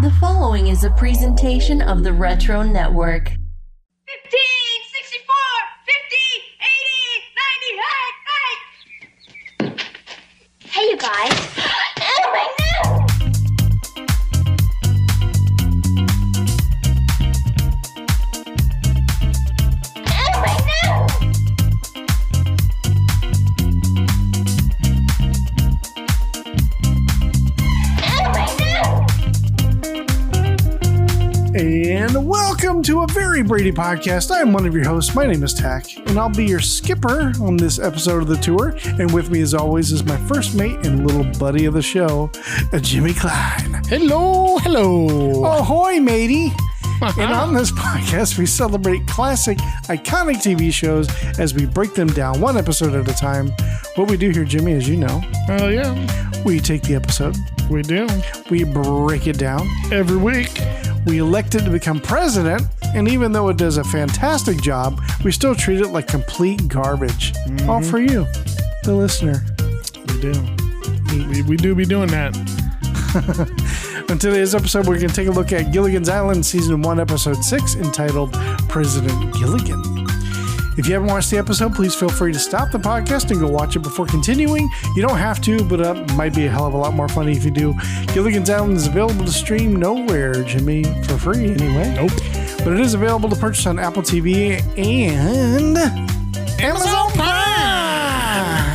The following is a presentation of the Retro Network. 15, 64, 50, 80, 90, hey, hey! Hey, you guys. Welcome to a very Brady podcast. I am one of your hosts. My name is Tach, and I'll be your skipper on this episode of the tour. And with me, as always, is my first mate and little buddy of the show, Jimmy Klein. Hello, hello. Ahoy, matey! Uh-huh. And on this podcast, we celebrate classic, iconic TV shows as we break them down one episode at a time. What we do here, Jimmy, as you know, Oh yeah, we take the episode, we do we break it down, every week. We elected to become president, and even though it does a fantastic job, we still treat it like complete garbage. Mm-hmm. All for you, the listener. We do. We, we do be doing that. On today's episode, we're going to take a look at Gilligan's Island, Season 1, Episode 6, entitled President Gilligan. If you haven't watched the episode, please feel free to stop the podcast and go watch it before continuing. You don't have to, but it might be a hell of a lot more funny if you do. Gilligan's Island is available to stream nowhere, Jimmy, for free anyway. Nope. But it is available to purchase on Apple TV and Amazon Prime.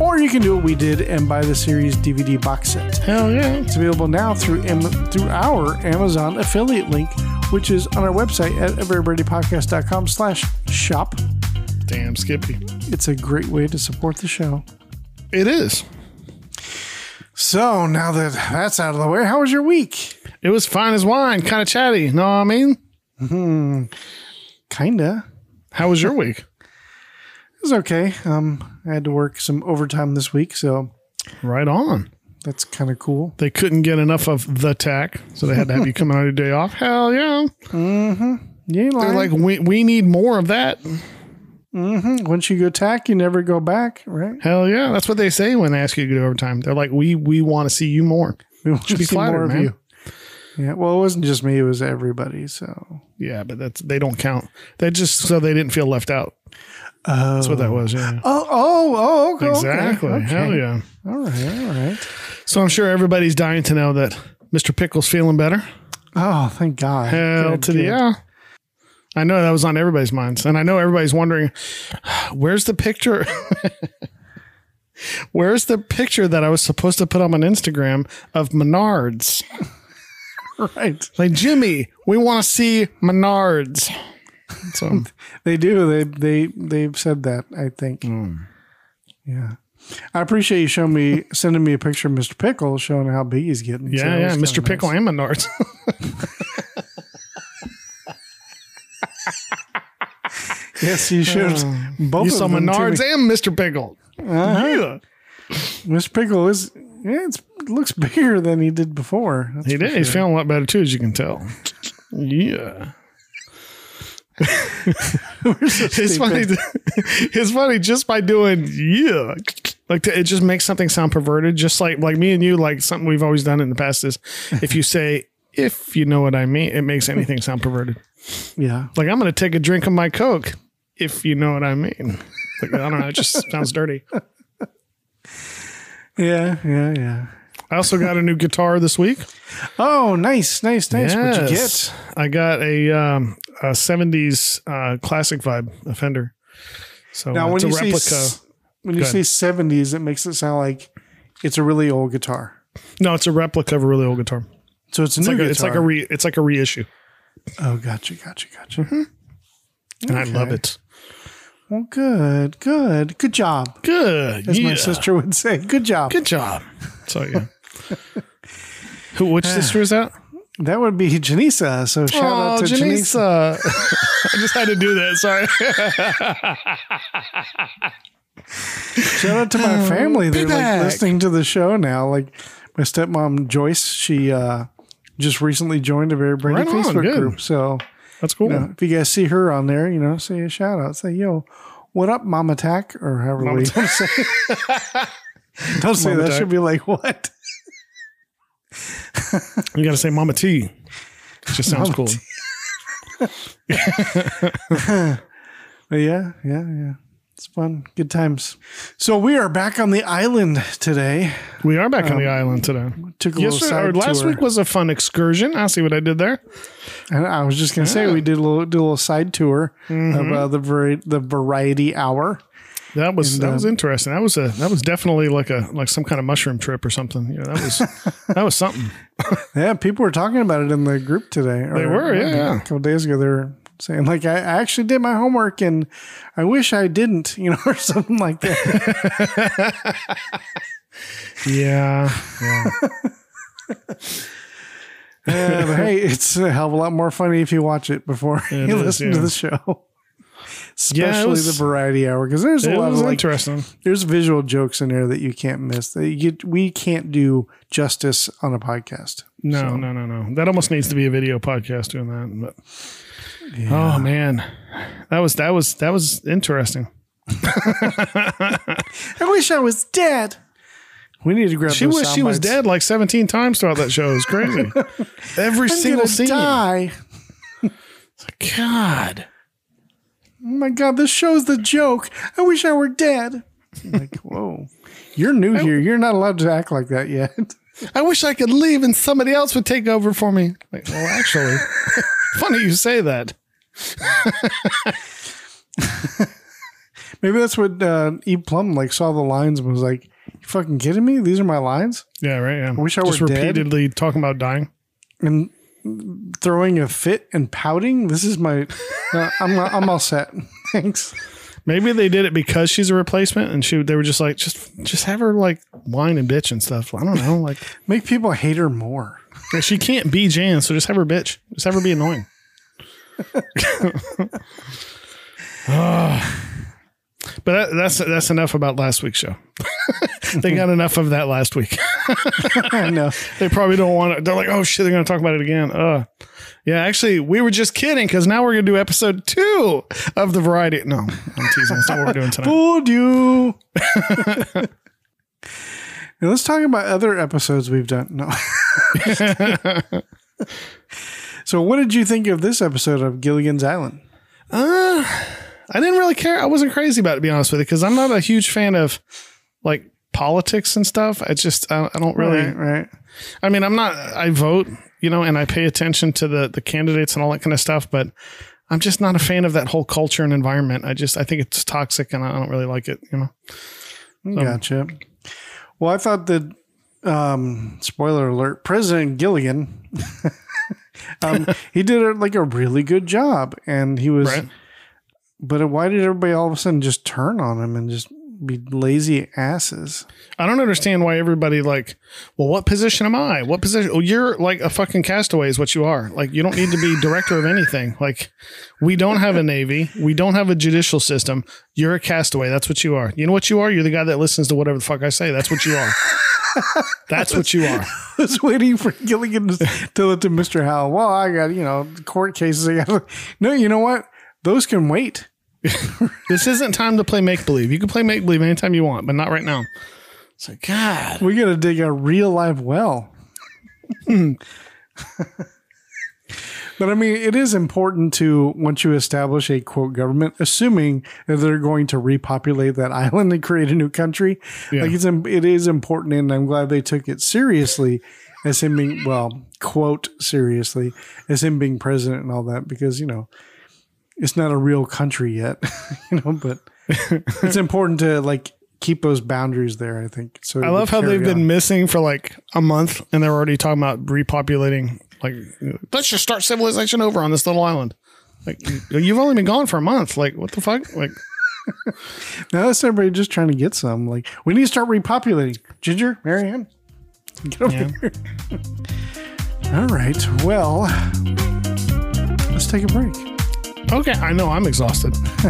Or you can do what we did and buy the series DVD box set. Hell yeah. It's available now through through our Amazon affiliate link, which is on our website at averybradypodcast.com slash shop. Damn, Skippy. It's a great way to support the show. It is. So now that that's out of the way, how was your week? It was fine as wine, kind of chatty. Know what I mean? Kinda. How was your week? It was okay. Um, I had to work some overtime this week, so right on. That's kind of cool. They couldn't get enough of the Tach, so they had to have you come on your day off. Hell yeah. Mm-hmm. You ain't They're like, we, we need more of that. Mm-hmm. once you go Tach, you never go back, right? Hell yeah. That's what they say when they ask you to do overtime. They're like, we we want to see you more. We want to be flattered, more of man. you. Yeah. Well, it wasn't just me; it was everybody. So Yeah, but that's they don't count. They just so they didn't feel left out. That's what that oh. was. Yeah. Oh, oh, oh, okay. Exactly. Okay. Hell yeah. All right, all right. So I'm sure everybody's dying to know that Mr. Pickle's feeling better. Oh, thank God. Hell Good, to the yeah. I know that was on everybody's minds, and I know everybody's wondering, where's the picture? where's the picture that I was supposed to put on my Instagram of Menards? Right. Like Jimmy, we want to see Menards. So They do. They they they've said that. I think. Hmm. Yeah. I appreciate you showing me sending me a picture of Mr. Pickle showing how big he's getting. Yeah, that yeah, Mr. kinda Pickle nice. and Menards. Yes, you showed both you saw Menards me. and Mr. Pickle. Uh-huh. Yeah. Mr. Pickle is yeah, it's, it looks bigger than he did before. He did. He's feeling a lot better too, as you can tell. Yeah. It's funny. It's funny just by doing yeah, like to, it just makes something sound perverted. Just like like me and you, like something we've always done in the past is if you say if you know what I mean, it makes anything sound perverted. Yeah. Like I'm going to take a drink of my coke if you know what I mean. Like, I don't know. It just sounds dirty. Yeah. Yeah. Yeah. I also got a new guitar this week. Oh, nice, nice, nice. What'd you get? I got a, um, a 70s uh, classic vibe, a Fender. So Now, uh, when it's a you say replica. s- when you say seventies, it makes it sound like it's a really old guitar. no, it's a replica of a really old guitar. So it's a It's new like a, guitar. it's like a re it's like a reissue, oh, gotcha, gotcha, gotcha. and I love it. Well, good, good, good job. Good, As my sister would say, good job. Good job. So yeah. Who? Which sister is that? That would be Janisa. So shout out to Janisa. Oh, Janisa. I just had to do that. Sorry. Shout out to my family. They're like listening to the show now. Like my stepmom Joyce, she uh, just recently joined a very Brady Right Facebook group. So That's cool. you know, if you guys see her on there, you know, say a shout out. Say, yo, what up, Mama Tach? Or however Mama we don't say Don't say Mama that. Tach. Should be like, what? You got to say Mama T. It just sounds Mama cool. But yeah, yeah, yeah. It's fun. Good times. So we are back on the island today. We are back on the island today. Took a Yes, little sir. side Or last tour. week was a fun excursion. I see what I did there. And I was just gonna say we did a little do a little side tour of uh, the the variety hour. That was And, that was um, interesting. That was a that was definitely like a like some kind of mushroom trip or something. You know, that was that was something. Yeah, people were talking about it in the group today. They were, yeah, yeah. A couple days ago, they were saying like, I I actually did my homework and I wish I didn't, you know, or something like that. Yeah, yeah. Yeah, but hey, it's a hell of a lot more funny if you watch it before It you is, listen to the show. Especially Yeah, was- the variety hour because there's a lot of like interesting. there's visual jokes in there that you can't miss. That you, we can't do justice on a podcast. No, So, no, no, no. That almost needs to be a video podcast doing that. But oh man, that was that was that was interesting. I wish I was dead. We need to grab. She was she was dead like seventeen times throughout that show. It was crazy. Every I'm single scene. die. God. Oh my god, this show's the joke. I wish I were dead. like, whoa. You're new here. You're not allowed to act like that yet. I wish I could leave and somebody else would take over for me. Like, well, actually, funny you say that. Maybe that's what uh, E. Plum like saw the lines and was like, "You fucking kidding me? These are my lines." Yeah, right. Yeah. I wish I Just were dead. repeatedly talking about dying. And throwing a fit and pouting. This is my. Uh, I'm I'm all set. Thanks. Maybe they did it because she's a replacement, and she they were just like, just just have her like whine and bitch and stuff. I don't know, like Make people hate her more. she can't be Jan, so just have her bitch, just have her be annoying. Ah. But that, that's that's enough about last week's show. they got enough of that last week. I know. they probably don't want to. They're like, oh shit, they're going to talk about it again. Uh, yeah, actually, we were just kidding because now we're going to do episode two of the variety. No, I'm teasing. That's not what we're doing tonight. Fooled you. Now let's talk about other episodes we've done. No. so, what did you think of this episode of Gilligan's Island? Uh, I didn't really care. I wasn't crazy about it, to be honest with you, because I'm not a huge fan of like politics and stuff. I just, I, I don't really, Right, right. I mean, I'm not, I vote, you know, and I pay attention to the, the candidates and all that kind of stuff, but I'm just not a fan of that whole culture and environment. I just, I think it's toxic and I don't really like it, you know? Gotcha. Well, I thought that, um, spoiler alert, President Gilligan, um, he did a, like a really good job, and he was. Right. But why did everybody all of a sudden just turn on him and just be lazy asses? I don't understand why everybody like, well, what position am I? What position? Oh, you're like a fucking castaway is what you are. Like, you don't need to be director of anything. Like, we don't have a navy. We don't have a judicial system. You're a castaway. That's what you are. You know what you are? You're the guy that listens to whatever the fuck I say. That's what you are. That's what you are. I was waiting for Gilligan to tell it to Mr. Howell. Well, I got, you know, court cases. I got, no, you know what? Those can wait. This isn't time to play make believe. You can play make believe anytime you want, but not right now. It's like, God. We got to dig a real live well. but I mean, it is important to, once you establish a quote government, assuming that they're going to repopulate that island and create a new country. Yeah. Like it's, it is important. And I'm glad they took it seriously as him being, well, quote, seriously as him being president and all that, because, you know, it's not a real country yet, you know, but it's important to like keep those boundaries there, I think. So I love how they've been missing for like a month and they're already talking about repopulating. Like, let's just start civilization over on this little island. Like, you- you've only been gone for a month. Like, what the fuck? Like, Now that's everybody just trying to get some. Like, we need to start repopulating. Ginger, Mary Ann, get over Yeah. here. All right. Well, let's take a break. Okay, I know I'm exhausted.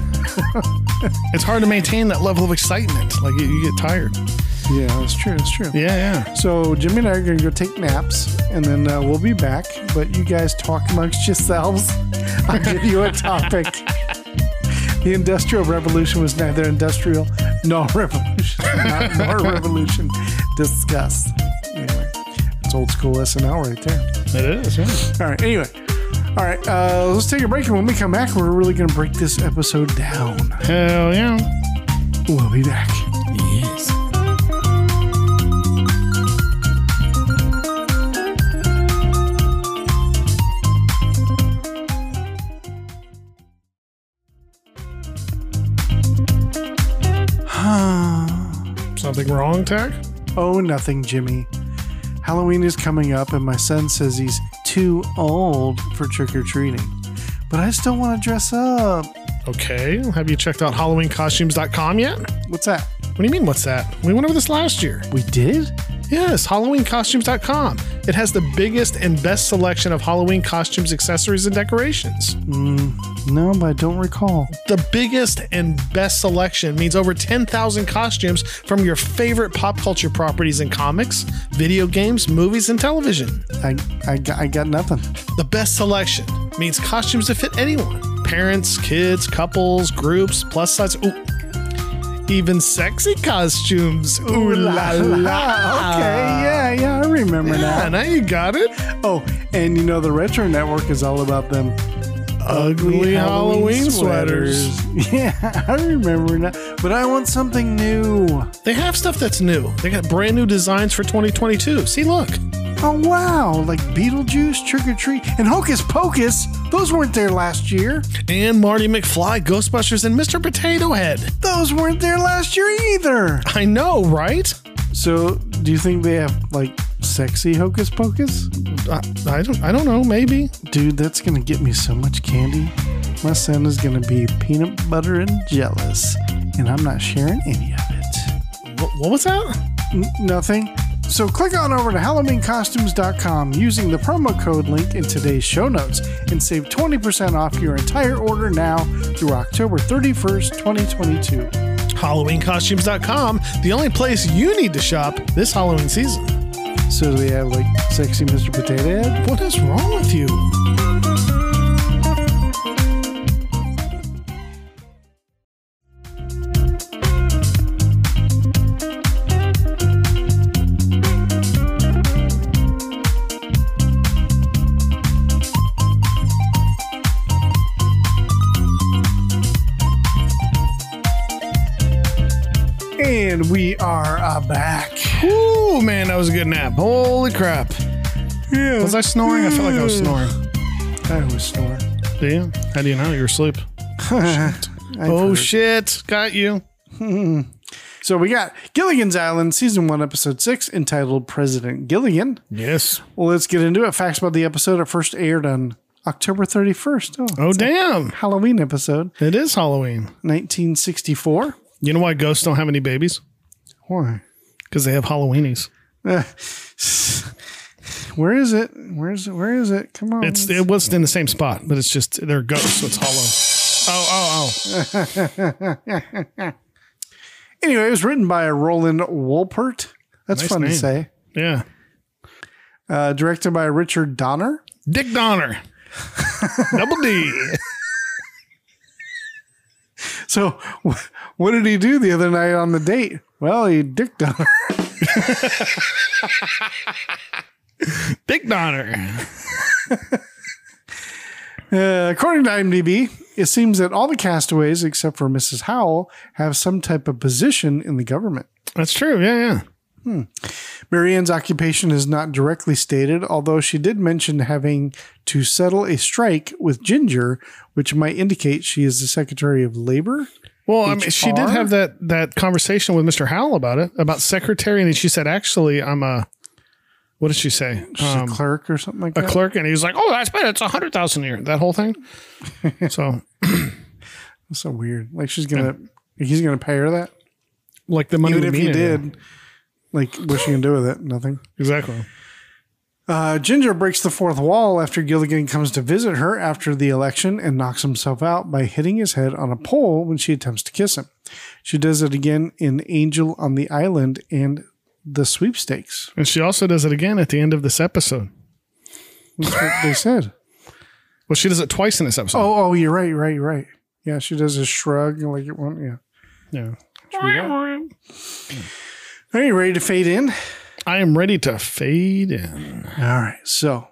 it's hard to maintain that level of excitement. Like, you, you get tired. Yeah, that's true. That's true. Yeah, yeah. So Jimmy and I are going to go take naps, and then uh, we'll be back. But you guys talk amongst yourselves. I'll give you a topic. The Industrial Revolution was neither industrial nor revolution, not, nor revolution. Discuss. Anyway, That's old school SNL right there. It is. Yeah. All right. Anyway. All right. Uh, let's take a break. And when we come back, we're really going to break this episode down. Hell yeah. We'll be back. Yes. Something wrong, Tach? Oh, nothing, Jimmy. Halloween is coming up, and my son says he's too old for trick or treating. But I still want to dress up. Okay. Have you checked out HalloweenCostumes.com yet? What's that? What do you mean, what's that? We went over this last year. We did? Yes, HalloweenCostumes.com. It has the biggest and best selection of Halloween costumes, accessories, and decorations. Mm, no, but I don't recall. The biggest and best selection means over 10,000 costumes from your favorite pop culture properties in comics, video games, movies, and television. I, I, got, I got nothing. The best selection means costumes that fit anyone parents, kids, couples, groups, plus size. Ooh, even sexy costumes. Ooh la la. okay, yeah, yeah, I remember Yeah, now. now you got it. Oh, and you know, the Retro Network is all about them Ugly Halloween sweaters. Yeah, I remember now. But I want something new. They have stuff that's new. They got brand new designs for 2022. See, look. Oh, wow. Like Beetlejuice, Trick or Treat, and Hocus Pocus. Those weren't there last year. And Marty McFly, Ghostbusters, and Mr. Potato Head. Those weren't there last year either. I know, right? So, do you think they have like sexy Hocus Pocus? I, I don't. I don't know. Maybe. Dude, that's gonna get me so much candy. My son is gonna be peanut butter and jealous, and I'm not sharing any of it. What, what was that? N- nothing. So click on over to HalloweenCostumes.com using the promo code link in today's show notes and save 20% off your entire order now through October 31st, 2022. HalloweenCostumes.com, the only place you need to shop this Halloween season. So do they have like sexy Mr. Potato Head? What is wrong with you? Back. Ooh, man, that was a good nap. Holy crap. Yeah. Was I snoring? I feel like I was hmm. snoring. I always snore. Do you? How do you know you're asleep? I've oh, heard. shit. Got you. Hmm. So we got Gilligan's Island, season one, episode six, entitled President Gilligan. Yes. Well, let's get into it. Facts about the episode. It first aired on October 31st. Oh, Oh, damn. Halloween episode, It is Halloween. 1964. You know why ghosts don't have any babies? Why? Because they have Halloweenies. Where is it? Where is it? Where is it? Come on. It's it wasn't in the same spot, but it's just they're ghosts, so it's hollow. Oh, oh, oh. anyway, it was written by Roland Wolpert. That's Nice fun to say. Yeah. Uh, directed by Richard Donner. Dick Donner. Double D. So, what did he do the other night on the date? Well, he dicked dick Donner. Dick Donner. Uh, according to IMDb, it seems that all the castaways, except for Mrs. Howell, have some type of position in the government. That's true. Yeah, yeah. Mary Ann's occupation is not directly stated, although she did mention having to settle a strike with Ginger, which might indicate she is the Secretary of Labor. Well, I mean, she did have that that conversation with Mr. Howell about it, about secretary, and she said, "Actually, I'm a." What did she say? Um, a clerk or something like a that. clerk, and he was like, "Oh, that's better. It's a hundred thousand a year." That whole thing. so, That's so weird. Like she's gonna, he's gonna pay her that, like the money even if he did. Did. Like, what's she gonna do with it? Nothing. exactly. Uh, Ginger breaks the fourth wall after Gilligan comes to visit her after the election and knocks himself out by hitting his head on a pole when she attempts to kiss him. She does it again in Angel on the Island and the sweepstakes. And she also does it again at the end of this episode. That's what they said. Well, she does it twice in this episode. Oh, oh, you're right, you're right, you're right. Yeah, she does a shrug like it won't. Yeah. yeah. Are you ready to fade in? I am ready to fade in. All right, so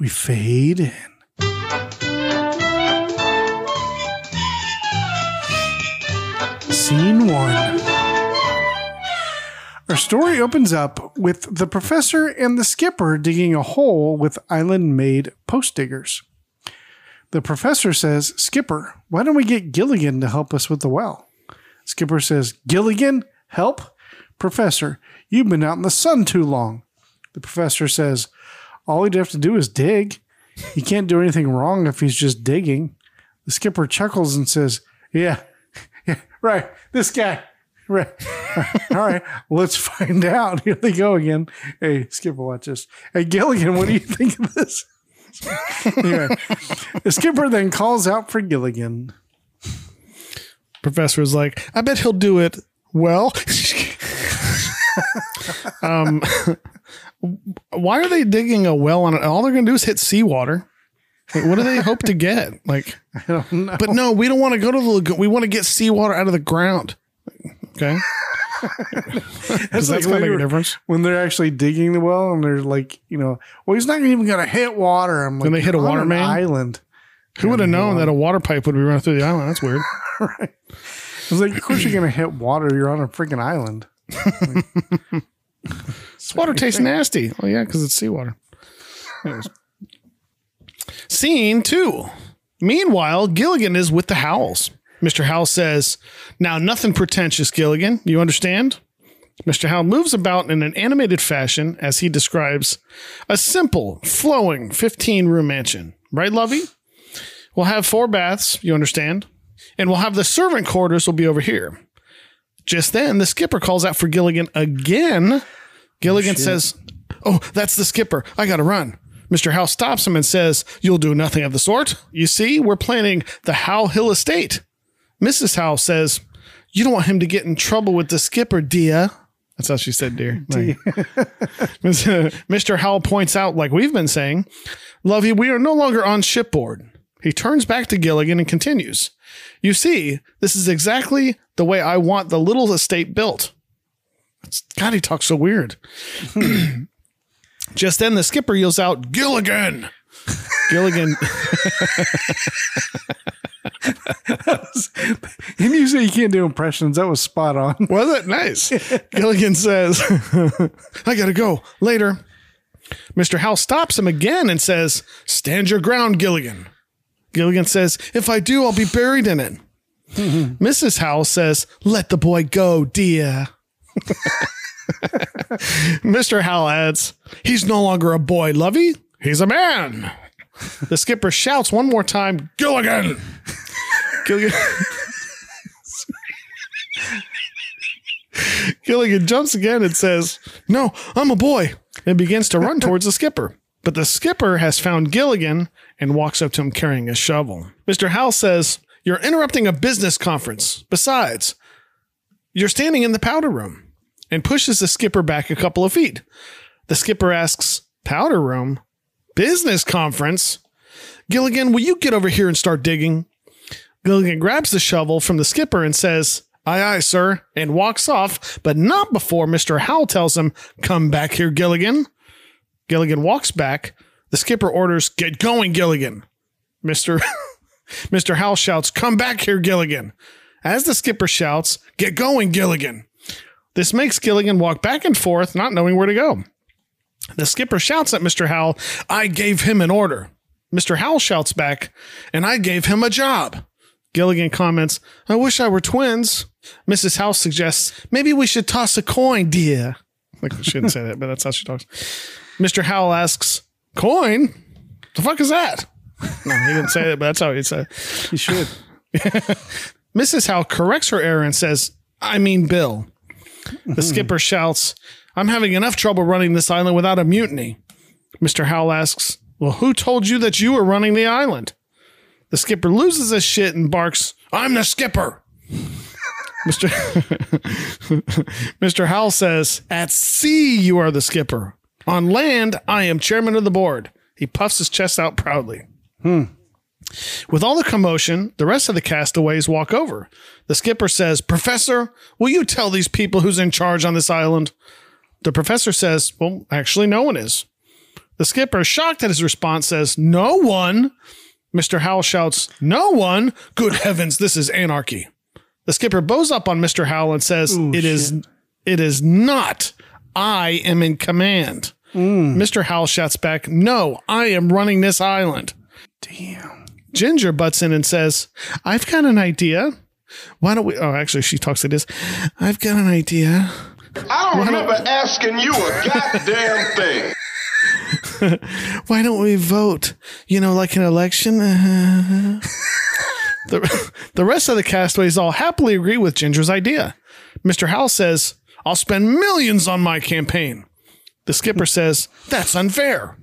we fade in. Scene one. Our story opens up with the professor and the skipper digging a hole with island made post diggers. The professor says, Skipper, why don't we get Gilligan to help us with the well? Skipper says, Gilligan, help? Professor, you've been out in the sun too long. The professor says, All he'd have to do is dig. He can't do anything wrong if he's just digging. The skipper chuckles and says, Yeah, yeah, right. This guy. Right. All right. Let's find out. Here they go again. Hey, Skipper, watch this. Hey, Gilligan, what do you think of this? anyway, the skipper then calls out for Gilligan. Professor is like, I bet he'll do it well. Um, why are they digging a well on it? All they're going to do is hit seawater. Like, what do they hope to get? Like, I don't know. but no, we don't want to go to the lagoon. We want to get seawater out of the ground. Okay. Does that like kind of make we a difference? when they're actually digging the well and they're like, you know, well, he's not even going to hit water. I'm like, Then they hit a "You're water an main?" island. Who would have known that a water pipe would be running through the island? That's weird. right. I was like, of course you're going to hit water. You're on a freaking island. This water tastes nasty. Oh yeah, because it's seawater. Scene two. Meanwhile, Gilligan is with the Howells. Mr. Howell says, Now, nothing pretentious, Gilligan. You understand? Mr. Howell moves about in an animated fashion as he describes a simple, flowing 15 room mansion. Right, Lovey? We'll have four baths, you understand? And we'll have the servant quarters will be over here. Just then, the skipper calls out for Gilligan again. Gilligan oh, says, Oh, that's the skipper. I got to run. Mr. Howell stops him and says, You'll do nothing of the sort. You see, we're planning the Howe Hill estate. Mrs. Howell says, You don't want him to get in trouble with the skipper, dear. That's how she said, dear. Like- Mr. Howell points out, like we've been saying, Lovey, we are no longer on shipboard. He turns back to Gilligan and continues. You see, this is exactly the way I want the little estate built. God, he talks so weird. Just then, the skipper yells out, Gilligan! Gilligan, And you say you can't do impressions. That was spot on. was it? Nice. Gilligan says, I gotta go. Later. Mr. Howell stops him again and says, Stand your ground, Gilligan. Gilligan says, If I do, I'll be buried in it. Mrs. Howell says, Let the boy go, dear. Mr. Howell adds, He's no longer a boy, Lovey. He's a man. The skipper shouts one more time, Gilligan. Gilligan. Gilligan jumps again and says, No, I'm a boy, and begins to run towards the skipper. But the skipper has found Gilligan and walks up to him carrying a shovel. Mr. Howell says, You're interrupting a business conference. Besides, you're standing in the powder room and pushes the skipper back a couple of feet. The skipper asks, Powder room? Business conference? Gilligan, will you get over here and start digging? Gilligan grabs the shovel from the skipper and says, Aye, aye, sir, and walks off, but not before Mr. Howell tells him, Come back here, Gilligan. Gilligan walks back. The skipper orders, Get going, Gilligan. Mr. Mr. Howell shouts, Come back here, Gilligan. As the skipper shouts, Get going, Gilligan. This makes Gilligan walk back and forth, not knowing where to go. The skipper shouts at Mr. Howell, I gave him an order. Mr. Howell shouts back, and I gave him a job. Gilligan comments, I wish I were twins. Mrs. Howell suggests, maybe we should toss a coin, dear. Like, she didn't say that, but that's how she talks. Mr. Howell asks, Coin? The fuck is that? No, he didn't say that, but that's how he said it. You should. Mrs. Howell corrects her error and says, I mean Bill. The skipper shouts, I'm having enough trouble running this island without a mutiny. Mr. Howell asks, Well, who told you that you were running the island? The skipper loses his shit and barks, I'm the skipper. Mr. Mr. Howell says, At sea, you are the skipper. On land, I am chairman of the board. He puffs his chest out proudly. Hmm. With all the commotion, the rest of the castaways walk over. The skipper says, Professor, will you tell these people who's in charge on this island? The professor says, Well, actually, no one is. The skipper, shocked at his response, says, No one. Mr. Howell shouts, No one. Good heavens, this is anarchy. The skipper bows up on Mr. Howell and says, "It is, it is not. I am in command. Mr. Howell shouts back, No, I am running this island. Damn. Ginger butts in and says, I've got an idea. Why don't we? Oh, actually, she talks like this. I've got an idea. I don't remember asking you a goddamn thing. Why don't we vote? You know, like an election? Uh, the, the rest of the castaways all happily agree with Ginger's idea. Mr. Howell says, I'll spend millions on my campaign. The skipper says, That's unfair.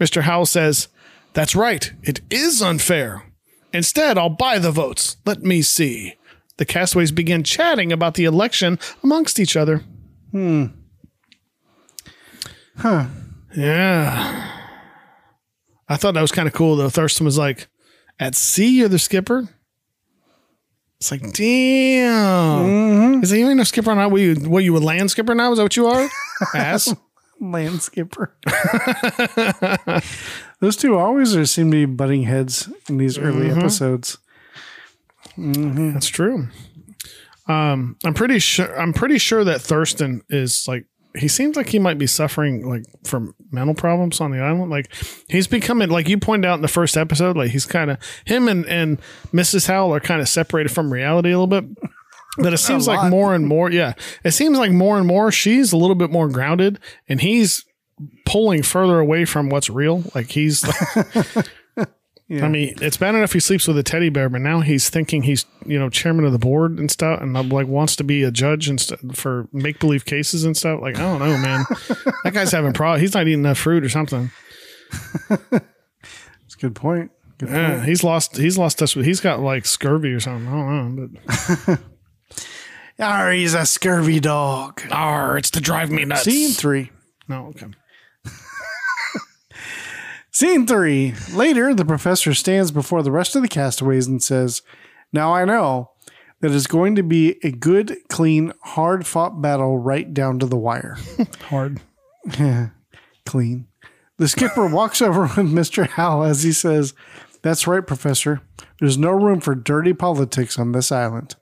Mr. Howell says, That's right. It is unfair. Instead, I'll buy the votes. Let me see. The castaways begin chatting about the election amongst each other. Hmm. Huh. Yeah. I thought that was kind of cool though. Thurston was like, at sea you're the skipper? It's like, damn. Is there even a skipper now? What you what you a land skipper now? Is that what you are? Ass. Land skipper. Those two always are, seem to be butting heads in these early episodes. That's true. Um, I'm pretty sure I'm pretty sure that Thurston is like he seems like he might be suffering like from mental problems on the island. Like he's becoming like you pointed out in the first episode, like he's kind of him and and Mrs. Howell are kind of separated from reality a little bit. But it seems like more and more, yeah. It seems like more and more she's a little bit more grounded, and he's pulling further away from what's real. Like he's, I mean, it's bad enough he sleeps with a teddy bear, but now he's thinking he's you know chairman of the board and stuff, and uh, like wants to be a judge and st- for make believe cases and stuff. Like I don't know, man. that guy's having problems. He's not eating enough fruit or something. It's a good point. Good point. Yeah, he's lost. He's lost touch with. He's got like scurvy or something. I don't know, but Arr, he's a scurvy dog. Arr, it's to drive me nuts. Scene three. No, okay. Scene three. Later, the professor stands before the rest of the castaways and says, Now I know that it's going to be a good, clean, hard fought battle right down to the wire. Hard. clean. The skipper walks over with Mr. Howell as he says, That's right, Professor. There's no room for dirty politics on this island.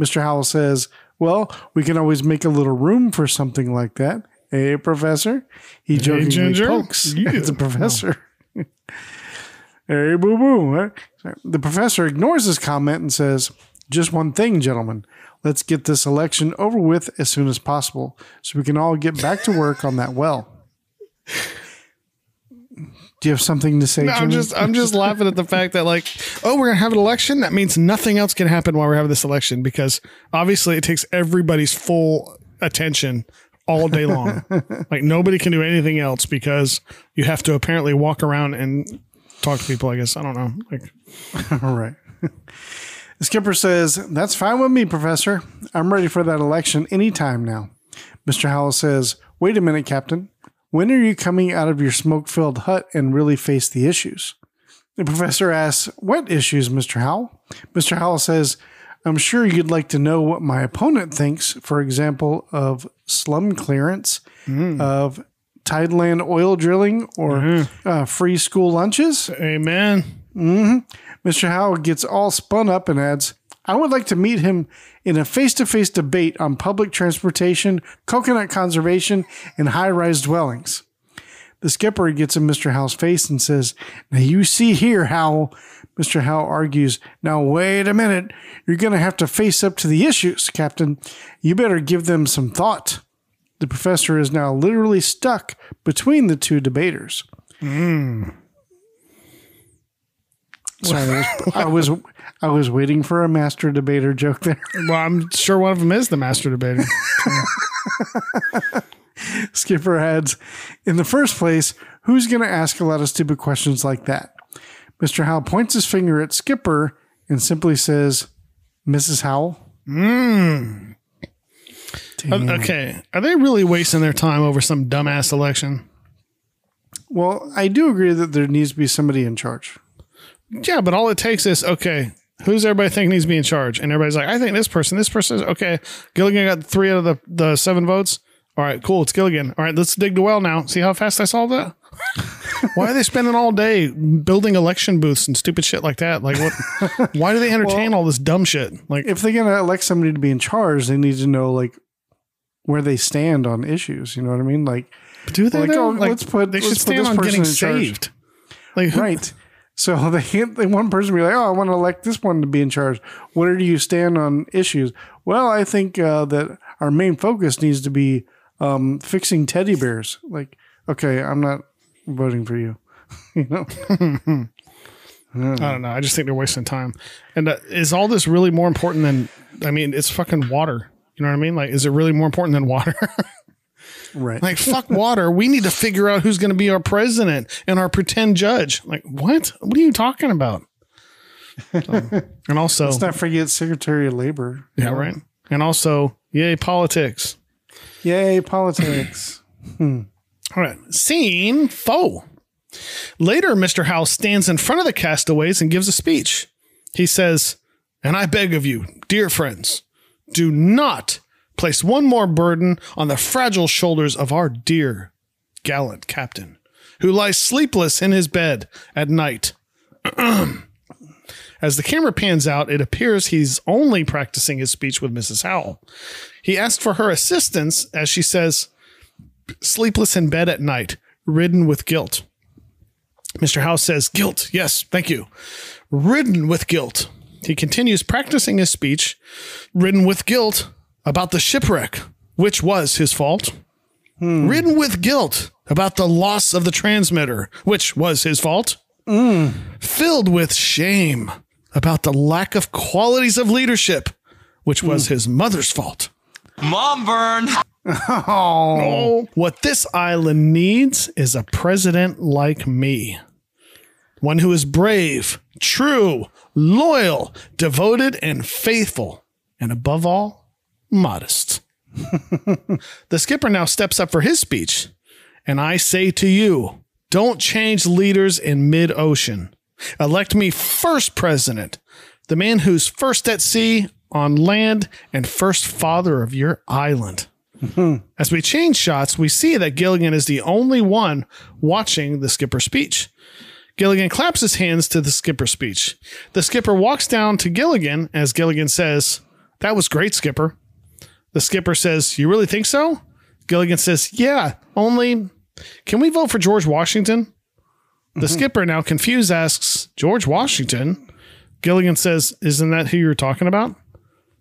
Mr. Howell says, Well, we can always make a little room for something like that. Hey, Professor. He jokingly Ginger. pokes Yeah. at the professor. hey, boo boo. The professor ignores his comment and says, Just one thing, gentlemen. Let's get this election over with as soon as possible so we can all get back to work on that well. Do you have something to say, No, I'm just I'm just laughing at the fact that like, oh, we're gonna have an election. That means nothing else can happen while we're having this election because obviously it takes everybody's full attention all day long. like nobody can do anything else because you have to apparently walk around and talk to people. I guess I don't know. Like, All right. Skipper says, That's fine with me, Professor. I'm ready for that election anytime now. Mr. Howell says, Wait a minute, Captain. When are you coming out of your smoke filled hut and really face the issues? The professor asks, What issues, Mr. Howell? Mr. Howell says, I'm sure you'd like to know what my opponent thinks, for example, of slum clearance, mm. of Tideland oil drilling, or mm-hmm. uh, free school lunches. amen. Mm-hmm. Mr. Howell gets all spun up and adds, I would like to meet him in a face to face debate on public transportation, coconut conservation, and high rise dwellings. The skipper gets in Mr. Howell's face and says, Now you see here, Howell. Mr. Howell argues, Now wait a minute. You're going to have to face up to the issues, Captain. You better give them some thought. The professor is now literally stuck between the two debaters. Hmm. Sorry, I was, I was waiting for a master debater joke there. Well, I'm sure one of them is the master debater. Skipper adds, in the first place, who's going to ask a lot of stupid questions like that? Mr. Howell points his finger at Skipper and simply says, Mrs. Howell. Uh, okay, are they really wasting their time over some dumbass election? Well, I do agree that there needs to be somebody in charge. Yeah, but all it takes is okay. Who's everybody think needs to be in charge? And everybody's like, I think this person, this person. Is, okay, Gilligan got three out of the, the seven votes. All right, cool. It's Gilligan. All right, let's dig the well now. See how fast I solved that? why are they spending all day building election booths and stupid shit like that? Like, what? why do they entertain all this dumb shit? Like, If they're gonna elect somebody to be in charge, they need to know like where they stand on issues. You know what I mean? Like, do they? like, oh, like, let's put- They should stand this on person getting in charge. saved. Like, who- right. So they. They one person be like, "Oh, I want to elect this one to be in charge." Where do you stand on issues? Well, I think uh, that our main focus needs to be um, fixing teddy bears. Like, okay, I'm not voting for you. you know, I don't know. I just think they're wasting time. And uh, is all this really more important than? I mean, it's fucking water. You know what I mean? Like, is it really more important than water? Right? like, fuck water. We need to figure out who's going to be our president and our pretend judge. Like, what? What are you talking about? So, and also, Let's not forget Secretary of Labor. yeah, right. And also, yay, politics. Yay, politics. Hmm. All right. Scene foe. Later, Mr. Howell stands in front of the castaways and gives a speech. He says, And I beg of you, dear friends, do not place one more burden on the fragile shoulders of our dear, gallant captain, who lies sleepless in his bed at night. As the camera pans out, it appears he's only practicing his speech with Mrs. Howell. He asked for her assistance as she says, sleepless in bed at night, ridden with guilt. Mr. Howell says, Guilt, yes, thank you. Ridden with guilt. He continues practicing his speech, ridden with guilt about the shipwreck, which was his fault. Hmm. Ridden with guilt about the loss of the transmitter, which was his fault. Hmm. Filled with shame about the lack of qualities of leadership, which was hmm. his mother's fault. Mom burn. Oh, what this island needs is a president like me. One who is brave, true, loyal, devoted, and faithful, and above all, modest. the skipper now steps up for his speech, and I say to you don't change leaders in mid ocean. Elect me first president, the man who's first at sea, on land, and first father of your island. As we change shots, we see that Gilligan is the only one watching the skipper's speech. Gilligan claps his hands to the skipper's speech. The skipper walks down to Gilligan as Gilligan says, That was great, skipper. The skipper says, You really think so? Gilligan says, Yeah, only can we vote for George Washington? The mm-hmm. skipper, now confused, asks, George Washington? Gilligan says, Isn't that who you're talking about?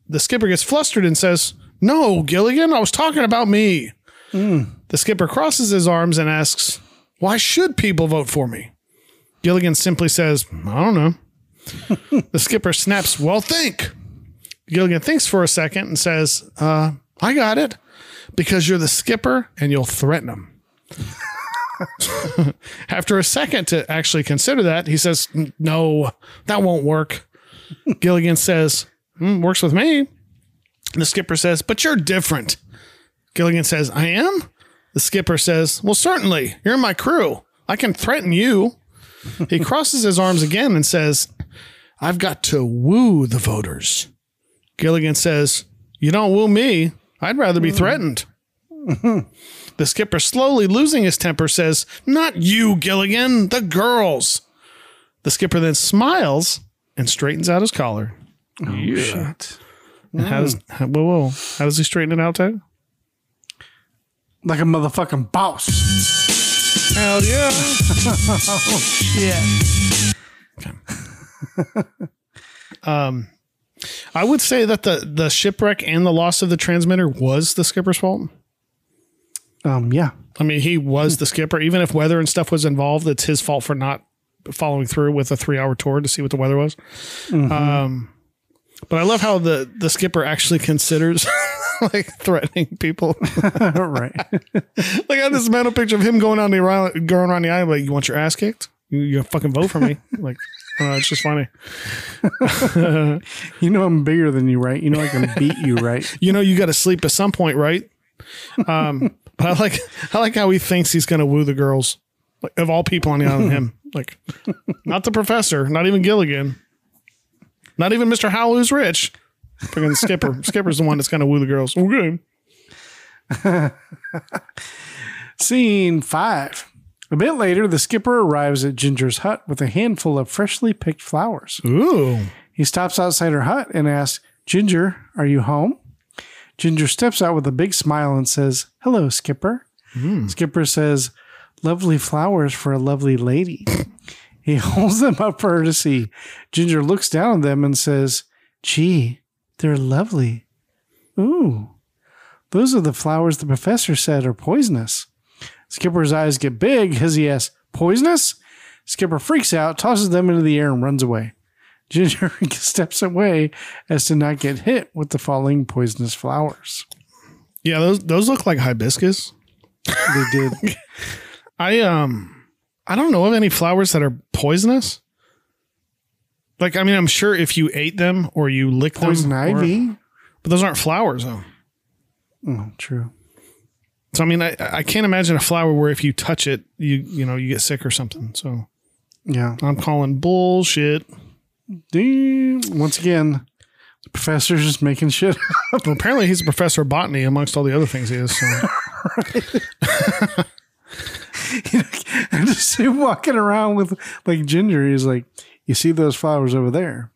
The skipper gets flustered and says, No, Gilligan, I was talking about me. Hmm. The skipper crosses his arms and asks, Why should people vote for me? Gilligan simply says, I don't know. the skipper snaps, Well, think. Gilligan thinks for a second and says, uh, I got it. Because you're the skipper and you'll threaten him. After a second to actually consider that, he says, No, that won't work. Gilligan says, "Hmm, Works with me. The skipper says, But you're different. Gilligan says, I am? The skipper says, Well, certainly. You're my crew. I can threaten you. He crosses his arms again and says, I've got to woo the voters. Gilligan says, You don't woo me. I'd rather be threatened. the skipper, slowly losing his temper, says, Not you, Gilligan, the girls. The skipper then smiles and straightens out his collar. Oh Shit. And How does, how, whoa, whoa. How does he straighten it out, Ted? Like a motherfucking boss. Hell yeah. Um, I would say that the the shipwreck and the loss of the transmitter was the skipper's fault. Um, yeah. I mean, he was the skipper. Even if weather and stuff was involved, it's his fault for not following through with a three hour tour to see what the weather was. Um, but I love how the the skipper actually considers like threatening people. right. like I have this mental picture of him going on the around, going around the island like, "You want your ass kicked? You, you fucking vote for me." like, I it's just funny. You know I'm bigger than you, right? You know I can beat you, right? you know you got to sleep at some point, right? Um, but I like I like how he thinks he's going to woo the girls. Like of all people on the island, him like not the professor, not even Gilligan, not even Mister Howell, who's rich. Freaking Skipper. Skipper's the one that's going to woo the girls. Okay. Scene five. A bit later, the skipper arrives at Ginger's hut with a handful of freshly picked flowers. Ooh. He stops outside her hut and asks, Ginger, are you home? Ginger steps out with a big smile and says, Hello, Skipper. Hmm. Skipper says, Lovely flowers for a lovely lady. he holds them up for her to see. Ginger looks down at them and says, Gee, they're lovely. Ooh, those are the flowers the professor said are poisonous. Skipper's eyes get big as he asks, Poisonous? Skipper freaks out, tosses them into the air, and runs away. Ginger steps away as to not get hit with the falling poisonous flowers. Yeah, those those look like hibiscus. They did. I um I don't know of any flowers that are poisonous. Like I mean, I'm sure if you ate them or you licked Poison them, or- ivy. but those aren't flowers though. Oh, true. So I mean, I I can't imagine a flower where if you touch it, you you know you get sick or something. So Yeah. I'm calling bullshit. Once again, the professor's just making shit. Well, apparently he's a professor of botany amongst all the other things he is. So just walking around with like Ginger. He's like, you see those flowers over there?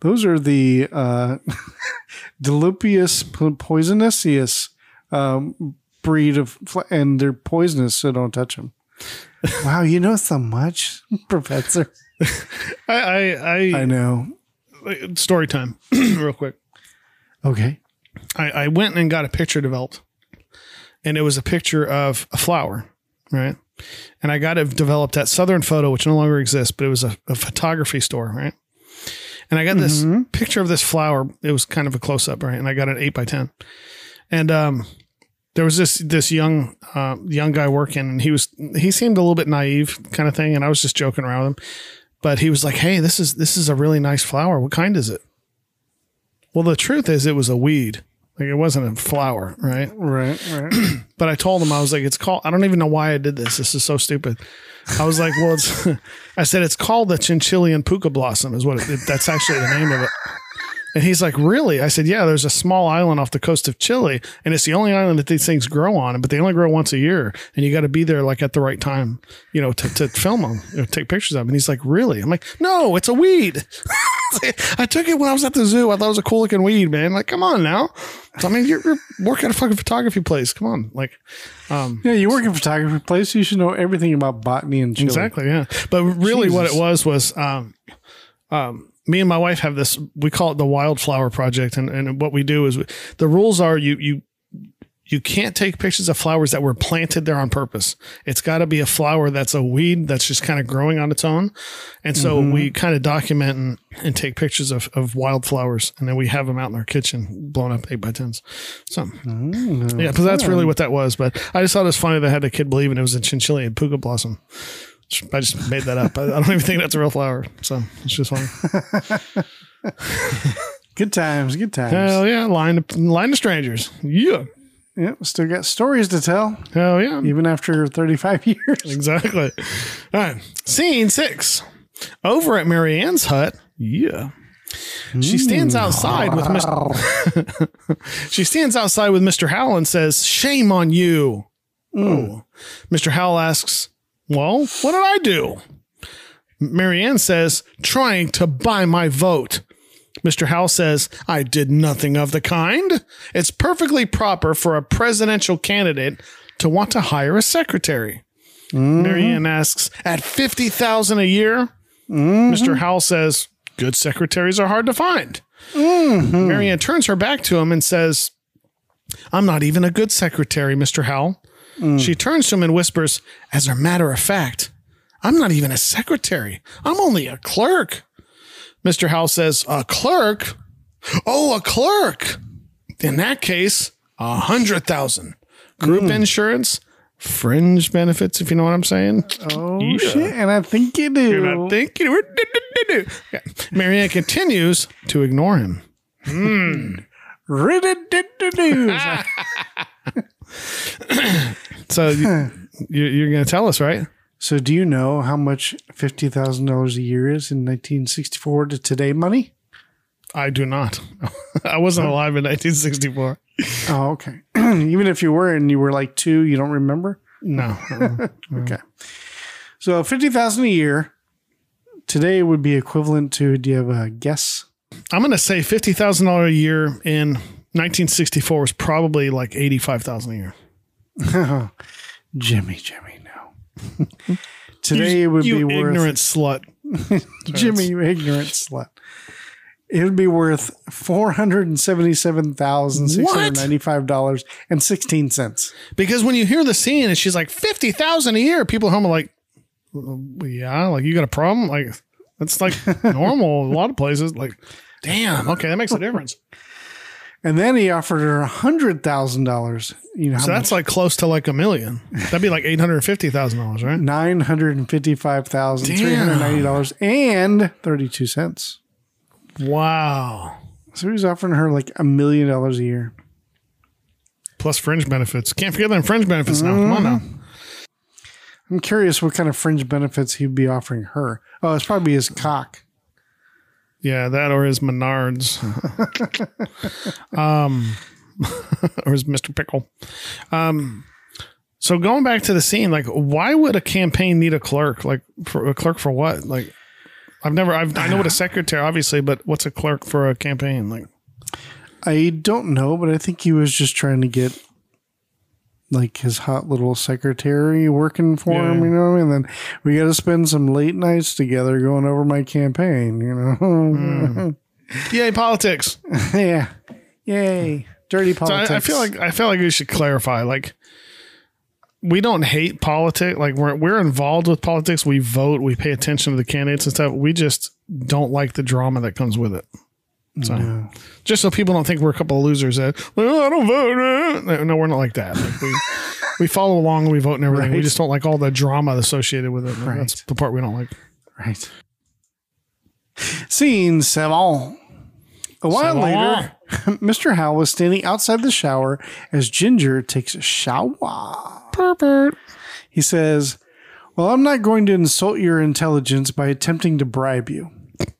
Those are the uh, Dilupius po- um, breed of, and they're poisonous, so don't touch them. wow, you know so much, Professor. I I, I I know. story time real quick. Okay. I, I went and got a picture developed, and it was a picture of a flower, right? And I got it developed at Southern Photo, which no longer exists, but it was a, a photography store, right? And I got this picture of this flower. It was kind of a close up, right? And I got an eight by ten, and um, there was this this young uh, young guy working, and he was he seemed a little bit naive, kind of thing, and I was just joking around with him, but he was like, "Hey, this is this is a really nice flower. What kind is it?" Well, the truth is, it was a weed. Like it wasn't a flower, right? Right, right. But I told him I was like, it's called. I don't even know why I did this. This is so stupid. I was like, well, it's. I said it's called the chinchillian puka blossom. Is what it, that's actually the name of it. And he's like, really? I said, yeah. There's a small island off the coast of Chile, and it's the only island that these things grow on. But they only grow once a year, and you got to be there like at the right time, you know, to, to film them, know, take pictures of them. And he's like, really? I'm like, no, it's a weed. I took it when I was at the zoo. I thought it was a cool looking weed, man. Like, come on now. So, I mean, you're, you're working at a fucking photography place. Come on, like, um, yeah, you work in photography place. You should know everything about botany and Chile. Exactly, yeah. But really, what it was was, um, um, me and my wife have this. We call it the Wildflower Project, and, and what we do is we, the rules are you you you can't take pictures of flowers that were planted there on purpose. It's got to be a flower that's a weed that's just kind of growing on its own, and so mm-hmm. we kind of document and, and take pictures of, of wildflowers, and then we have them out in our kitchen, blown up eight by tens. So mm-hmm. yeah, because that's really what that was. But I just thought it was funny that I had a kid believing it was a chinchillian puka blossom. I just made that up. I I don't even think that's a real flower. So it's just funny. Good times, good times. Hell yeah. Line to, line to strangers. Yeah. yeah, still got stories to tell, Hell yeah. even after 35 years. Exactly. All right. Scene six. Over at Mary Ann's hut. Yeah. She stands hmm. outside with Mr. she stands outside with Mr. Howell and says, Shame on you. Hmm. Oh. Mr. Howell asks, Well, what did I do? Mary Ann says, Trying to buy my vote. Mr. Howell says, I did nothing of the kind. It's perfectly proper for a presidential candidate to want to hire a secretary. Mm-hmm. Mary Ann asks, at 50000 a year? Mm-hmm. Mr. Howell says, good secretaries are hard to find. Mm-hmm. Mary Ann turns her back to him and says, I'm not even a good secretary, Mr. Howell. Mm. She turns to him and whispers, as a matter of fact, I'm not even a secretary. I'm only a clerk. Mr. Howell says, a clerk? Oh, a clerk. In that case, a hundred thousand. Group mm. insurance, fringe benefits, if you know what I'm saying. Oh, Yeah. shit. And I think you do. And I think you Yeah. Mary Ann continues to ignore him. Hmm. Rid-a-did-a-doo. So you, you- you're going to tell us, right? so, do you know how much $50,000 a year is in 1964 to today money? I do not. I wasn't alive in 1964. Oh, okay. Even if you were and you were like two, you don't remember? No. Okay. So 50,000 a year today would be equivalent to do you have a guess? I'm going to say $50,000 a year in 1964 was probably like 85,000 a year. Jimmy, Jimmy, no. today it would you be worth ignorant slut. Jimmy, you ignorant slut. It would be worth four hundred and seventy-seven thousand six hundred ninety-five dollars and sixteen cents. Because when you hear the scene and she's like 50,000 a year, people at home are like, yeah, like you got a problem? Like that's like normal. a lot of places like, damn, okay, that makes a difference. And then he offered her a hundred thousand dollars. You know, So that's like close to like a million. That'd be like $850,000, right? nine hundred and fifty-five thousand three hundred ninety dollars and thirty-two cents. Wow. So he's offering her like a million dollars a year. Plus fringe benefits. Can't forget them fringe benefits now. Come on mm-hmm. now. I'm curious what kind of fringe benefits he'd be offering her. Oh, it's probably his cock. Yeah, that or his Menards. um, or his Mr. Pickle. Um, so going back to the scene, like, why would a campaign need a clerk? Like, for a clerk for what? Like, I've never, I've, I know what a secretary, obviously, but what's a clerk for a campaign? Like, I don't know, but I think he was just trying to get like his hot little secretary working for him, you know, and then we got to spend some late nights together going over my campaign, you know. Hmm. yay, politics. yeah. Yay. Dirty So politics. I, I feel like I feel like we should clarify. Like, we don't hate politics. Like we're we're involved with politics. We vote. We pay attention to the candidates and stuff. We just don't like the drama that comes with it. So, just so people don't think we're a couple of losers that well, I don't vote. uh." No, no, we're not like that. Like we we follow along and we vote and everything. We just don't like all the drama associated with it. Right. That's the part we don't like. Right. Scene seven. A while later, Mr. Howell was standing outside the shower as Ginger takes a shower. Pervert. He says, Well, I'm not going to insult your intelligence by attempting to bribe you.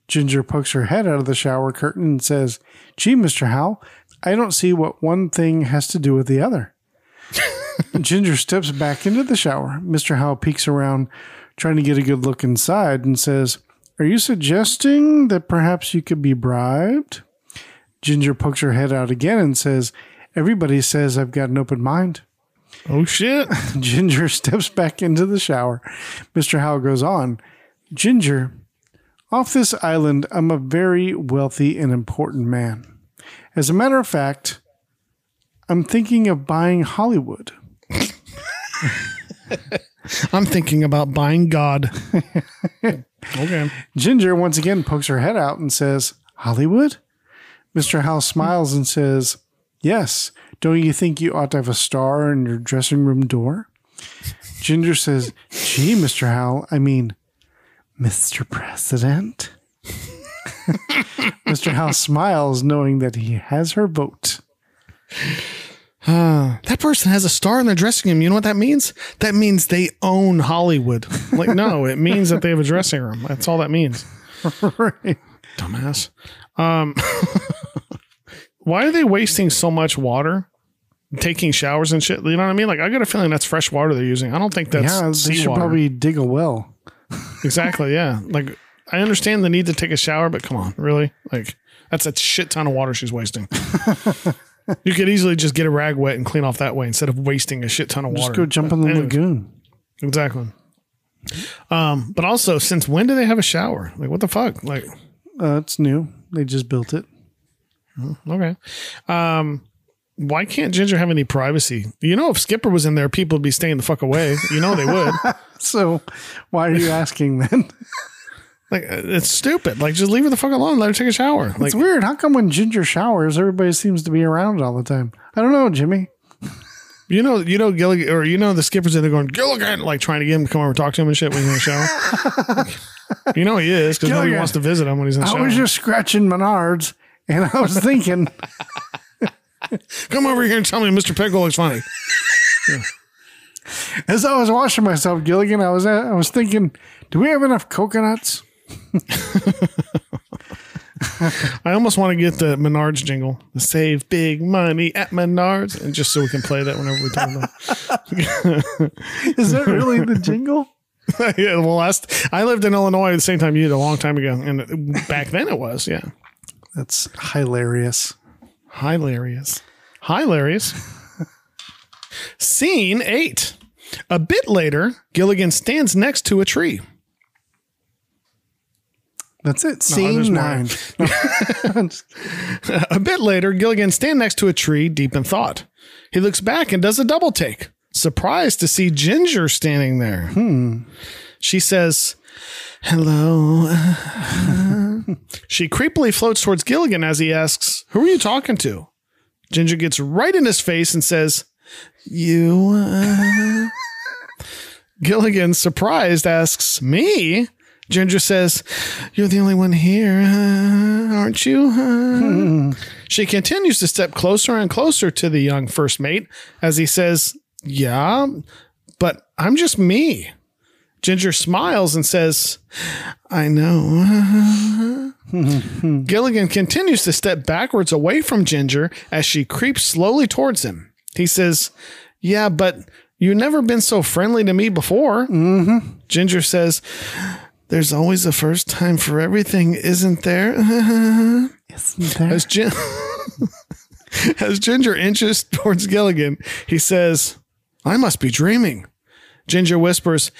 Ginger pokes her head out of the shower curtain and says, Gee, Mr. Howell, I don't see what one thing has to do with the other. Ginger steps back into the shower. Mr. Howell peeks around, trying to get a good look inside, and says, Are you suggesting that perhaps you could be bribed? Ginger pokes her head out again and says, Everybody says I've got an open mind. Oh shit. Ginger steps back into the shower. Mr. Howell goes on, Ginger, off this island, I'm a very wealthy and important man. As a matter of fact, I'm thinking of buying Hollywood. I'm thinking about buying God. okay. Ginger once again pokes her head out and says, Hollywood? Mr. Howell smiles and says, Yes. Don't you think you ought to have a star in your dressing room door? Ginger says, Gee, Mr. Howell, I mean, Mr. President. Mr. House smiles, knowing that he has her vote. That person has a star in their dressing room. You know what that means? That means they own Hollywood. Like, no, it means that they have a dressing room. That's all that means. right. Dumbass. Um, why are they wasting so much water? Taking showers and shit. You know what I mean? Like, I got a feeling that's fresh water they're using. I don't think that's Yeah, they should seawater. probably dig a well. exactly. Yeah. Like, I understand the need to take a shower, but come on, really? Like, that's a shit ton of water she's wasting. you could easily just get a rag wet and clean off that way instead of wasting a shit ton of water. Just go jump in the Anyways. lagoon. Exactly. Um, but also, since when do they have a shower? Like, what the fuck? Like, Uh, it's new. They just built it. okay. Um, why can't Ginger have any privacy? You know, if Skipper was in there, people would be staying the fuck away. You know they would. So why are you asking then? like, uh, it's stupid. Like, just leave her the fuck alone. Let her take a shower. Like, It's weird. How come when Ginger showers, everybody seems to be around all the time? I don't know, Jimmy. you know, you know, Gilligan, or you know, the Skipper's in there going Gilligan, like trying to get him to come over and talk to him and shit when he's in the shower. you know he is because nobody wants to visit him when he's in the I shower. I was just scratching Menards, and I was thinking, come over here and tell me Mr. Pickle looks funny. as I was washing myself, Gilligan, I was I was thinking, do we have enough coconuts? I almost want to get the Menards jingle, the save big money at Menards, and just so we can play that whenever we talk about. Is that really the jingle? yeah, well, last I lived in Illinois at the same time you did a long time ago, and back then it was yeah, That's hilarious. Hilarious, hilarious. Scene eight. A bit later, Gilligan stands next to a tree. That's it. Scene nine. A bit later, Gilligan stands next to a tree, deep in thought. He looks back and does a double take, surprised to see Ginger standing there. Hmm. She says, Hello. she creepily floats towards Gilligan as he asks, Who are you talking to? Ginger gets right in his face and says, You. uh?" Gilligan, surprised, asks, Me? Ginger says, You're the only one here, uh, aren't you? Uh?" She continues to step closer and closer to the young first mate as he says, Yeah, but I'm just me. Ginger smiles and says, I know. Gilligan continues to step backwards away from Ginger as she creeps slowly towards him. He says, Yeah, but you've never been so friendly to me before. Mm-hmm. Ginger says, There's always a first time for everything, isn't there? As, Gin- As Ginger inches towards Gilligan, he says, I must be dreaming. Ginger whispers,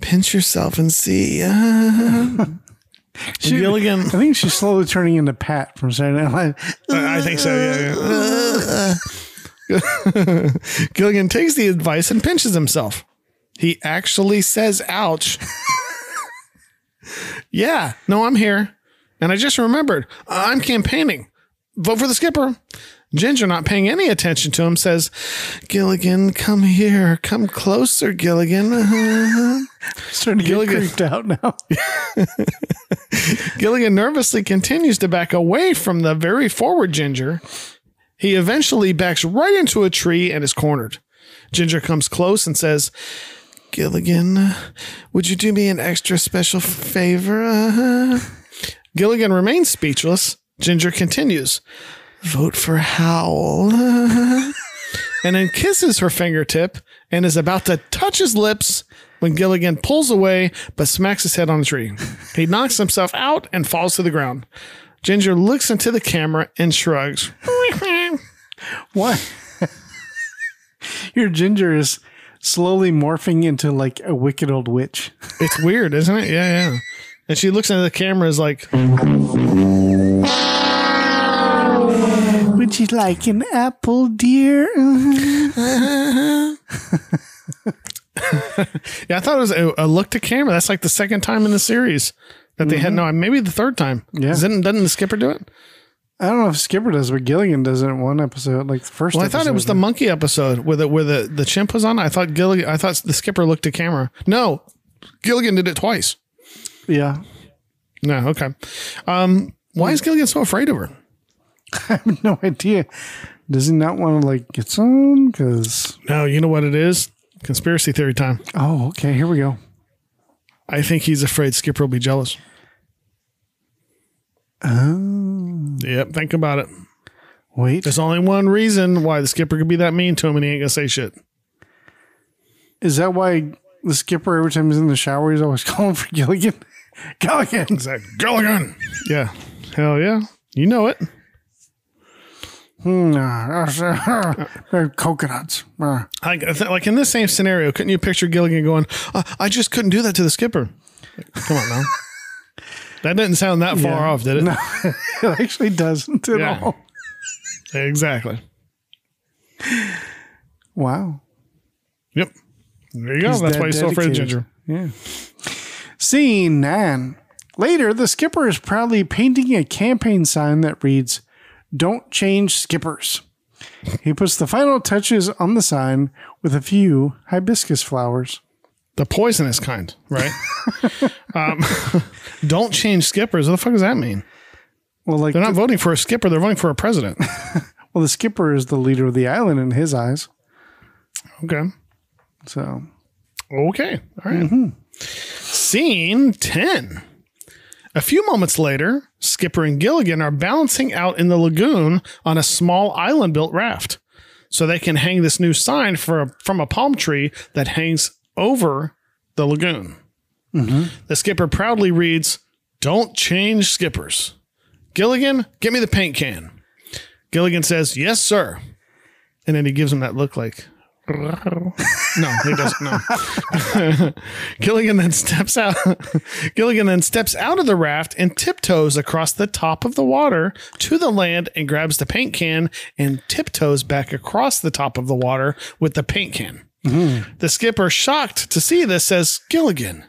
Pinch yourself and see. She- Gilligan. I think she's slowly turning into Pat from Saturday Night Live. I I think so, yeah. yeah. Gilligan takes the advice and pinches himself. He actually says, ouch. yeah, no, I'm here. And I just remembered, I'm campaigning. Vote for the skipper. Ginger, not paying any attention to him, says, Gilligan, come here. Come closer, Gilligan. Starting to get Gilligan. creeped out now. Gilligan nervously continues to back away from the very forward Ginger. He eventually backs right into a tree and is cornered. Ginger comes close and says, Gilligan, would you do me an extra special favor? Uh-huh." Gilligan remains speechless. Ginger continues, Vote for Howell. and then kisses her fingertip and is about to touch his lips when Gilligan pulls away but smacks his head on the tree. He knocks himself out and falls to the ground. Ginger looks into the camera and shrugs. What? Your ginger is slowly morphing into like a wicked old witch. It's weird, isn't it? Yeah, yeah. And she looks into the camera is like, You like an apple, dear? yeah, I thought it was a, a look to camera. That's like the second time in the series that they had no, maybe the third time. Yeah. Doesn't, doesn't the skipper do it? I don't know if Skipper does, but Gilligan does it in one episode, like the first. Well, I thought it was the monkey episode where the where the, the chimp was on. I thought Gilligan. I thought the skipper looked to camera. No, Gilligan did it twice. yeah. No, okay. Um, why is Gilligan so afraid of her? I have no idea. Does he not want to like get some? Because No, you know what it is. Conspiracy theory time. oh, okay, here we go. I think he's afraid Skipper will be jealous. Oh, Yep, think about it. wait, There's only one reason why the skipper could be that mean to him, and he ain't gonna say shit. is that why the skipper every time he's in the shower he's always calling for Gilligan? Gilligan. Exactly. Gilligan. Yeah. Hell yeah. You know it. Hmm, uh, They're coconuts. Uh, Like, like in this same scenario, couldn't you picture Gilligan going, uh, "I just couldn't do that to the skipper"? Like, Come on now. that didn't sound that far Yeah. off, did it? No, it actually doesn't at Yeah. all. Exactly. Wow. Yep. There you go. He's That's that why he's so afraid of. Ginger. Yeah. Scene nine. Later, the skipper is proudly painting a campaign sign that reads, Don't change skippers. He puts the final touches on the sign with a few hibiscus flowers. The poisonous kind, right? um, don't change skippers. What the fuck does that mean? Well, like, They're not voting for a skipper. They're voting for a president. well, the skipper is the leader of the island in his eyes. Okay. So, Okay. All right. Scene 10. A few moments later, Skipper and Gilligan are balancing out in the lagoon on a small island built raft. So they can hang this new sign for a, from a palm tree that hangs over the lagoon. Mm-hmm. The skipper proudly reads, Don't change skippers. Gilligan, get me the paint can. Gilligan says, Yes, sir. And then he gives him that look like, no, he doesn't. No. Gilligan then steps out. Gilligan then steps out of the raft and tiptoes across the top of the water to the land and grabs the paint can and tiptoes back across the top of the water with the paint can. The skipper, shocked to see this, says, Gilligan,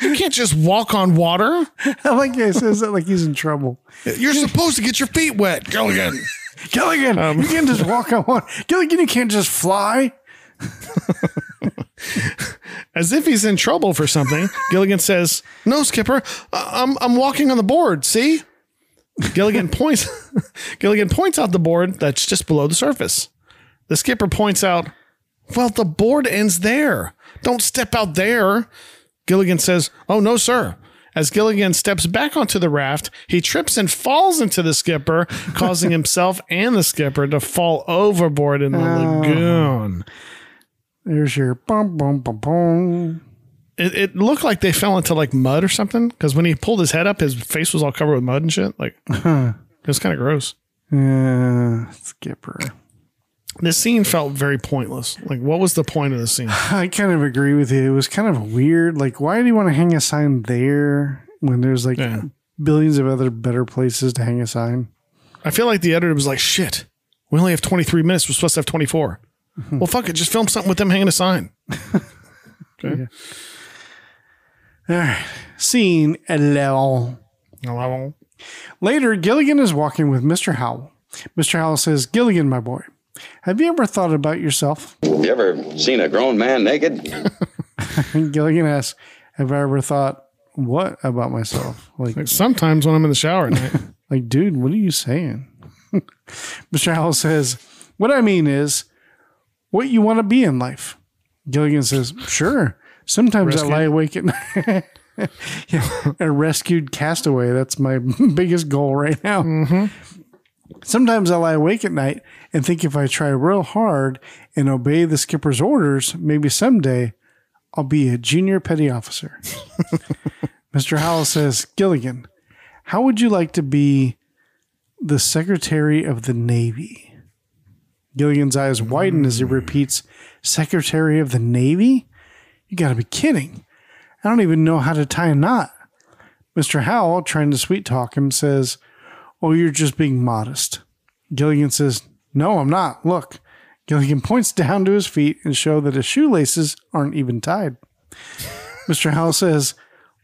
you can't just walk on water. I like he says that like he's in trouble. You're supposed to get your feet wet, Gilligan. Gilligan, Um, you can't just walk on water. Gilligan, you can't just fly. As if he's in trouble for something, Gilligan says, "No, Skipper, I'm I'm walking on the board. See?" Gilligan points. Gilligan points out the board that's just below the surface. The skipper points out, "Well, the board ends there. Don't step out there." Gilligan says, "Oh no, sir." As Gilligan steps back onto the raft, he trips and falls into the skipper, causing himself and the skipper to fall overboard in the oh. lagoon. There's your bum bum bum bum. it, it looked like they fell into like mud or something because when he pulled his head up, his face was all covered with mud and shit. Like it was kind of gross. Yeah, Skipper. This scene felt very pointless. Like, what was the point of the scene? I kind of agree with you. It was kind of weird. Like, why do you want to hang a sign there when there's like Yeah. billions of other better places to hang a sign? I feel like the editor was like, "Shit, we only have 23 minutes. We're supposed to have 24. Well, fuck it, just film something with them hanging a sign." Okay. All right. Scene 11. Hello. Later, Gilligan is walking with Mr. Howell. Mr. Howell says, Gilligan, my boy, have you ever thought about yourself? Have you ever seen a grown man naked? Gilligan asks, Have I ever thought what about myself? Like, Like sometimes when I'm in the shower at like, dude, what are you saying? Mr. Howell says, What I mean is what you want to be in life. Gilligan says, Sure. Sometimes Rescued? I lie awake at night. yeah, a rescued castaway. That's my biggest goal right now. Mm-hmm. Sometimes I lie awake at night and think if I try real hard and obey the skipper's orders, maybe someday I'll be a junior petty officer. Mr. Howell says, Gilligan, how would you like to be the Secretary of the Navy? Gilligan's eyes widen as he hmm. repeats, Secretary of the Navy? You gotta be kidding. I don't even know how to tie a knot. Mr. Howell, trying to sweet talk him, says, Oh, you're just being modest. Gilligan says, No, I'm not. Look. Gilligan points down to his feet and show that his shoelaces aren't even tied. Mr. Howell says,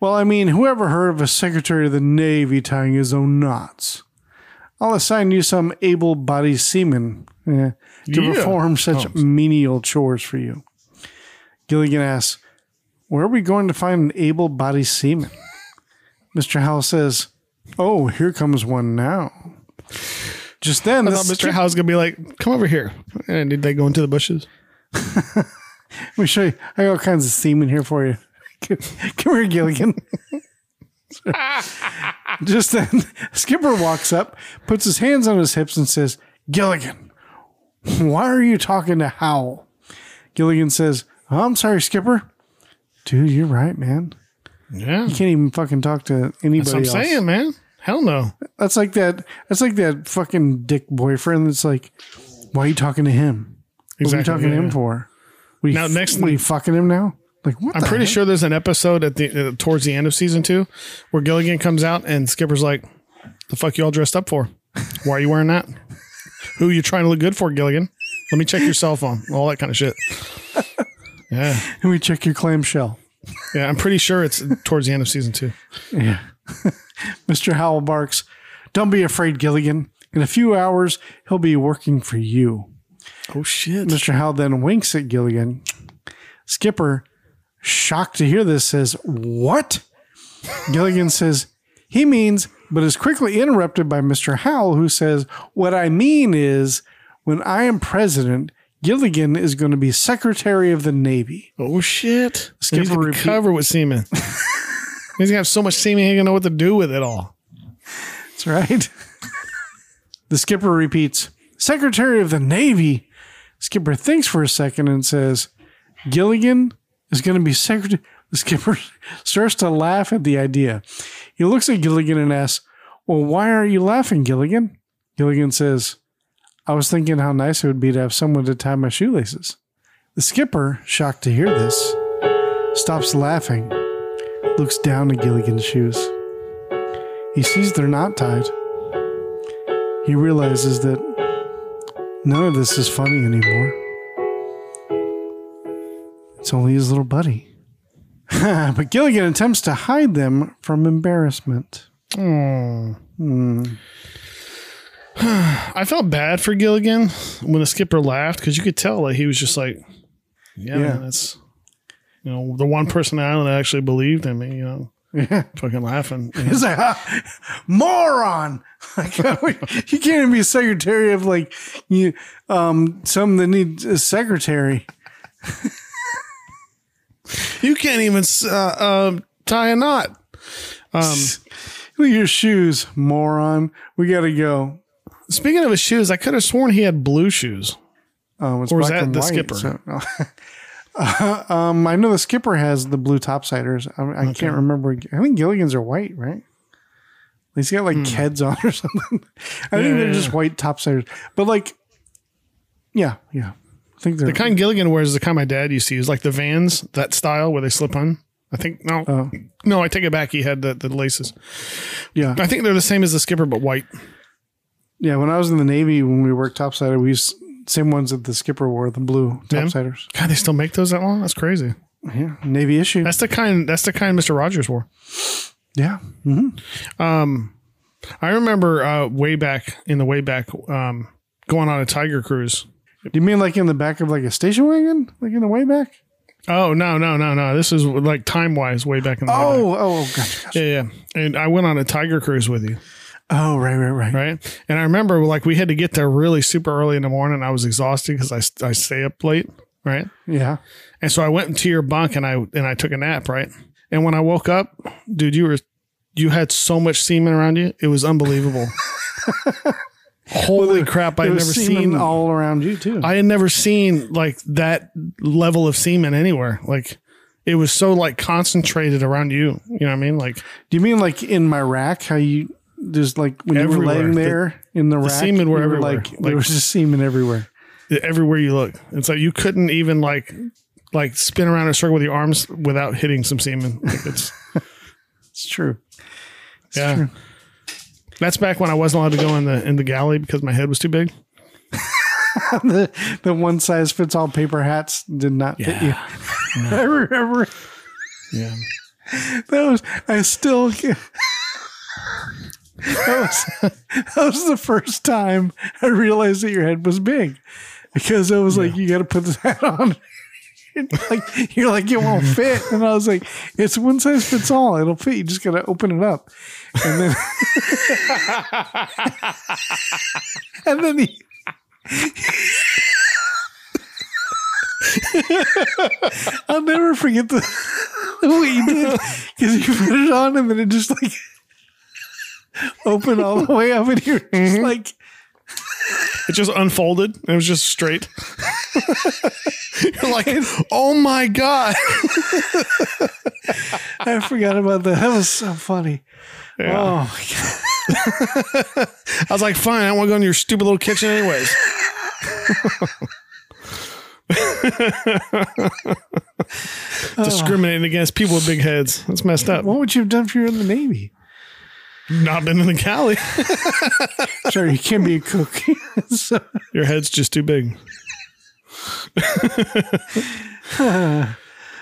Well, I mean, whoever heard of a Secretary of the Navy tying his own knots? I'll assign you some able bodied seaman eh, to Yeah. perform such Holmes. menial chores for you. Gilligan asks, Where are we going to find an able bodied seaman? Mr. Howell says, Oh, here comes one now. Just then, I thought Mr. skip- Howe's gonna be like, "Come over here," and did they go into the bushes? Let me show you. I got all kinds of semen here for you. Come here, Gilligan. Just then, Skipper walks up, puts his hands on his hips, and says, Gilligan, why are you talking to Howell? Gilligan says, oh, I'm sorry, Skipper. Dude, you're right, man. Yeah, You can't even fucking talk to anybody that's what I'm else. saying, man. Hell no. That's like that. That's like that fucking dick boyfriend. That's like, why are you talking to him? What are you Exactly, talking to him for? you Now, next- you fucking him now? Like? I'm pretty heck? sure there's an episode at the uh, towards the end of season two where Gilligan comes out and Skipper's like, "The fuck you all dressed up for? Why are you wearing that? Who are you trying to look good for, Gilligan? Let me check your cell phone, all that kind of shit." Yeah, Let me check your clamshell. yeah. I'm pretty sure it's towards the end of season two. Yeah. Mr. Howell barks, Don't be afraid, Gilligan. In a few hours, he'll be working for you. Oh shit! Mr. Howell then winks at Gilligan. Skipper, shocked to hear this, says, What? Gilligan says, He means, but is quickly interrupted by Mr. Howell, who says, What I mean is, when I am president, Gilligan is going to be Secretary of the Navy. Oh shit! Skipper He's repeat- covered with semen. He's gonna have so much semen, he ain't gonna know what to do with it all. That's right. the skipper repeats, Secretary of the Navy. Skipper thinks for a second and says, Gilligan is going to be secretary. The skipper starts to laugh at the idea. He looks at Gilligan and asks, Well, why are you laughing, Gilligan? Gilligan says, I was thinking how nice it would be to have someone to tie my shoelaces. The skipper, shocked to hear this, stops laughing, looks down at Gilligan's shoes. He sees they're not tied. He realizes that none of this is funny anymore. It's only his little buddy. but Gilligan attempts to hide them from embarrassment. I felt bad for Gilligan when the skipper laughed because you could tell that he was just like, yeah, Yeah. man, that's you know the one person on the island that actually believed in me. You know, Yeah. fucking laughing. you know. He's like, "Ah, moron! Like, you can't even be a secretary of like you um some that need a secretary. You can't even uh, um, tie a knot. Um, Look at your shoes, moron. We gotta go. speaking of his shoes, I could have sworn he had blue shoes. Um, it's Or is that and the white, skipper? so- no. Uh, um, I know the skipper has the blue topsiders. I, I can't remember. I think Gilligan's are white, right? He's got like Keds on or something. I think Hmm. They're yeah, just yeah. white topsiders. But like, yeah, yeah. I think The kind Gilligan wears is the kind my dad used to use, like the Vans, that style where they slip on. I think no, Oh. no, I take it back. He had the, the laces. yeah, I think they're the same as the skipper, but white. yeah. When I was in the Navy, when we worked topsider, we used same ones that the skipper wore, the blue topsiders. God, they still make those that long? That's crazy. Yeah, Navy issue. That's the kind. That's the kind Mister Rogers wore. yeah, Um, I remember uh, way back in the way back um, going on a Tiger cruise. Do you mean like in the back of like a station wagon, like in the way back? Oh no no no no! This is like time wise way back in the way oh, back. Oh, oh, gotcha, gotcha. yeah yeah. And I went on a Tiger cruise with you, Oh, right, right, right. right? And I remember like we had to get there really super early in the morning. I was exhausted because I I stay up late, right? Yeah. And so I went into your bunk and I and I took a nap, right? And when I woke up, dude, you were you had so much semen around you. It was unbelievable. Holy crap! Was never seen all around you too. I had never seen like that level of semen anywhere. Like it was so like concentrated around you. You know what I mean? Like Do you mean like in my rack? How you just like when you were laying The- there in the, rack? semen were you everywhere. Like, Like- there was just semen everywhere. everywhere you look, it's like you couldn't even like like spin around in a circle with your arms without hitting some semen. Like it's It's true. yeah. That's back when I wasn't allowed to go in the in the galley because my head was too big. the the one size fits all paper hats did not fit you. I remember Yeah. that was I still that was that was the first time I realized that your head was big because I was like you got to put this hat on. like you're like it won't fit, and I was like, it's one size fits all. It'll fit. You just gotta open it up, and then and then he. I'll never forget the what you did because you put it on and then it just like opened all the way up and you're just like It just unfolded. It was just straight. You're like, oh my god. I forgot about that. That was so funny. Oh my god. I was like, fine, I want to go in your stupid little kitchen anyways. Discriminating against people with big heads. That's messed up. What would you have done if you were in the Navy? Not been in the galley. Sorry, you can't be a cook. so, Your head's just too big.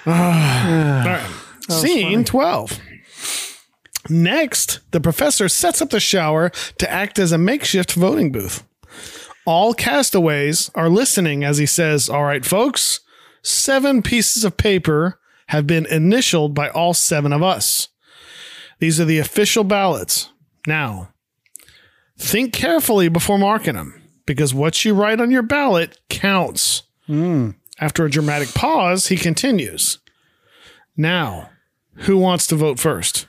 Ah. All right. Scene 12. Next, the professor sets up the shower to act as a makeshift voting booth. All castaways are listening as he says, All right, folks, seven pieces of paper have been initialed by all seven of us. These are the official ballots. Now, think carefully before marking them because what you write on your ballot counts. Hmm. After a dramatic pause, he continues. Now, Who wants to vote first?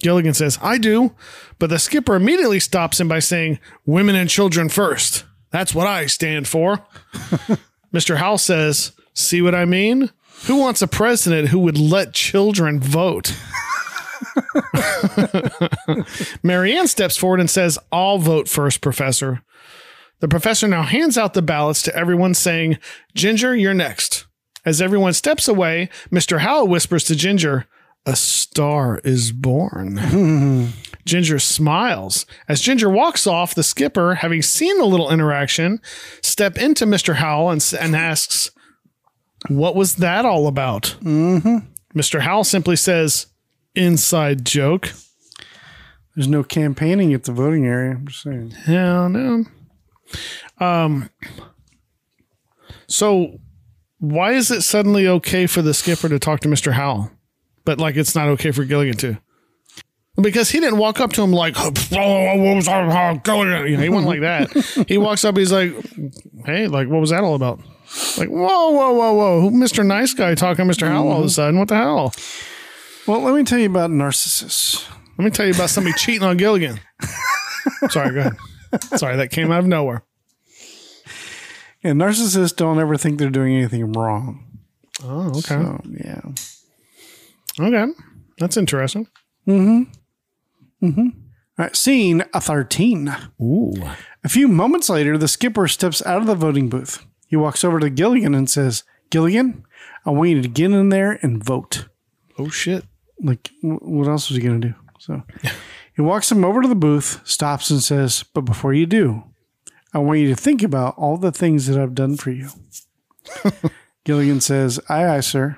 Gilligan says, I do. But the skipper immediately stops him by saying, Women and children first. That's what I stand for. Mr. Howell says, See what I mean? Who wants a president who would let children vote? Mary Ann steps forward and says, I'll vote first, Professor. The professor now hands out the ballots to everyone, saying, Ginger, you're next. As everyone steps away, Mr. Howell whispers to Ginger, A star is born. Ginger smiles. As Ginger walks off, the skipper, having seen the little interaction, step into Mr. Howell and, and asks, What was that all about? Mm-hmm. Mr. Howell simply says, Inside joke. There's no campaigning at the voting area. I'm just saying. Hell no. Um. So, why is it suddenly okay for the skipper to talk to Mister Howell, but like it's not okay for Gilligan to? Because he didn't walk up to him like, "Oh, what was that Gilligan?" You know, he wasn't like that. He walks up, he's like, "Hey, like, what was that all about?" Like, whoa, whoa, whoa, whoa! Mister Nice Guy talking to Mister Howell all of a sudden? What the hell? Well, let me tell you about narcissists. Let me tell you about somebody cheating on Gilligan. Sorry, go ahead. Sorry, that came out of nowhere. And narcissists don't ever think they're doing anything wrong. Oh, okay. So, yeah. Okay. That's interesting. Mm-hmm. Mm-hmm. All right, scene a 13. Ooh. A few moments later, the skipper steps out of the voting booth. He walks over to Gilligan and says, Gilligan, I want you to get in there and vote. Oh shit. Like, what else was he going to do? So he walks him over to the booth, stops, and says, But before you do, I want you to think about all the things that I've done for you. Gilligan says, Aye, aye, sir.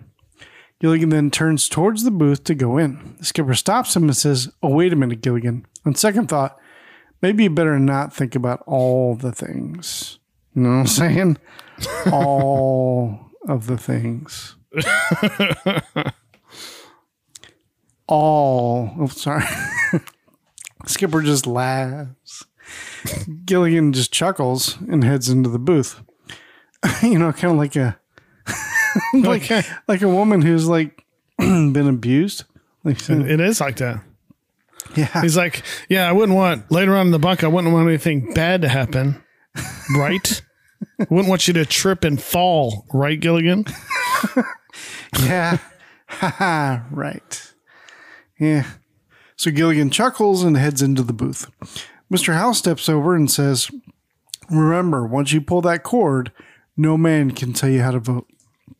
Gilligan then turns towards the booth to go in. The skipper stops him and says, Oh, wait a minute, Gilligan. On second thought, maybe you better not think about all the things. You know what I'm saying? all of the things. all. Oh, sorry. Skipper just laughs. Gilligan just chuckles and heads into the booth. you know, kind of like a like Okay. like a woman who's like been abused. Like, so- It is like that. yeah, He's like, yeah, I wouldn't want later on in the bunk. I wouldn't want anything bad to happen, right? I wouldn't want you to trip and fall, right, Gilligan? yeah, right. Yeah. So Gilligan chuckles and heads into the booth. Mr. Howell steps over and says, "Remember, once you pull that cord, no man can tell you how to vote."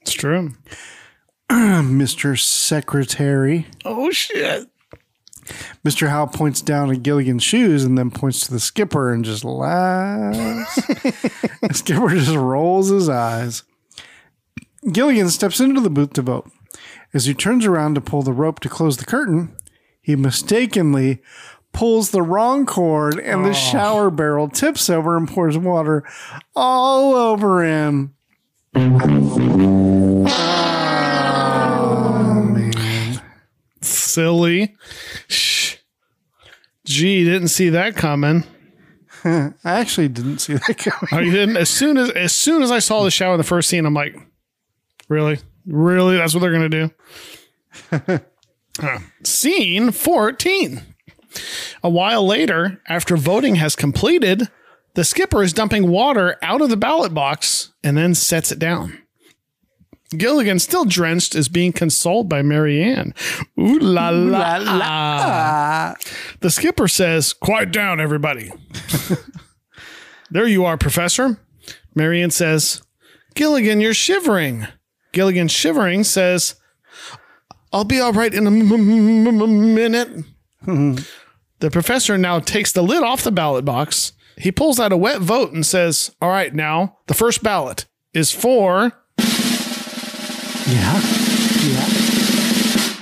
It's true. Mr. Secretary. Oh shit! Mr. Howell points down at Gilligan's shoes and then points to the skipper and just laughs. the skipper just rolls his eyes. Gilligan steps into the booth to vote. As he turns around to pull the rope to close the curtain, he mistakenly pulls the wrong cord and the oh. shower barrel tips over and pours water all over him. Oh, man. Silly. Shh. Gee, didn't see that coming. I actually didn't see that coming. Oh, you didn't? As soon as as soon as I saw the shower in the first scene, I'm like, really, really? That's what they're gonna do? Huh. Scene 14. A while later, after voting has completed, the skipper is dumping water out of the ballot box and then sets it down. Gilligan, still drenched, is being consoled by Mary Ann. Ooh la la. The skipper says, Quiet down, everybody. there you are, Professor. Mary Ann says, Gilligan, you're shivering. Gilligan, shivering, says, I'll be all right in a m- m- m- minute. the professor now takes the lid off the ballot box. He pulls out a wet vote and says, All right, now, the first ballot is for Yeah. Yeah.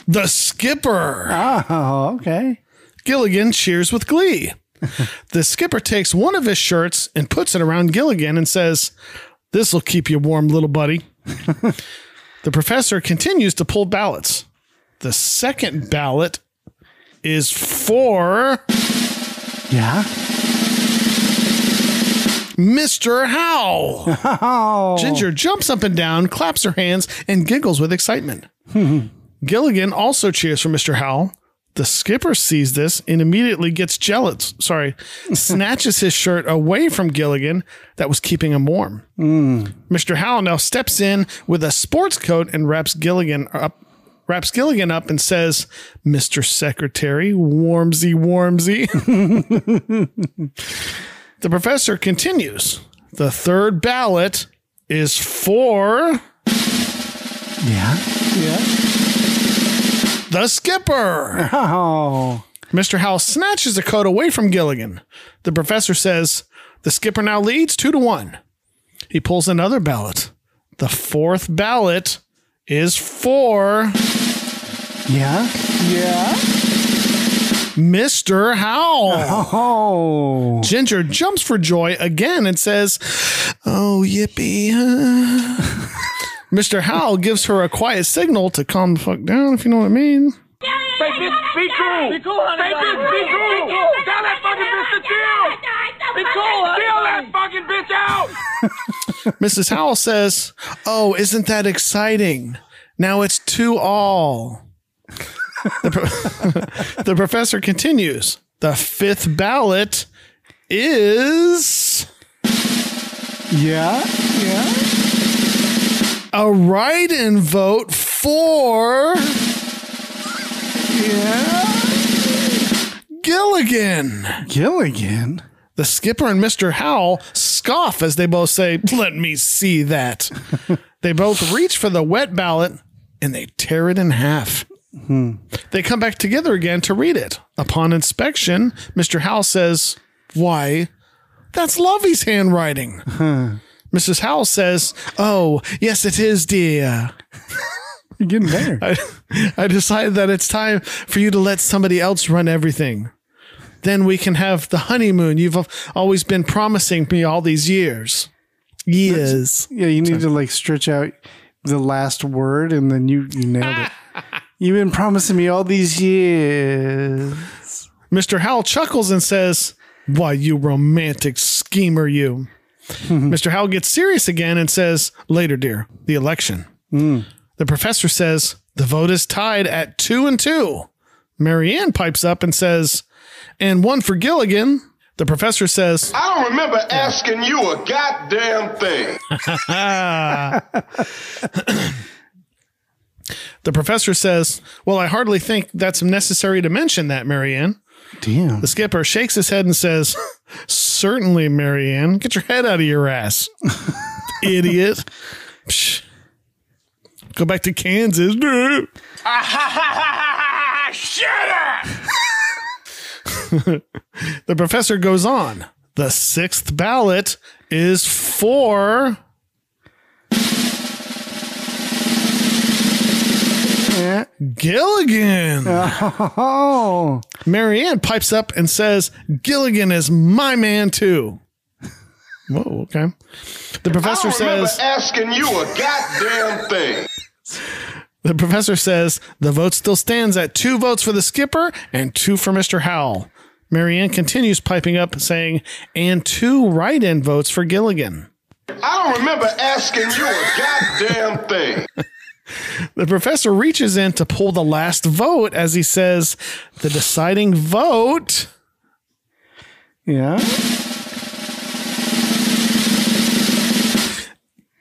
the skipper. Oh, okay. Gilligan cheers with glee. the skipper takes one of his shirts and puts it around Gilligan and says, This'll keep you warm, little buddy. the professor continues to pull ballots. The second ballot is for Yeah. Mr. Howell. Oh. Ginger jumps up and down, claps her hands, and giggles with excitement. Hmm. Gilligan also cheers for Mr. Howell. The skipper sees this and immediately gets jealous. Sorry, snatches his shirt away from Gilligan that was keeping him warm. Hmm. Mr. Howell now steps in with a sports coat and wraps Gilligan up. Wraps Gilligan up and says, Mr. Secretary, warmsy, warmsy. the professor continues. The third ballot is for Yeah. Yeah. The skipper. Oh. Mr. Howell snatches the coat away from Gilligan. The professor says the skipper now leads two to one. He pulls another ballot. The fourth ballot is for Yeah. Yeah. Mr. Howell. Oh. Ginger jumps for joy again and says, Oh, yippee. Mr. Howell gives her a quiet signal to calm the fuck down, if you know what I mean. Hey, bitch, be cool. Be cool, honey. Hey, bitch, be cool. Tell that fucking bitch to chill. Be cool, honey. Chill that fucking bitch out. Mrs. Howell says, Oh, isn't that exciting? Now it's two all. the, pro- the professor continues. The fifth ballot is Yeah. Yeah. A write in vote for Yeah. Gilligan. Gilligan. The skipper and Mr. Howell scoff as they both say, Let me see that. they both reach for the wet ballot and they tear it in half. Hmm. They come back together again to read it. Upon inspection, Mr. Howell says, Why, that's Lovey's handwriting. Mrs. Howell says, Oh, yes, it is, dear. You're getting better. I, I decided that it's time for you to let somebody else run everything. Then we can have the honeymoon you've always been promising me all these years. Years. Yeah, you need to like stretch out the last word and then you, you nailed it. You've been promising me all these years. Mr. Howell chuckles and says, Why, you romantic schemer, you. Mr. Howell gets serious again and says, Later, dear, the election. The professor says, The vote is tied at two and two. Mary Ann pipes up and says, And one for Gilligan. The professor says, I don't remember asking you a goddamn thing. The professor says, Well, I hardly think that's necessary to mention that, Mary Ann. Damn. The skipper shakes his head and says, Certainly, Mary Ann. Get your head out of your ass. Idiot. Psh. Go back to Kansas. Shut up. the professor goes on. The sixth ballot is for Yeah. Gilligan. Oh. Mary Ann pipes up and says, Gilligan is my man too. Whoa, okay. The professor don't says, asking you a goddamn thing. the professor says the vote still stands at two votes for the skipper and two for Mr. Howell. Mary Ann continues piping up saying, and two write-in votes for Gilligan. I don't remember asking you a goddamn thing. The professor reaches in to pull the last vote as he says, the deciding vote Yeah.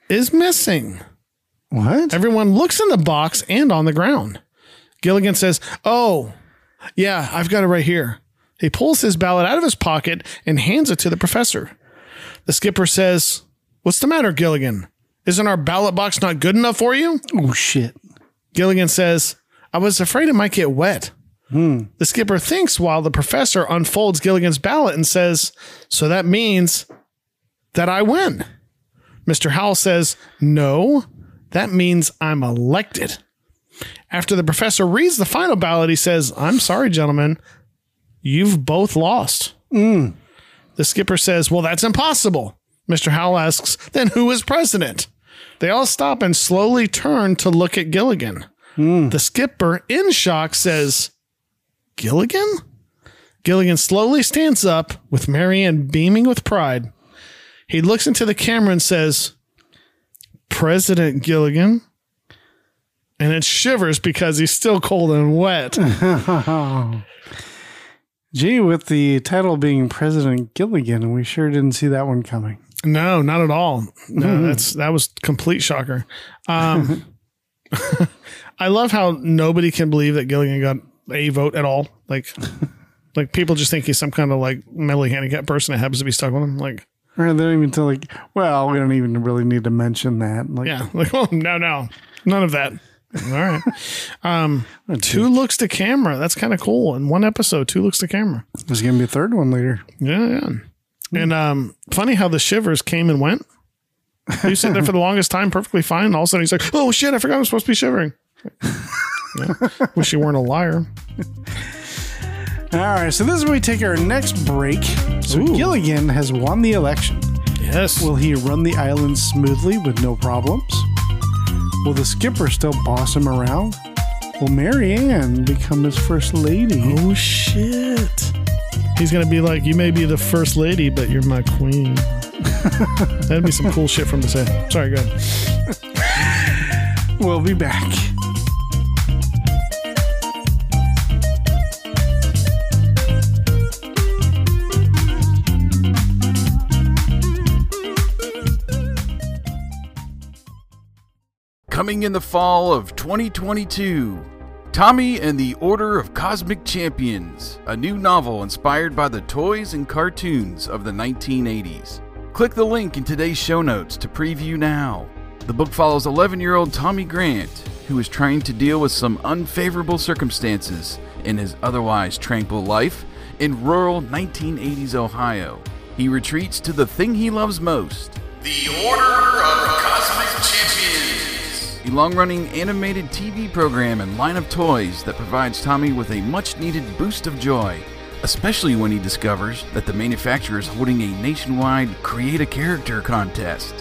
is missing. What? Everyone looks in the box and on the ground. Gilligan says, Oh, yeah, I've got it right here. He pulls his ballot out of his pocket and hands it to the professor. The skipper says, What's the matter, Gilligan? Isn't our ballot box not good enough for you? Oh shit. Gilligan says, I was afraid it might get wet. Hmm. The skipper thinks while the professor unfolds Gilligan's ballot and says, So that means that I win. Mr. Howell says, No, that means I'm elected. After the professor reads the final ballot, he says, I'm sorry, gentlemen. You've both lost. Hmm. The skipper says, Well, that's impossible. Mr. Howell asks, Then who is president? They all stop and slowly turn to look at Gilligan. Hmm. The skipper, in shock, says, Gilligan? Gilligan slowly stands up, with Mary Ann beaming with pride. He looks into the camera and says, President Gilligan, and it shivers because he's still cold and wet. Gee, with the title being President Gilligan, we sure didn't see that one coming. No, not at all. No, that's that was complete shocker. Um, I love how nobody can believe that Gilligan got a vote at all. Like, like people just think he's some kind of like mentally handicapped person that happens to be stuck with him. Like, Or they don't even tell like, well, we don't even really need to mention that. Like, yeah, like oh no, no, none of that. All right. Um, two looks to camera. That's kind of cool. In one episode, two looks to camera. there's gonna be a third one later. Yeah, yeah. And um, funny how the shivers came and went. He was sitting there for the longest time, perfectly fine. All of a sudden, he's like, "Oh shit! I forgot I'm supposed to be shivering." Yeah. Wish you weren't a liar. All right, so this is where we take our next break. So Ooh. Gilligan has won the election. Yes. Will he run the island smoothly with no problems? Will the skipper still boss him around? Will Mary Ann become his first lady? oh shit! He's gonna be like, "You may be the first lady, but you're my queen." That'd be some cool shit from him to say. Sorry, go ahead. We'll be back. Coming in the fall of 2022, Tommy and the Order of Cosmic Champions, a new novel inspired by the toys and cartoons of the 1980s. Click the link in today's show notes to preview now. The book follows 11 year old Tommy Grant, who is trying to deal with some unfavorable circumstances in his otherwise tranquil life in rural 1980s Ohio. He retreats to the thing he loves most the Order of Cosmic Champions, a long running animated TV program and line of toys that provides Tommy with a much needed boost of joy, especially when he discovers that the manufacturer is holding a nationwide Create a Character contest.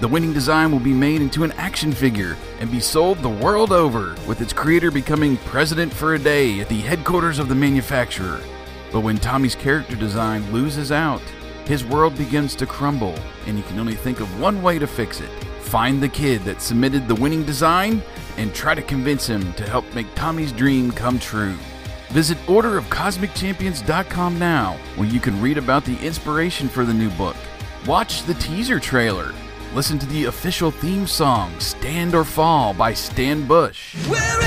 The winning design will be made into an action figure and be sold the world over, with its creator becoming president for a day at the headquarters of the manufacturer. But when Tommy's character design loses out, his world begins to crumble, and he can only think of one way to fix it find the kid that submitted the winning design and try to convince him to help make Tommy's dream come true. Visit orderofcosmicchampions.com now, where you can read about the inspiration for the new book. Watch the teaser trailer. Listen to the official theme song, Stand or Fall by Stan Bush. Wherever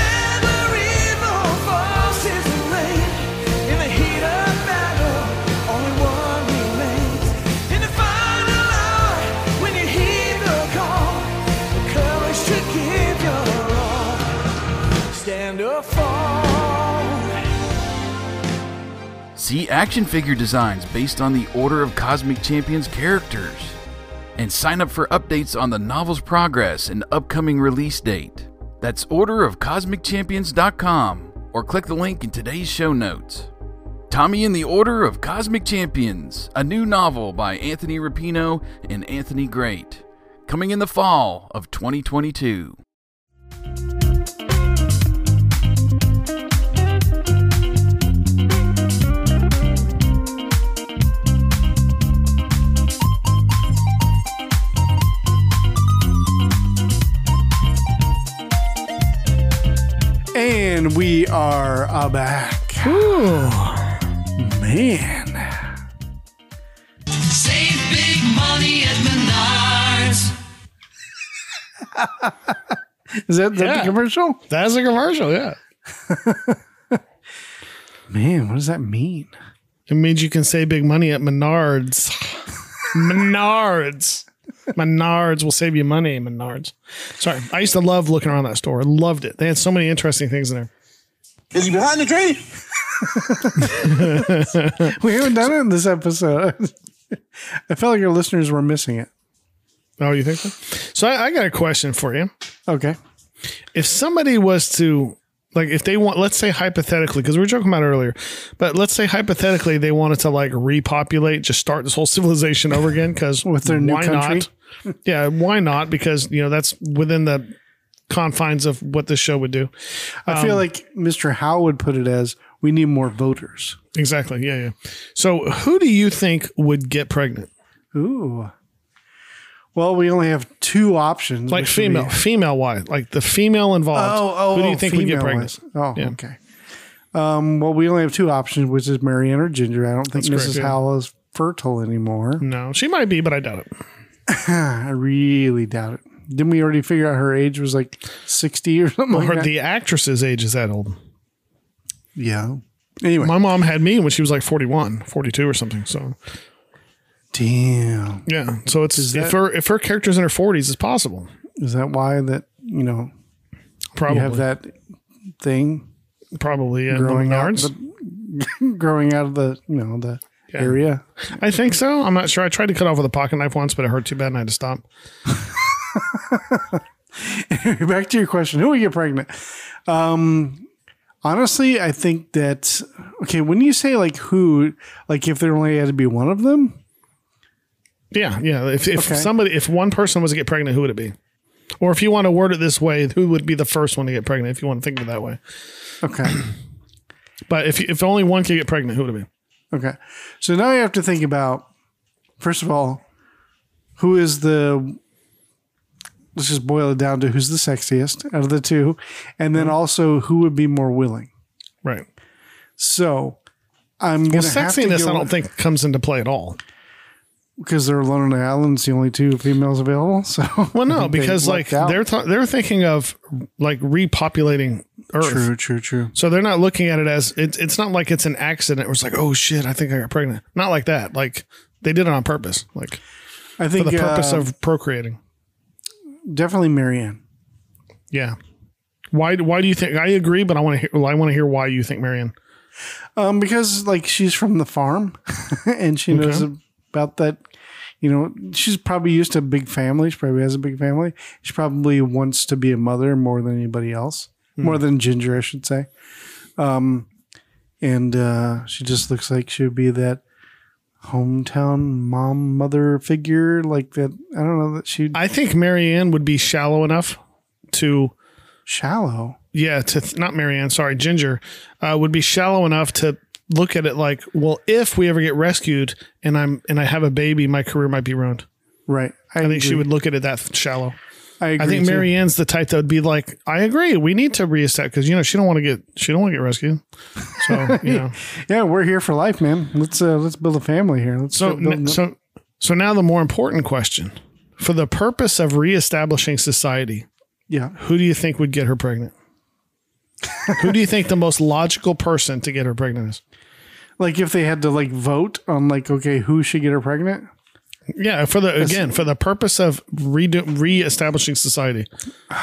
See action figure designs based on the Order of Cosmic Champions characters. And sign up for updates on the novel's progress and upcoming release date. That's orderofcosmicchampions.com or click the link in today's show notes. Tommy and the Order of Cosmic Champions, a new novel by Anthony Rapino and Anthony Grate, coming in the fall of 2022. And we are uh, back. Ooh. Man. Save big money at Menards. Is that, that Yeah. the commercial? That's a commercial. Yeah. Man, what does that mean? It means you can save big money at Menards. Menards. Menards will save you money. Menards. Sorry, I used to love looking around that store. I loved it. They had so many interesting things in there. Is he behind the tree? We haven't done it in this episode. I felt like your listeners were missing it. Oh, you think so? So I, I got a question for you. Okay. If somebody was to like, if they want, let's say hypothetically, because we were joking about it earlier, but let's say hypothetically they wanted to like repopulate, just start this whole civilization over again, because With their new why country? not? Yeah, why not? Because you know that's within the confines of what this show would do. I feel like Mr. Howell would put it as we need more voters. Exactly. Yeah, yeah. So who do you think would get pregnant? Ooh. Well, we only have two options. Like would be- female, female wise, like the female involved. Oh, oh, who do you oh, think would get pregnant? Oh, Yeah. okay. Um, well, we only have two options, which is Mary Ann or Ginger. I don't think That's Mrs. correct, yeah. Howell is fertile anymore. No, she might be, but I doubt it. I really doubt it. Didn't we already figure out her age was like 60 or something Or that? the actress's age is that old. yeah. Anyway, My mom had me when she was like 41, 42 or something. So damn. yeah, so it's Is if that- her if her character's in her 40s, it's possible. Is that why that, you know, Probably, you have that thing probably yeah, growing out, the, growing out of the, you know, the Yeah. area? I think so. I'm not sure. I tried to cut off with a pocket knife once, but it hurt too bad and I had to stop. Back to your question. Who would get pregnant? Um, honestly, I think that, okay, when you say like who, like if there only had to be one of them, Yeah, yeah. If, if Okay. somebody, if one person was to get pregnant, who would it be? Or if you want to word it this way, who would be the first one to get pregnant? If you want to think of it that way, okay. but if if only one could get pregnant, who would it be? Okay. So now you have to think about, first of all, who is the, let's just boil it down to who's the sexiest out of the two. And then mm-hmm. also who would be more willing. Right. So I'm Well, going to have sexiness, go, I don't think comes into play at all. Because they're alone on the island. It's the only two females available. So Well, no, because like out. they're th- they're thinking of like repopulating Earth. true, true, true. So they're not looking at it as it's. It's not like it's an accident. Where it's like, oh shit, I think I got pregnant. Not like that. Like they did it on purpose, like I for think the purpose uh, of procreating. definitely Mary Ann. Yeah. Why? Why do you think? I agree, but I want to hear. Well, I want to hear why you think Mary Ann. Um, because like she's from the farm and she knows about that. You know, she's probably used to a big family. She probably has a big family. She probably wants to be a mother more than anybody else, more than Ginger, I should say. Um, and uh, she just looks like she would be that hometown mom mother figure, like that. I don't know that she I think Mary Ann would be shallow enough to. shallow. Yeah, to not Mary Ann. Sorry, Ginger uh, would be shallow enough to look at it like, well, if we ever get rescued and I'm and I have a baby, my career might be ruined. Right. I think she would look at it that shallow. I, agree I think. Mary Ann's the type that would be like, I agree, we need to reestablish because you know she don't want to get she don't want to get rescued. So you know, Yeah, we're here for life, man. Let's uh, let's build a family here. Let's so so so now the more important question, for the purpose of reestablishing society, yeah. who do you think would get her pregnant? Who do you think the most logical person to get her pregnant is? Like if they had to like vote on like okay who should get her pregnant. Yeah, for the again for the purpose of redo, reestablishing society,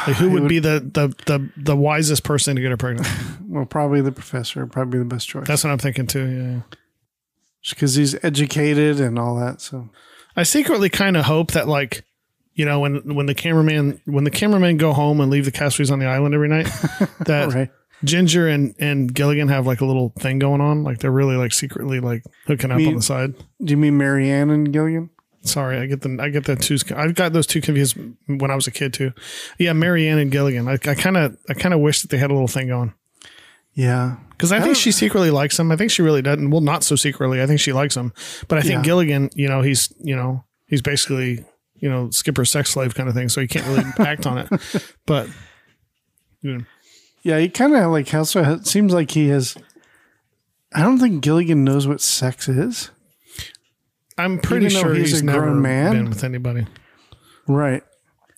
like who would, be the, the the the wisest person to get her pregnant? Well, probably the professor, probably the best choice. That's what I'm thinking too. Yeah, yeah. because he's educated and all that. So I secretly kind of hope that like you know when when the cameraman when the cameramen go home and leave the castaways on the island every night that right. Ginger and and Gilligan have like a little thing going on like they're really like secretly like hooking up Me- on the side. Do you mean Mary Ann and Gilligan? Sorry, I get the I get that two. I've got those two confused when I was a kid too. Yeah, Mary Ann and Gilligan. I kind of I kind of wish that they had a little thing going Yeah. because I think uh, she secretly likes him. I think she really doesn't. Well, not so secretly. I think she likes him, but I think Yeah. Gilligan, you know, he's you know he's basically you know skipper sex slave kind of thing. So he can't really act on it. But Yeah, he kind of like also seems like he has. I don't think Gilligan knows what sex is. I'm pretty Even sure he's he's, a never grown man? been with anybody. Right.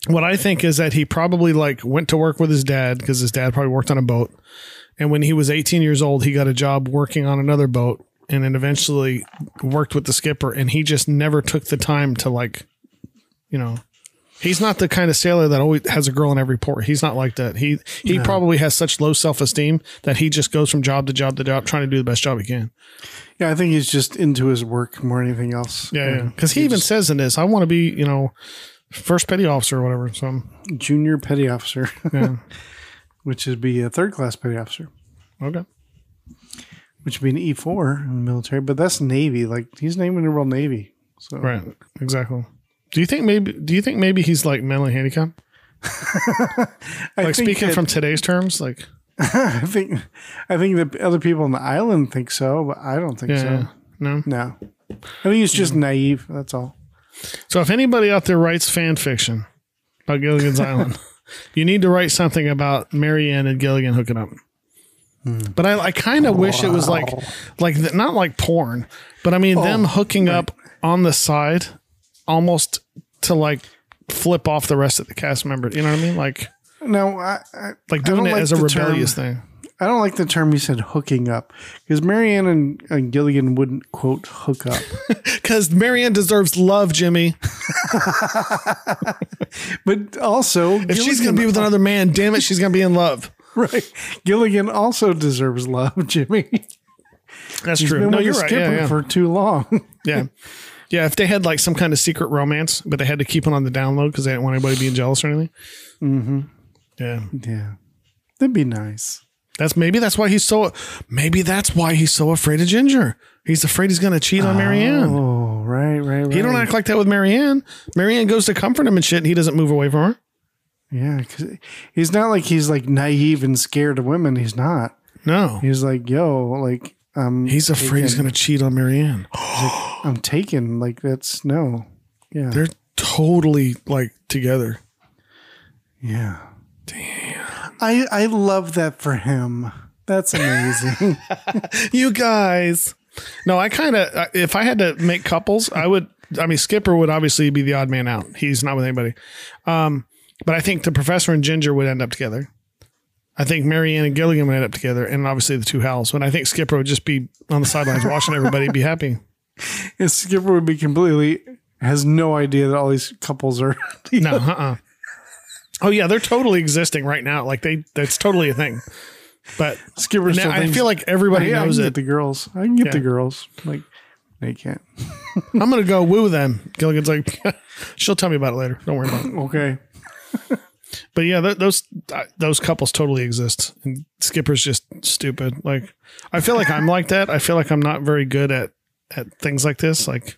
What I think is that he probably like went to work with his dad because his dad probably worked on a boat. And when he was 18 years old, he got a job working on another boat and then eventually worked with the skipper. And he just never took the time to like, you know, he's not the kind of sailor that always has a girl in every port. He's not like that. He, he probably has such low self esteem that he just goes from job to job to job trying to do the best job he can. Yeah, I think he's just into his work more than anything else. Yeah. yeah. And Cause he, even says in this, I want to be, you know, first petty officer or whatever. So I'm- junior petty officer, yeah. which would be a third class petty officer, okay. which would be an E four in the military. But that's Navy. Like he's naming the Royal Navy. So Right. Exactly. Do you think maybe? Do you think maybe he's like mentally handicapped? Like speaking that- from today's terms, like I think I think that other people on the island think so, but I don't think yeah, so. no. No, I think he's just mm. naive. That's all. So if anybody out there writes fan fiction about Gilligan's Island, you need to write something about Mary Ann and Gilligan hooking up. Hmm. But I, I kind of wish it was like, like th- not like porn, but I mean them oh, hooking up on the side, almost to like flip off the rest of the cast members. You know what I mean? Like, No, I, I like I doing don't it like as a rebellious term- thing. I don't like the term you said hooking up because Mary Ann and, and Gilligan wouldn't quote hook up. Because Mary Ann deserves love, Jimmy. But also, If she's gonna be with another man, damn it, she's gonna be in love. right, Gilligan also deserves love, Jimmy. That's true. been No, with you're right. Yeah, yeah. for too long. yeah. Yeah, if they had like some kind of secret romance, but they had to keep it on the download because they didn't want anybody being jealous or anything. Mm-hmm. Yeah, yeah, that'd be nice. that's maybe that's why he's so. Maybe that's why he's so afraid of Ginger. He's afraid he's going to cheat on Mary Ann. Oh, right, right, right. He don't act like that with Mary Ann. Marianne goes to comfort him and shit, and he doesn't move away from her. Yeah, because he's not like he's like naive and scared of women. He's not. No, He's like, yo, like, um, he's afraid he's going to cheat on Mary Ann. I'm taken. Like that's no. Yeah, They're totally like together. yeah. Damn. I I love that for him. That's amazing. you guys. No, I kind of, if I had to make couples, I would, I mean, Skipper would obviously be the odd man out. He's not with anybody. Um, but I think the professor and Ginger would end up together. I think Mary Ann and Gilligan would end up together, and obviously the two Howells. But I think Skipper would just be on the sidelines watching everybody be happy. And Skipper would be completely has no idea that all these couples are. No, uh uh Oh, yeah, they're totally existing right now. Like they, that's totally a thing. But Skipper now, I feel like everybody I knows can it. get the girls. I can get the girls. Like they can't. I'm going to go woo them. Gilligan's like, she'll tell me about it later. Don't worry about it. Okay. But yeah, th- those uh, those couples totally exist, and Skipper's just stupid. Like, I feel like I'm like that. I feel like I'm not very good at at things like this. Like,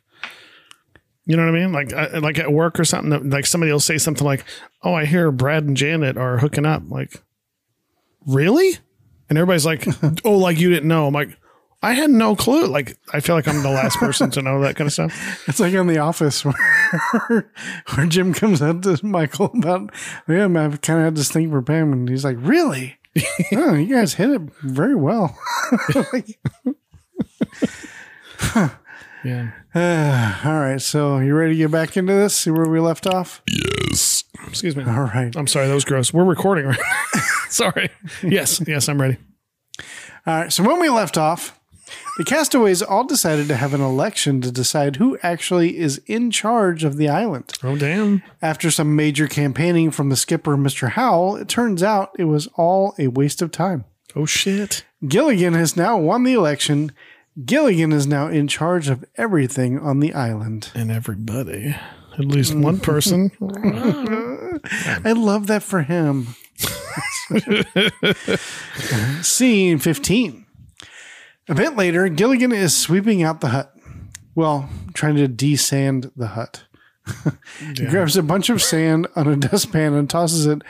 you know what I mean? Like, I, like at work or something. Like somebody will say something like, "Oh, I hear Brad and Janet are hooking up." Like, really? And everybody's like, "Oh, like you didn't know." I'm like, I had no clue. Like, I feel like I'm the last person to know that kind of stuff. It's like in The Office where, where Jim comes up to Michael about, yeah, man, I kind of had this thing for Pam. And he's like, really? oh, you guys hit it very well. Like, Yeah. all right. So you ready to get back into this? See where we left off? Yes. Excuse me. All right. I'm sorry. That was gross. We're recording right sorry. Yes. Yes. I'm ready. All right. So when we left off, the castaways all decided to have an election to decide who actually is in charge of the island. Oh, damn. After some major campaigning from the skipper, Mr. Howell, it turns out it was all a waste of time. Oh, shit. Gilligan has now won the election. Gilligan is now in charge of everything on the island. And everybody, at least one person. I love that for him. Scene 15. A bit later, Gilligan is sweeping out the hut. Well, trying to desand the hut. he grabs a bunch of sand on a dustpan and tosses it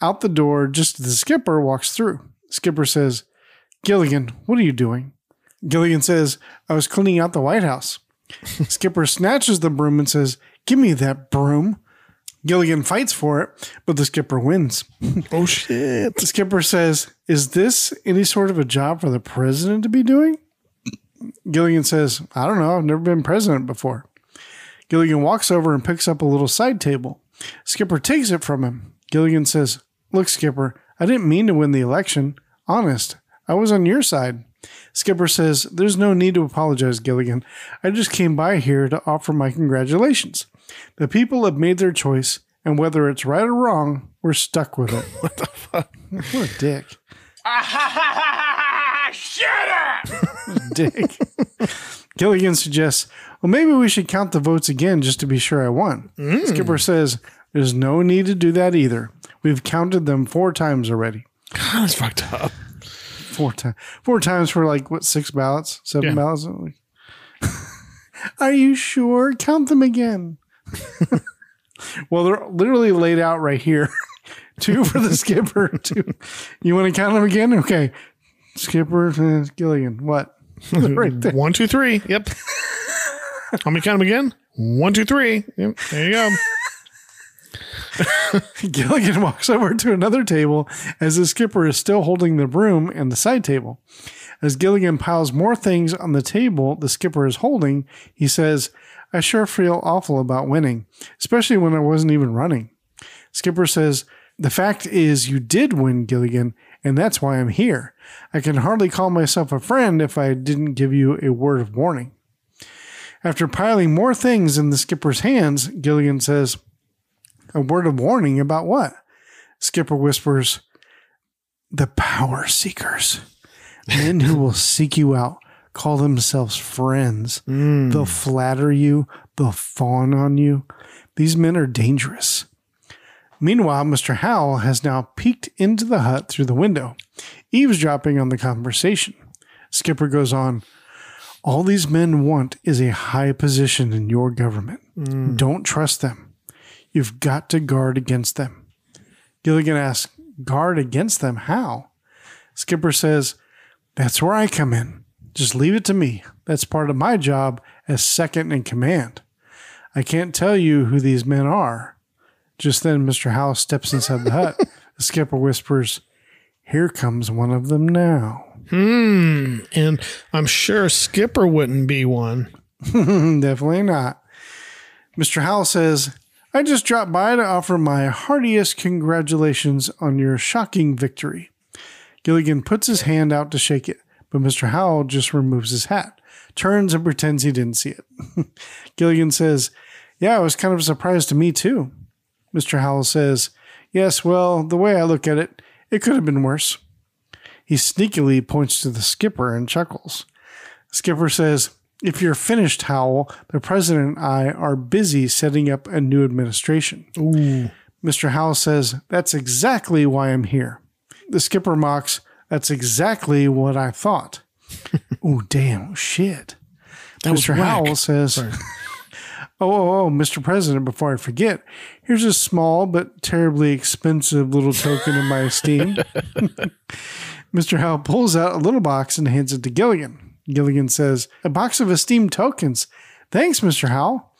out the door just as the skipper walks through. Skipper says, Gilligan, what are you doing? Gilligan says, I was cleaning out the White House. Skipper snatches the broom and says, Give me that broom. Gilligan fights for it, but the skipper wins. oh, shit. The skipper says, Is this any sort of a job for the president to be doing? Gilligan says, I don't know. I've never been president before. Gilligan walks over and picks up a little side table. Skipper takes it from him. Gilligan says, Look, Skipper, I didn't mean to win the election. Honest, I was on your side. Skipper says, There's no need to apologize, Gilligan. I just came by here to offer my congratulations. The people have made their choice, and whether it's right or wrong, we're stuck with it. what the fuck? What a dick. Shut up! dick. Gilligan suggests, well, maybe we should count the votes again just to be sure I won. Mm. Skipper says, there's no need to do that either. We've counted them four times already. God, that's fucked up. Four times. Four times for like, what, six ballots? Seven Yeah. ballots? Are you sure? Count them again. well, they're literally laid out right here. two for the skipper. Two. You want to count them again? Okay. Skipper, uh, Gilligan. What? right there. One, two, three. Yep. Let me count them again. One, two, three. Yep, there you go. Gilligan walks over to another table as the skipper is still holding the broom and the side table. As Gilligan piles more things on the table the skipper is holding, he says, I sure feel awful about winning, especially when I wasn't even running. Skipper says, The fact is, you did win, Gilligan, and that's why I'm here. I can hardly call myself a friend if I didn't give you a word of warning. After piling more things in the skipper's hands, Gilligan says, A word of warning about what? Skipper whispers, The power seekers. Men who will seek you out, call themselves friends. Mm. They'll flatter you, they'll fawn on you. These men are dangerous. Meanwhile, Mr. Howell has now peeked into the hut through the window, eavesdropping on the conversation. Skipper goes on, All these men want is a high position in your government. Mm. Don't trust them. You've got to guard against them. Gilligan asks, Guard against them? How? Skipper says, That's where I come in. Just leave it to me. That's part of my job as second in command. I can't tell you who these men are. Just then, Mr. Howell steps inside the hut. The skipper whispers, Here comes one of them now. Hmm. And I'm sure Skipper wouldn't be one. Definitely not. Mr. Howell says, I just dropped by to offer my heartiest congratulations on your shocking victory. Gilligan puts his hand out to shake it, but Mr. Howell just removes his hat, turns and pretends he didn't see it. Gilligan says, Yeah, it was kind of a surprise to me, too. Mr. Howell says, Yes, well, the way I look at it, it could have been worse. He sneakily points to the skipper and chuckles. Skipper says, If you're finished, Howell, the president and I are busy setting up a new administration. Mr. Howell says, That's exactly why I'm here. The skipper mocks, That's exactly what I thought. oh, damn, shit. That was Mr. Howell says, Oh, oh, oh, Mr. President, before I forget, here's a small but terribly expensive little token in my esteem. Mr. Howell pulls out a little box and hands it to Gilligan. Gilligan says, A box of esteemed tokens. Thanks, Mr. Howell.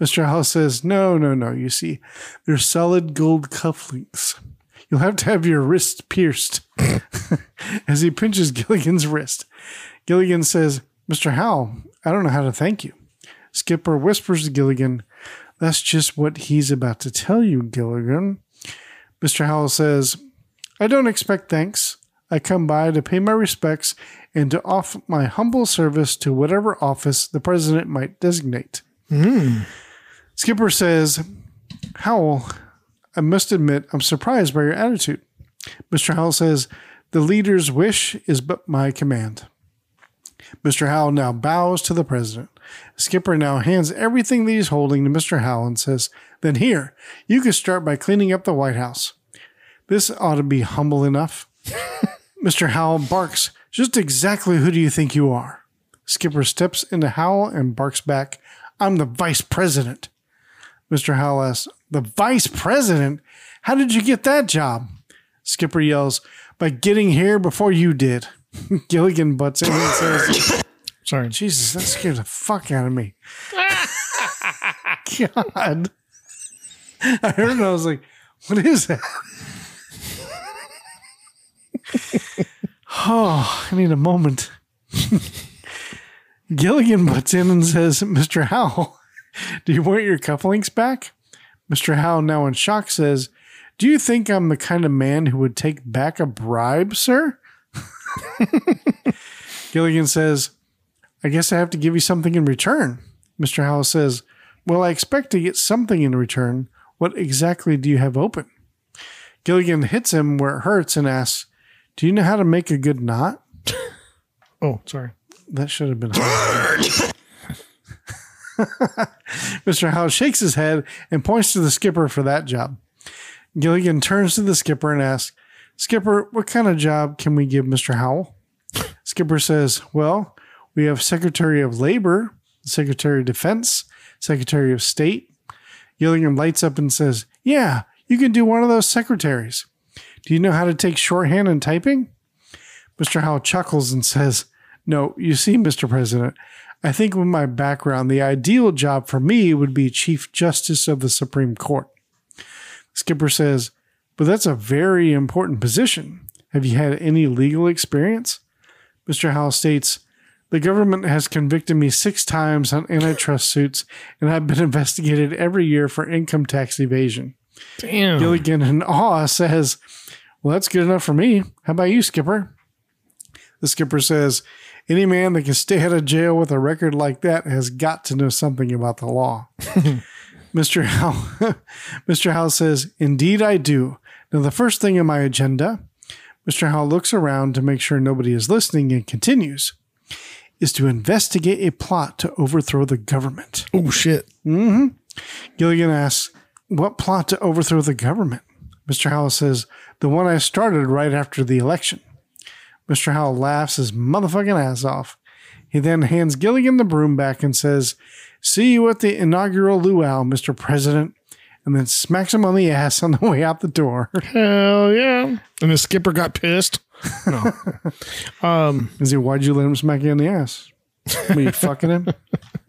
Mr. Howell says, No, no, no. You see, they're solid gold cufflinks. You'll have to have your wrist pierced. As he pinches Gilligan's wrist, Gilligan says, Mr. Howell, I don't know how to thank you. Skipper whispers to Gilligan, That's just what he's about to tell you, Gilligan. Mr. Howell says, I don't expect thanks. I come by to pay my respects and to offer my humble service to whatever office the president might designate. Hmm. Skipper says, Howell, I must admit I'm surprised by your attitude. Mr. Howell says, The leader's wish is but my command. Mr. Howell now bows to the president. Skipper now hands everything that he's holding to Mr. Howell and says, Then here, you can start by cleaning up the White House. This ought to be humble enough. Mr. Howell barks, Just exactly who do you think you are? Skipper steps into Howell and barks back, I'm the vice president. Mr. Howell asks, The vice president? How did you get that job? Skipper yells, By getting here before you did. Gilligan butts in and says, Sorry. Jesus, that scared the fuck out of me. God. I heard it and I was like, what is that? oh, I need a moment. Gilligan butts in and says, Mr. Howell, do you want your cufflinks back? Mr. Howell, now in shock, says, Do you think I'm the kind of man who would take back a bribe, sir? Gilligan says, I guess I have to give you something in return. Mr. Howell says, Well, I expect to get something in return. What exactly do you have open? Gilligan hits him where it hurts and asks, Do you know how to make a good knot? Oh, sorry. That should have been hard. Mr. Howell shakes his head and points to the skipper for that job. Gilligan turns to the skipper and asks, Skipper, what kind of job can we give Mr. Howell? Skipper says, Well, we have Secretary of Labor, Secretary of Defense, Secretary of State. Gilligan lights up and says, Yeah, you can do one of those secretaries. Do you know how to take shorthand and typing? Mr. Howell chuckles and says, No, you see, Mr. President, I think with my background, the ideal job for me would be Chief Justice of the Supreme Court. Skipper says, But that's a very important position. Have you had any legal experience? Mr. Howell states, The government has convicted me six times on antitrust suits, and I've been investigated every year for income tax evasion. Damn. Gilligan in awe says, Well, that's good enough for me. How about you, Skipper? The skipper says, Any man that can stay out of jail with a record like that has got to know something about the law. Mr. Howell, Mr. Howell says, Indeed, I do. Now, the first thing on my agenda, Mr. Howell looks around to make sure nobody is listening and continues, is to investigate a plot to overthrow the government. Oh shit. Mm-hmm. Gilligan asks, What plot to overthrow the government? Mr. Howell says, The one I started right after the election. Mr. Howell laughs his motherfucking ass off. He then hands Gilligan the broom back and says, See you at the inaugural luau, Mr. President, and then smacks him on the ass on the way out the door. Hell yeah. And the skipper got pissed. No. um, Is he, Why'd you let him smack you on the ass? Were you fucking him?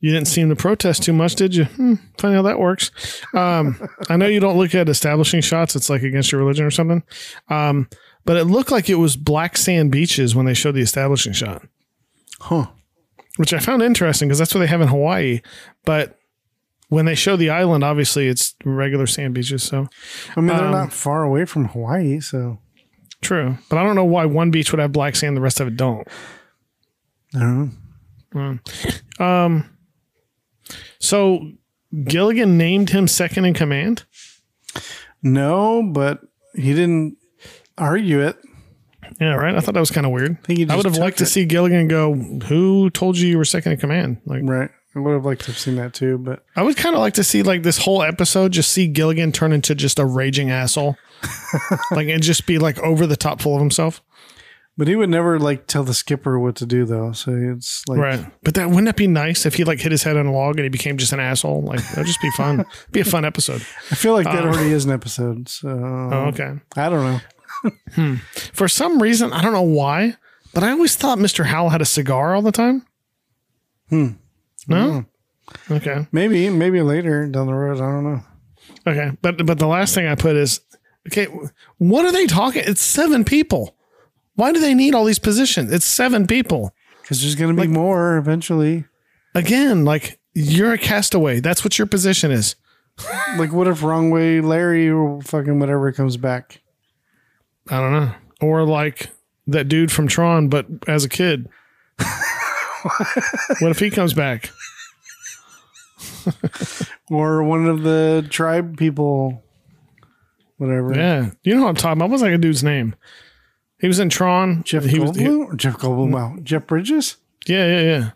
you didn't seem to protest too much, did you? Hmm, funny how that works. Um, I know you don't look at establishing shots. It's like against your religion or something. Um, but it looked like it was black sand beaches when they showed the establishing shot, Huh. which I found interesting because that's what they have in Hawaii. But when they show the island, obviously it's regular sand beaches. So I mean, they're Um, not far away from Hawaii, so true. But I don't know why one beach would have black sand, the rest of it don't. I don't know. So Gilligan named him second in command. No, but he didn't argue it. Yeah, right. I thought that was kind of weird. he I would have liked to see Gilligan go. Who told you you were second in command? Like, Right. I would have liked to have seen that too, but I would kind of like to see like this whole episode just see Gilligan turn into just a raging asshole, like and just be like over the top full of himself. but he would never like tell the skipper what to do though. So it's like Right. But that wouldn't that be nice if he like hit his head on a log and he became just an asshole? Like that'd just be fun. be a fun episode. I feel like that uh, already is an episode. So Oh, okay. I don't know. For some reason, I don't know why, but I always thought Mr. Howell had a cigar all the time. Hmm. No. Okay. Maybe maybe later down the road. I don't know. Okay, but but the last thing I put is okay. What are they talking? It's seven people. Why do they need all these positions? It's seven people. Because there's going to be more eventually. Again, like you're a castaway. That's what your position is. Like, what if wrong way Larry or fucking whatever comes back? I don't know. Or like that dude from Tron, but as a kid. what if he comes back? Or one of the tribe people, whatever. Yeah, you know what I'm talking about. What's a dude's name? He was in Tron. Jeff he was, Goldblum? or Jeff Goldblum? Wow. Jeff Bridges? yeah, yeah, yeah.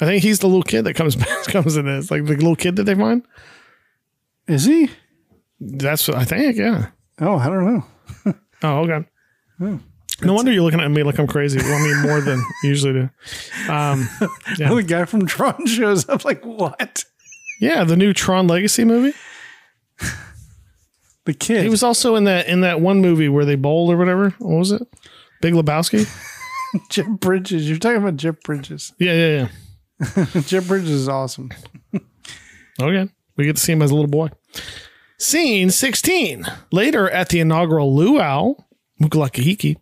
I think he's the little kid that comes back, comes in this, like the little kid that they find. Is he? That's what I think. Yeah. Oh, I don't know. Oh, okay. No wonder you're looking at me like I'm crazy. Well, I mean, more than you usually do. Um, Yeah. The guy from Tron shows up. Like, what? yeah, the new Tron Legacy movie. The kid. He was also in that in that one movie where they bowled or whatever. What was it? Big Lebowski. Jeff Bridges. You're talking about Jeff Bridges. Yeah, yeah, yeah. Jeff Bridges is awesome. Okay. We get to see him as a little boy. Scene 16. Later at the inaugural luau, Mukalakahiki,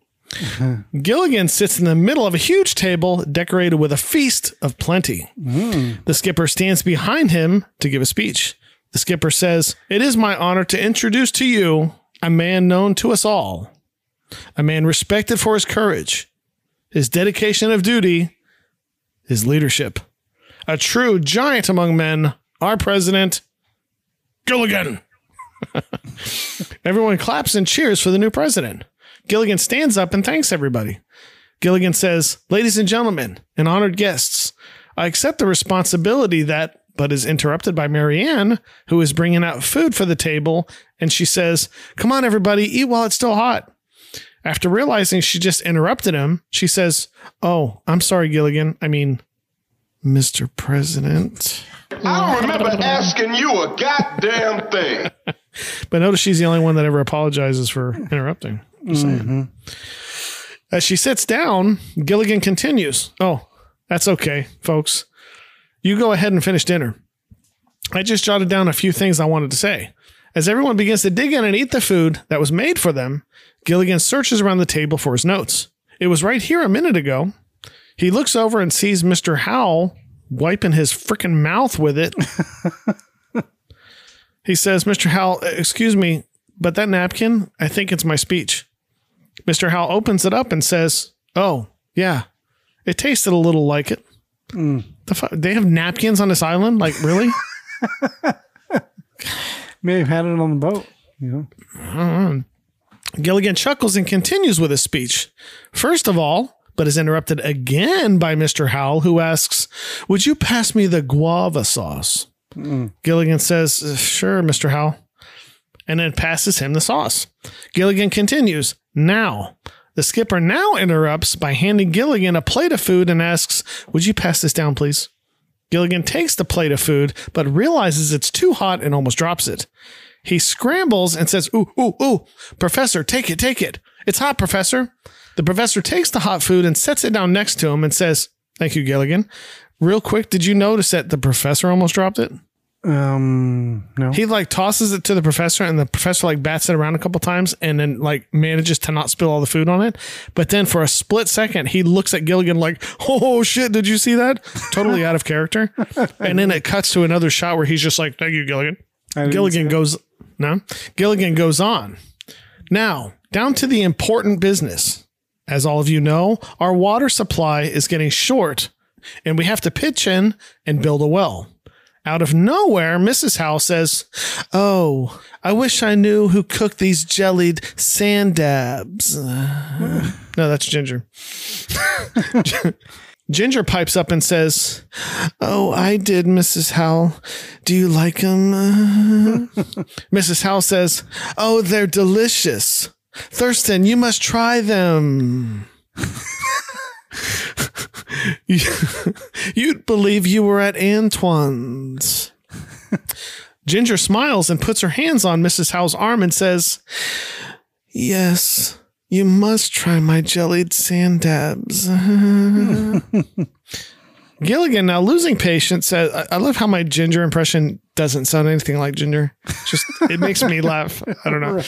Gilligan sits in the middle of a huge table decorated with a feast of plenty. The skipper stands behind him to give a speech. The skipper says, It is my honor to introduce to you a man known to us all, a man respected for his courage, his dedication of duty, his leadership, a true giant among men, our president, Gilligan. Everyone claps and cheers for the new president. Gilligan stands up and thanks everybody. Gilligan says, Ladies and gentlemen, and honored guests, I accept the responsibility that, but is interrupted by Mary Ann, who is bringing out food for the table, and she says, Come on, everybody, eat while it's still hot. After realizing she just interrupted him, she says, Oh, I'm sorry, Gilligan. I mean, Mr. President. I don't remember asking you a goddamn thing. But notice she's the only one that ever apologizes for interrupting. Saying. Mm-hmm. As she sits down, Gilligan continues. Oh, That's okay, folks. You go ahead and finish dinner. I just jotted down a few things I wanted to say. As everyone begins to dig in and eat the food that was made for them, Gilligan searches around the table for his notes. It was right here a minute ago. He looks over and sees Mr. Howell wiping his freaking mouth with it. he says, Mr. Howell, excuse me, but that napkin, I think it's my speech. Mr. Howell opens it up and says, Oh, yeah, it tasted a little like it. Mm. The fu- they have napkins on this island? Like, really? May have had it on the boat. You know, mm-hmm. Gilligan chuckles and continues with his speech. First of all, but is interrupted again by Mr. Howell, who asks, Would you pass me the guava sauce? Gilligan says, "Uh, Sure, Mr. Howell. And then passes him the sauce. Gilligan continues, Now. The skipper now interrupts by handing Gilligan a plate of food and asks, Would you pass this down, please? Gilligan takes the plate of food, but realizes it's too hot and almost drops it. He scrambles and says, Ooh, ooh, ooh, Professor, take it, take it. It's hot, Professor. The professor takes the hot food and sets it down next to him and says, Thank you, Gilligan. Real quick, did you notice that the professor almost dropped it? Um, no. He like tosses it to the professor and the professor like bats it around a couple times and then like manages to not spill all the food on it. But then for a split second, he looks at Gilligan like, oh shit, did you see that? Totally out of character. And then it cuts to another shot where he's just like, thank you, Gilligan. Gilligan goes, no, Gilligan goes on. Now, down to the important business. As all of you know, our water supply is getting short and we have to pitch in and build a well. Out of nowhere, Mrs. Howell says, Oh, I wish I knew who cooked these jellied sand dabs. no, that's Ginger. Ginger pipes up and says, Oh, I did, Mrs. Howell. Do you like them? Mrs. Howell says, Oh, they're delicious. Thurston, you must try them. You- You'd believe you were at Antoine's. Ginger smiles and puts her hands on Mrs. Howell's arm and says, Yes, you must try my jellied sand dabs. Gilligan, now losing patience, says, I, I love how my ginger impression doesn't sound anything like ginger. Just, it makes me laugh. I don't know.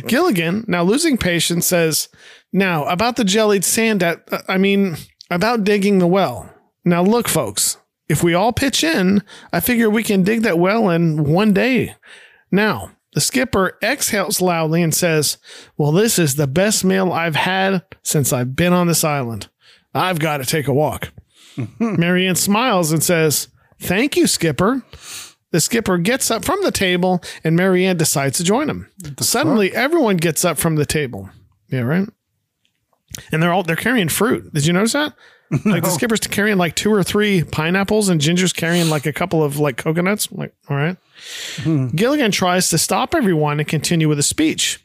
Gilligan, now losing patience, says, Now, about the jellied sand, dab, I mean, about digging the well. Now, look, folks, if we all pitch in, I figure we can dig that well in one day. Now, the skipper exhales loudly and says, Well, this is the best meal I've had since I've been on this island. I've got to take a walk. Mary Ann smiles and says, Thank you, skipper. The skipper gets up from the table and Mary Ann decides to join him. Suddenly, everyone gets up from the table. Yeah, right? And they're all they're carrying fruit. Did you notice that? Like the skipper's carrying like two or three pineapples and Ginger's carrying like a couple of like coconuts. I'm like, all right. Hmm. Gilligan tries to stop everyone and continue with the speech.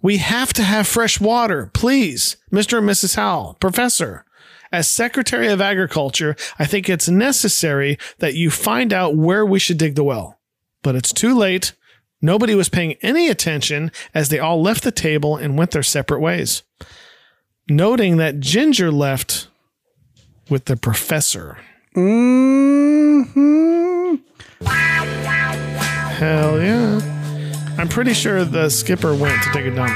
We have to have fresh water, please, Mr. and Mrs. Howell, Professor. As Secretary of Agriculture, I think it's necessary that you find out where we should dig the well. But it's too late. Nobody was paying any attention as they all left the table and went their separate ways. Noting that Ginger left with the professor. Mm-hmm. Hell yeah. I'm pretty sure the skipper went to take a dump.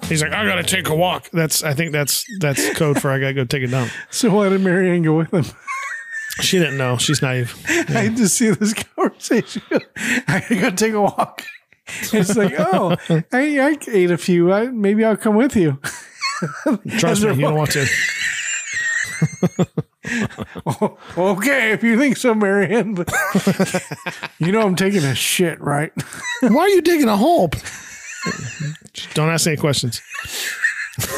He's like, I gotta take a walk. That's I think that's that's code for I gotta go take a dump. So why did Mary Ann go with him? She didn't know. She's naive. I had to see this conversation. I gotta take a walk. It's like, oh, I, I ate a few. I, maybe I'll come with you. Trust me, you don't want to. Oh, okay, if you think so, Mary Ann. But you know I'm taking a shit, right? Why are you digging a hole? Don't ask any questions.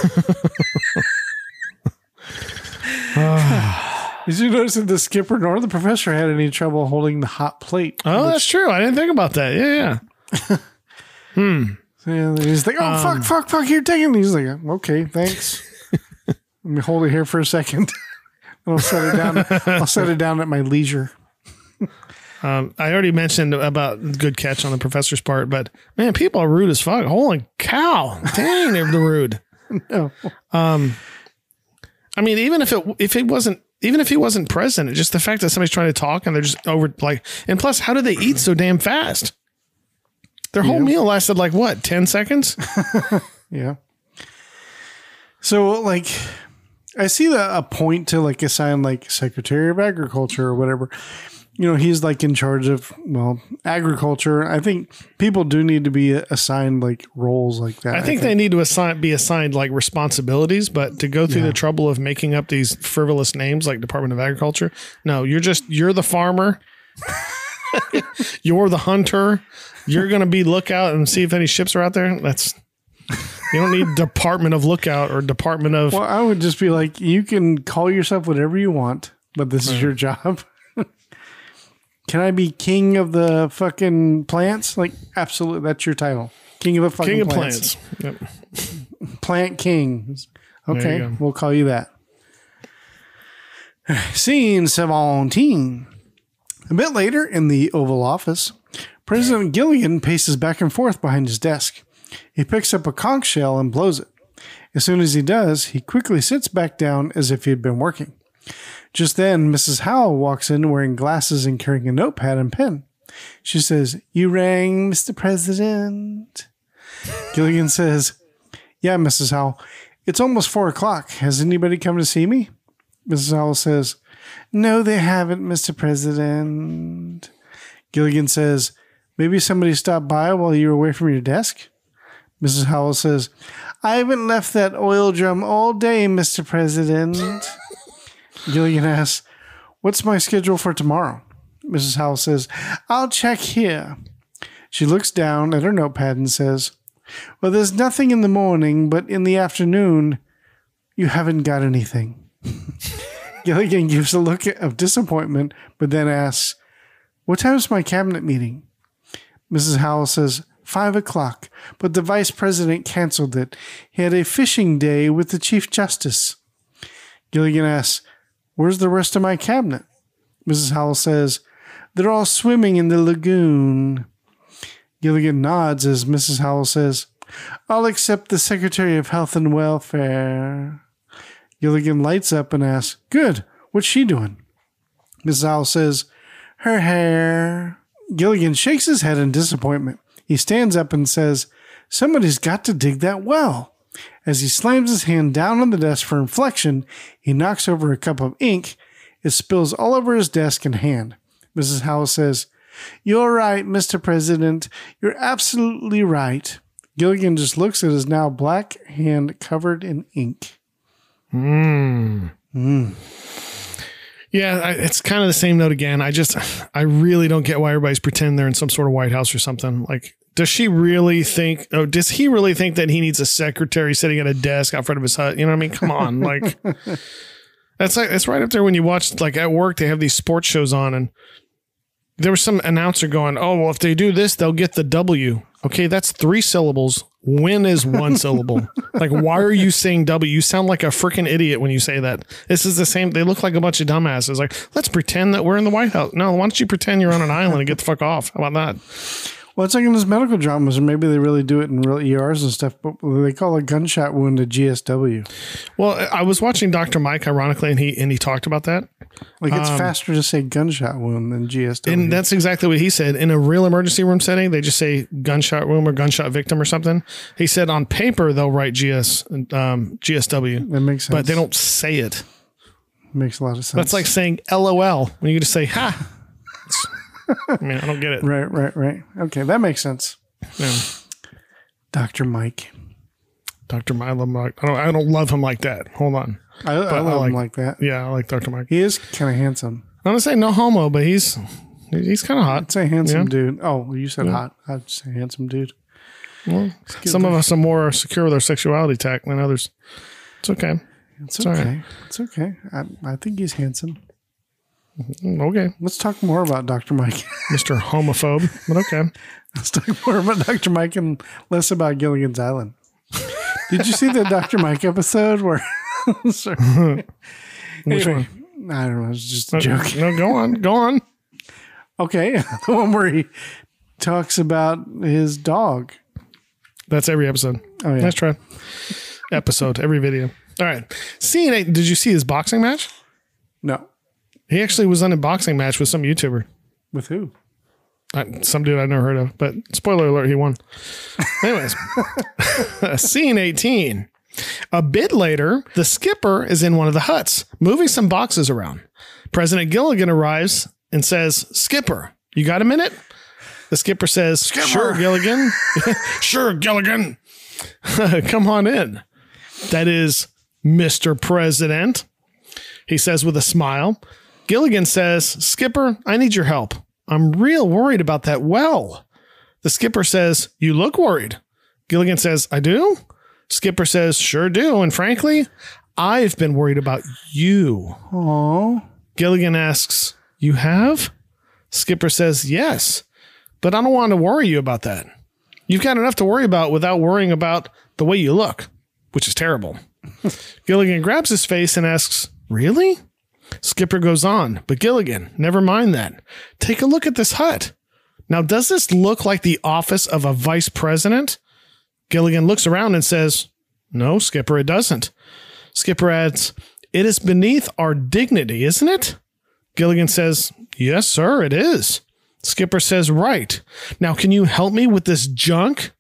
Did you notice that the skipper nor the professor had any trouble holding the hot plate? Oh, that's true. I didn't think about that. Yeah, yeah. Yeah, he's like, oh Um, fuck, fuck, fuck, you're taking. Me. He's like, okay, thanks. Let me hold it here for a second. I'll set it down. I'll set it down at my leisure. Um, I already mentioned about good catch on the professor's part, but man, people are rude as fuck. Holy cow. Dang, they're rude. No. Um, I mean, even if it if it wasn't even if he wasn't president, just the fact that somebody's trying to talk and they're just over like and plus how do they eat so damn fast? Their whole meal lasted like what, 10 seconds? Yeah. So like I see the, a point to like assign like Secretary of Agriculture or whatever. You know, he's like in charge of well, agriculture. I think people do need to be assigned like roles like that. I think they need to assign be assigned like responsibilities, but to go through Yeah. the trouble of making up these frivolous names like Department of Agriculture, no, you're just you're the farmer, you're the hunter, you're gonna be lookout and see if any ships are out there. That's you don't need Department of Lookout or Department of Well, I would just be like, you can call yourself whatever you want, but this is your job. can I be king of the fucking plants? Like, absolutely, that's your title. King of the fucking King of plants. Plants. Yep. Plant king. Okay, we'll call you that. Scene 17. A bit later in the Oval Office, President Gilligan paces back and forth behind his desk. He picks up a conch shell and blows it. As soon as he does, he quickly sits back down as if he had been working. Just then, Mrs. Howell walks in wearing glasses and carrying a notepad and pen. She says, You rang, Mr. President. Gilligan says, Yeah, Mrs. Howell. It's almost four o'clock. Has anybody come to see me? Mrs. Howell says, No, they haven't, Mr. President. Gilligan says, Maybe somebody stopped by while you were away from your desk? Mrs. Howell says, I haven't left that oil drum all day, Mr. President. Gilligan asks, What's my schedule for tomorrow? Mrs. Howell says, I'll check here. She looks down at her notepad and says, Well, there's nothing in the morning, but in the afternoon, you haven't got anything. Gilligan gives a look of disappointment, but then asks, What time's my cabinet meeting? Mrs. Howell says, Five o'clock, but the vice president canceled it. He had a fishing day with the Chief Justice. Gilligan asks, Where's the rest of my cabinet? Mrs. Howell says, They're all swimming in the lagoon. Gilligan nods as Mrs. Howell says, I'll accept the Secretary of Health and Welfare. Gilligan lights up and asks, Good, what's she doing? Mrs. Howell says, Her hair. Gilligan shakes his head in disappointment. He stands up and says, Somebody's got to dig that well. As he slams his hand down on the desk for inflection, he knocks over a cup of ink. It spills all over his desk and hand. Mrs. Howell says, You're right, Mr. President. You're absolutely right. Gilligan just looks at his now black hand covered in ink. Hmm. Hmm. Yeah, I, it's kind of the same note again. I just, I really don't get why everybody's pretending they're in some sort of White House or something. Like, does she really think, oh, does he really think that he needs a secretary sitting at a desk out front of his hut? You know what I mean? Come on. Like, that's like, that's right up there when you watch, like, at work, they have these sports shows on and there was some announcer going, oh, well, if they do this, they'll get the W. Okay, that's three syllables. Win is one syllable. Like, why are you saying W? You sound like a freaking idiot when you say that. This is the same. They look like a bunch of dumbasses. Like, let's pretend that we're in the White House. No, why don't you pretend you're on an island and get the fuck off? How about that? Well, it's like in those medical dramas, or maybe they really do it in real ERs and stuff, but they call a gunshot wound a GSW. Well, I was watching Dr. Mike, ironically, and he and he talked about that. Like it's faster to say gunshot wound than GSW. And that's exactly what he said. In a real emergency room setting, they just say gunshot wound or gunshot victim or something. He said on paper they'll write GS um, GSW, that makes sense. but they don't say it. Makes a lot of sense. That's like saying LOL when you just say ha. It's- I mean, I don't get it. right, right, right. Okay, that makes sense. Yeah. Dr. Mike. Dr. Mike, I love Mike. I don't, I don't love him like that. Hold on. I, I I love like- him like that. Yeah, I like Dr. Mike. He is kind of handsome. I'm gonna say no homo, but he's he's kind of hot. I'd say handsome Yeah. dude. Oh, you said hot. I'd say handsome dude. Well, some of us are more secure with our sexuality Tach than others. It's okay. It's right. okay. It's okay. I, I think he's handsome. Mm, Okay, Let's talk more about Dr. Mike. Mr. Homophobe, but okay. Let's talk more about Dr. Mike and less about Gilligan's Island. Did you see the Dr. Mike episode where? Sorry. Which Anyway, I don't know. It's just a one? joke. No, go on, go on. Okay, the one where he talks about his dog. That's every episode. Oh yeah, Let's try. Episode, every video. All right. Scene eight. Did you see his boxing match? He actually was on a boxing match with some YouTuber. With who? Uh, some dude I've never heard of, but spoiler alert, he won. Anyways, scene 18. A bit later, the skipper is in one of the huts, moving some boxes around. President Gilligan arrives and says, Skipper, you got a minute? The skipper says, Sure, Gilligan. sure, Gilligan. Come on in. That is Mr. President. He says with a smile. Gilligan says, Skipper, I need your help. I'm real worried about that well. The skipper says, You look worried. Gilligan says, I do? Skipper says, Sure do. And frankly, I've been worried about you. Oh. Gilligan asks, You have? Skipper says, Yes, but I don't want to worry you about that. You've got enough to worry about without worrying about the way you look, which is terrible. Gilligan grabs his face and asks, Really? Skipper goes on, but Gilligan, never mind that. Take a look at this hut. Now, does this look like the office of a vice president? Gilligan looks around and says, No, Skipper, it doesn't. Skipper adds, It is beneath our dignity, isn't it? Gilligan says, Yes, sir, it is. Skipper says, Right. Now, can you help me with this junk?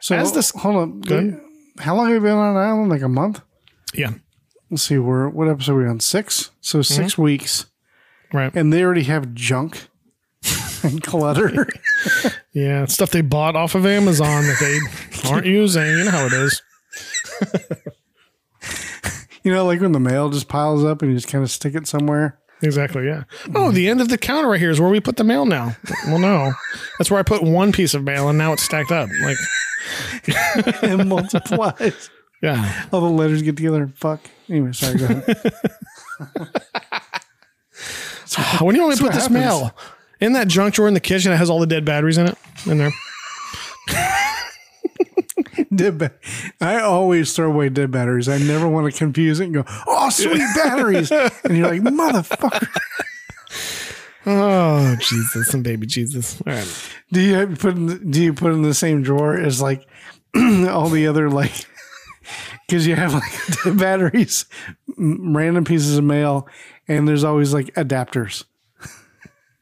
So As this- hold on. How long have you been on an island? Like a month? Yeah. Let's see. We're what episode are we on? Six. So mm-hmm. 6 weeks, Right. and they already have junk and clutter. Yeah. Stuff they bought off of Amazon that they aren't using. You know how it is. you know, like when the mail just piles up and you just kind of stick it somewhere. Exactly. Yeah. Oh, the end of the counter right here is where we put the mail now. Well, no, that's where I put one piece of mail and now it's stacked up. Like, and multiplies. Yeah. All the letters get together and fuck. Anyway, sorry. Go ahead. When do you want me to put this happens. mail? In that junk drawer in the kitchen that has all the dead batteries in it. In there. dead ba- I always throw away dead batteries. I never want to confuse it and go, "Oh, sweet batteries," and you're like, "Motherfucker." Oh, Jesus and baby Jesus. All right. Do you put in the, do you put in the same drawer as like all the other like because you have like batteries, random pieces of mail, and there's always like adapters.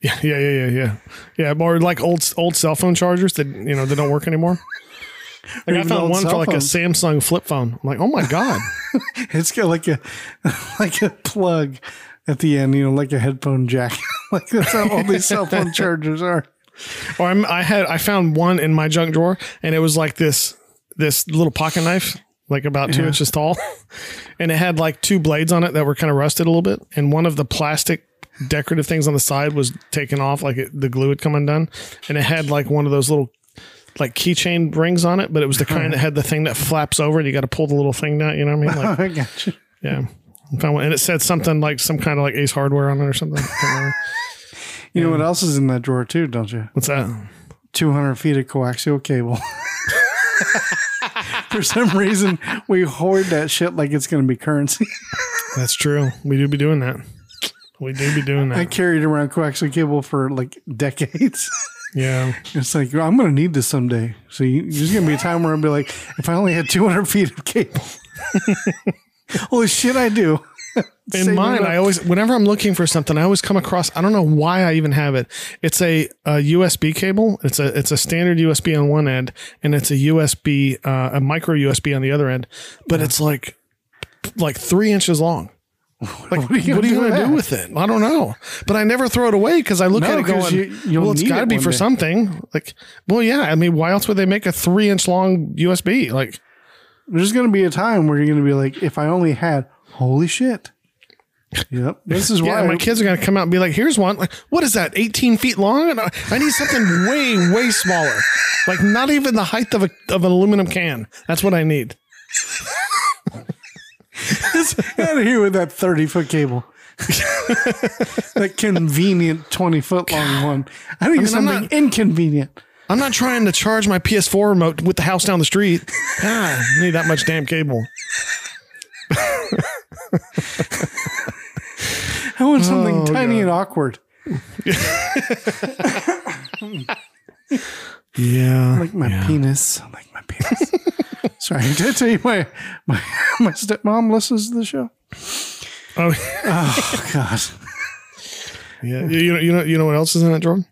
Yeah, yeah, yeah, yeah, yeah. Yeah, or like old old cell phone chargers that you know that don't work anymore. Like I found one for like a Samsung flip phone. I'm like, oh my god. It's got like a like a plug at the end, you know, like a headphone jack. like that's how all these cell phone chargers are. or I'm, I had I found one in my junk drawer, and it was like this this little pocket knife, like about two inches tall, and it had like two blades on it that were kind of rusted a little bit, and one of the plastic decorative things on the side was taken off, like it, the glue had come undone, and it had like one of those little like keychain rings on it, but it was the kind that uh-huh. had the thing that flaps over, and you got to pull the little thing down. You know what I mean? Like, I got you. yeah. I found one, and it said something like some kind of like Ace Hardware on it or something. You know what else is in that drawer too, don't you? What's that? 200 feet of coaxial cable. For some reason, we hoard that shit like it's going to be currency. That's true. We do be doing that. We do be doing that. I carried around coaxial cable for like decades. Yeah. It's like, I'm going to need this someday. So you, there's going to be a time where I'll be like, if I only had 200 feet of cable. Holy shit, I do. In mine. I always, whenever I'm looking for something, I always come across. I don't know why I even have it. It's a, a USB cable. It's a it's a standard USB on one end, and it's a USB uh, a micro USB on the other end. But it's like like three inches long. Like, what are you gonna do going with to do with it? I don't know. But I never throw it away because I look No, at it going, you- well, it's got to it be for day. something. Like, well, yeah. I mean, why else would they make a three inch long USB? Like, There's going to be a time where you're going to be like, if I only had, holy shit. Yep. This is Yeah, why my kids are gonna come out and be like, "Here's one. Like, what is that? 18 feet long? And I I need something way, way smaller. Like, not even the height of a of an aluminum can. That's what I need. out of here with that 30 foot cable. that convenient 20 foot long one. I think mean, it's I'm something not- inconvenient. I'm not trying to charge my PS4 remote with the house down the street. I need that much damn cable. I want something Oh, tiny God. and awkward. Yeah, Like my penis. Like my penis. Sorry, did I tell you my my my stepmom listens to the show? Oh, Oh God, yeah. You, know, you know, you know what else is in it, Jordan?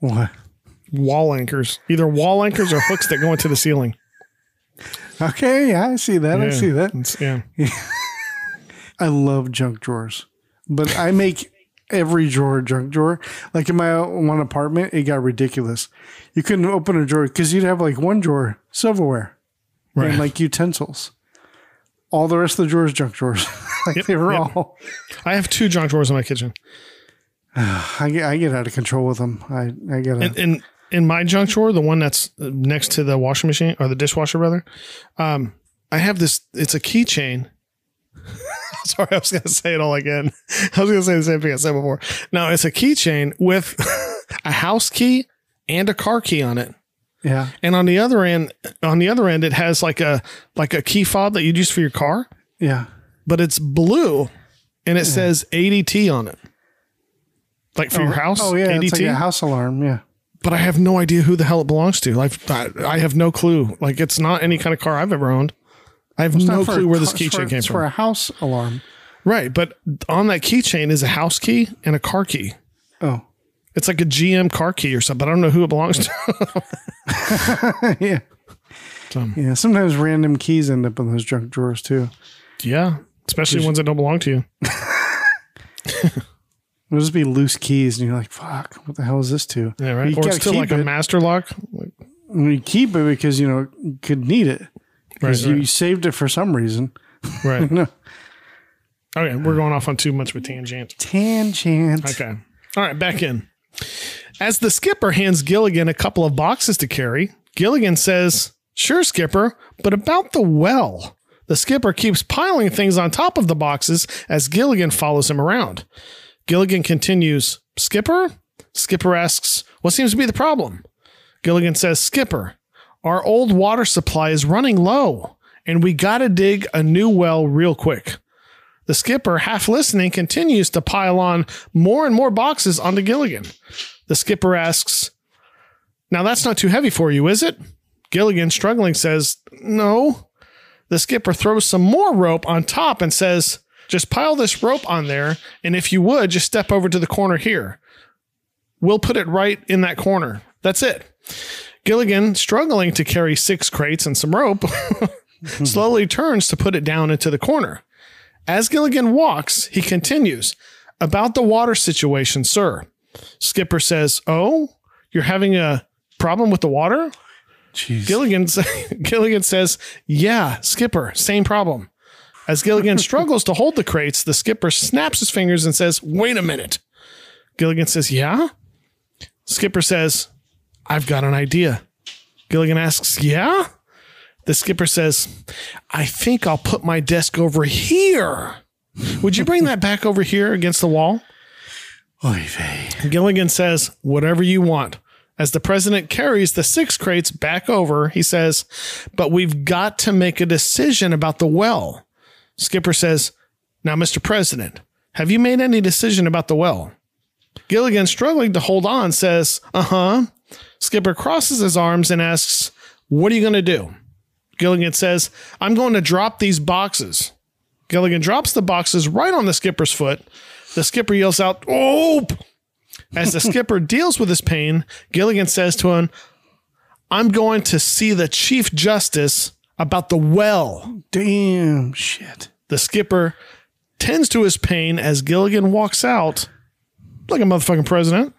what? Wall anchors, either wall anchors or hooks that go into the ceiling. Okay, yeah, I see that. I see that. it's- yeah. I love junk drawers, but I make every drawer a junk drawer. Like in my one apartment, it got ridiculous. You couldn't open a drawer because you'd have like one drawer silverware Right. and like utensils. All the rest of the drawers junk drawers. like Yep, they were yep. all. I have two junk drawers in my kitchen. I get I get out of control with them. I I get And in in my junk drawer, the one that's next to the washing machine or the dishwasher, rather, um, I have this. It's a keychain. Sorry, I was going to say it all again. I was going to say the same thing I said before. No, it's a keychain with a house key and a car key on it. yeah And on the other end, on the other end, it has like a like a key fob that you'd use for your car, yeah. but it's blue, and it says ADT on it, like for your oh, house. Oh yeah, ADT. it's like a house alarm. Yeah. but I have no idea who the hell it belongs to. Like, I, I have no clue. Like, it's not any kind of car I've ever owned. I have It's no not for a clue where this keychain came it's from. for a house alarm. right, but on that keychain is a house key and a car key. Oh It's like a GM car key or something. But I don't know who it belongs to. yeah. So- Yeah. Sometimes random keys end up in those junk drawers too. yeah, especially ones that don't belong to you. It'll just be loose keys, and you're like, "Fuck, what the hell is this to?" Yeah, right. You or it's still like a master lock. Like, you keep it because you know you could need it Right, because you right. saved it for some reason. right. No Okay, we're going off on too much of a tangent. tangent. Okay. All right, back in. As the skipper hands Gilligan a couple of boxes to carry, Gilligan says, Sure, skipper, but about the well. The skipper keeps piling things on top of the boxes as Gilligan follows him around. Gilligan continues, Skipper? Skipper asks, What seems to be the problem? Gilligan says, Skipper, our old water supply is running low, and we gotta dig a new well real quick. The skipper, half listening, continues to pile on more and more boxes onto Gilligan. The skipper asks, Now that's not too heavy for you, is it? Gilligan, struggling, says, No. The skipper throws some more rope on top and says, Just pile this rope on there, and if you would, just step over to the corner here. We'll put it right in that corner. That's it. Gilligan, struggling to carry six crates and some rope, slowly turns to put it down into the corner. As Gilligan walks, he continues, About the water situation, sir. Skipper says, Oh, you're having a problem with the water? Jeez. Gilligan, Gilligan says, Yeah, Skipper, same problem. As Gilligan struggles to hold the crates, the skipper snaps his fingers and says, Wait a minute. Gilligan says, Yeah? Skipper says, I've got an idea. Gilligan asks, Yeah? The skipper says, I think I'll put my desk over here. Would you bring that back over here against the wall? Oy vey. Gilligan says, whatever you want. As the president carries the six crates back over, he says, but we've got to make a decision about the well. Skipper says, now, Mr. President, have you made any decision about the well? Gilligan, struggling to hold on, says, uh huh. Skipper crosses his arms and asks, what are you going to do? Gilligan says, I'm going to drop these boxes. Gilligan drops the boxes right on the skipper's foot. The skipper yells out, Oh! As the skipper deals with his pain, Gilligan says to him, I'm going to see the Chief Justice about the well. Damn shit. The skipper tends to his pain as Gilligan walks out like a motherfucking president.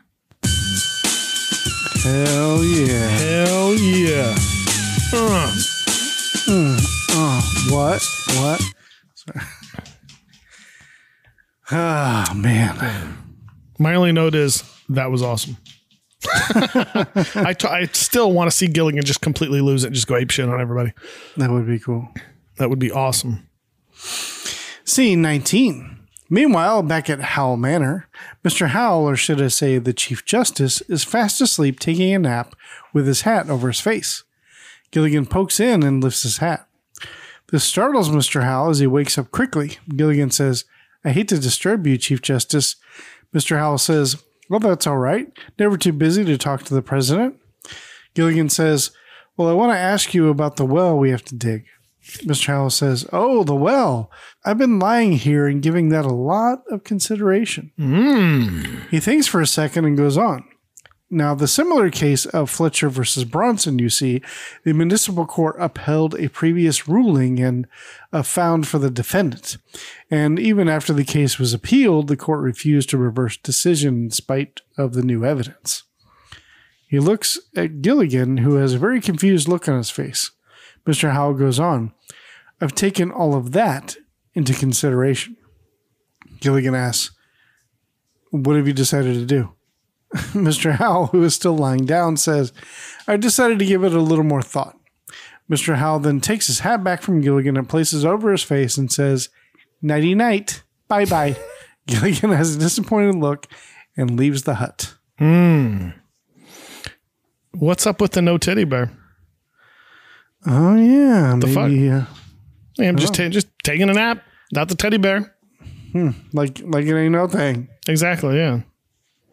Hell yeah. Hell yeah. Uh, What? What? Sorry. Ah man. my only note is that was awesome. I, t- I still want to see Gilligan just completely lose it and just go ape shit on everybody. That would be cool. That would be awesome. Scene 19. Meanwhile, back at Howell Manor, Mr. Howell, or should I say the Chief Justice, is fast asleep taking a nap with his hat over his face. Gilligan pokes in and lifts his hat. This startles Mr. Howell as he wakes up quickly. Gilligan says, I hate to disturb you, Chief Justice. Mr. Howell says, Well, that's all right. Never too busy to talk to the president. Gilligan says, Well, I want to ask you about the well we have to dig. Mr. Howell says, Oh, the well. I've been lying here and giving that a lot of consideration. He thinks for a second and goes on. Now, the similar case of Fletcher versus Bronson, you see, the municipal court upheld a previous ruling and uh, found for the defendant. And even after the case was appealed, the court refused to reverse decision in spite of the new evidence. He looks at Gilligan, who has a very confused look on his face. Mr. Howell goes on, I've taken all of that into consideration. Gilligan asks, What have you decided to do? Mr. Howell, who is still lying down, says, I decided to give it a little more thought. Mr. Howell then takes his hat back from Gilligan and places it over his face and says, Nighty night. Bye bye. Gilligan has a disappointed look and leaves the hut. Hmm. What's up with the no teddy bear? Oh, yeah. The maybe, uh, I'm just ta- just taking a nap. Not the teddy bear. Hmm, like, like it ain't no thing. Exactly. Yeah.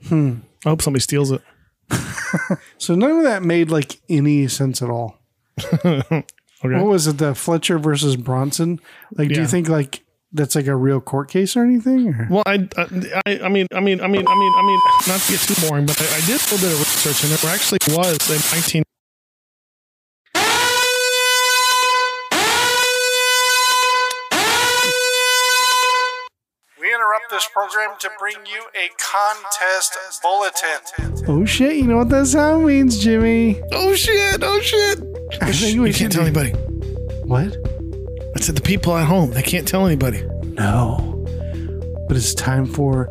Hmm. I hope somebody steals it. So none of that made like any sense at all. Okay. What was it? The Fletcher versus Bronson? Like, do Yeah. you think like that's like a real court case or anything? Or? Well, I, I, I mean, I mean, I mean, I mean, I mean, not to get too boring, but I, I did a little bit of research, and there actually was a 19. This program to bring you a contest bulletin. Oh shit! You know what that sound means, Jimmy? Oh shit! Oh shit! I think we you should can't tell anybody. What? I said the people at home. They can't tell anybody. No. But it's time for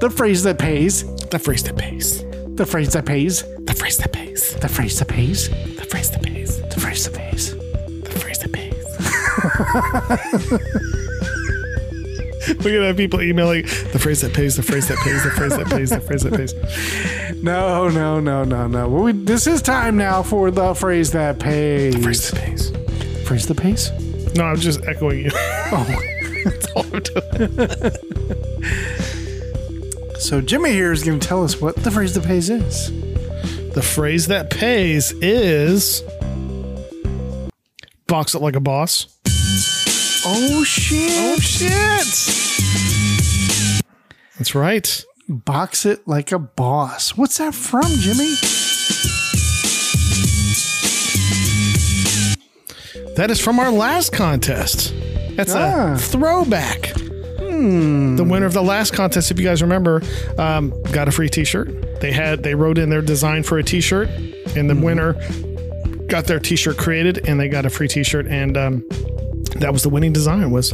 the phrase that pays. The phrase that pays. The phrase that pays. The phrase that pays. The phrase that pays. The phrase that pays. The phrase that pays. The phrase that pays. We're gonna have people emailing the phrase that pays, the phrase that pays, the phrase that pays, the phrase that pays. No, no, no, no, no. Well, we, this is time now for the phrase that pays. Phrase that pays. Phrase that pays. No, I'm just echoing you. Oh. That's all I'm doing. So Jimmy here is going to tell us what the phrase that pays is. The phrase that pays is box it like a boss. Oh shit! Oh shit! That's right. Box it like a boss. What's that from, Jimmy? That is from our last contest. That's Ah. a throwback. The winner of the last contest, if you guys remember, um, got a free T-shirt. They had they wrote in their design for a T-shirt, and the winner got their T-shirt created, and they got a free T-shirt, and um, that was the winning design was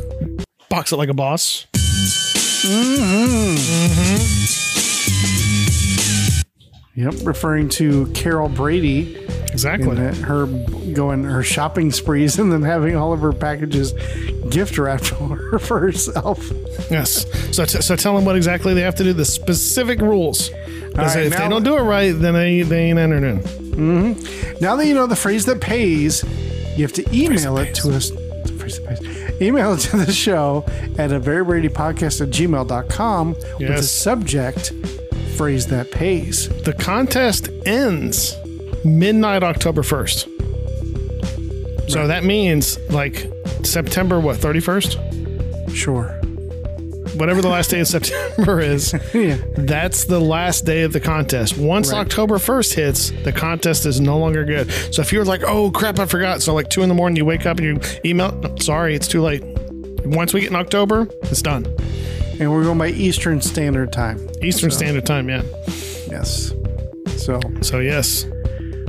box it like a boss. Mm-hmm. Yep, referring to Carol Brady Exactly. her going her shopping sprees and then having all of her packages gift wrapped for her for herself. Yes. So, t- so tell them what exactly they have to do. The specific rules. Right, if they don't do it right, then they, they ain't entered in. Mm-hmm. Now that you know the phrase that pays, you have to email it to us. Email it to the show at a very Brady podcast at gmail.com with the subject phrase that pays. The contest ends midnight October 1st. So that means like September, what, 31st? Sure. Whatever the last day of September is, Yeah. that's the last day of the contest. Once Right. October 1st hits, the contest is no longer good. So if you're like, oh crap, I forgot. So like two in the morning, you wake up and you email, no, sorry, it's too late. Once we get in October, it's done. And we're going by Eastern Standard Time. Eastern Standard Time, yeah. Yes. So So yes.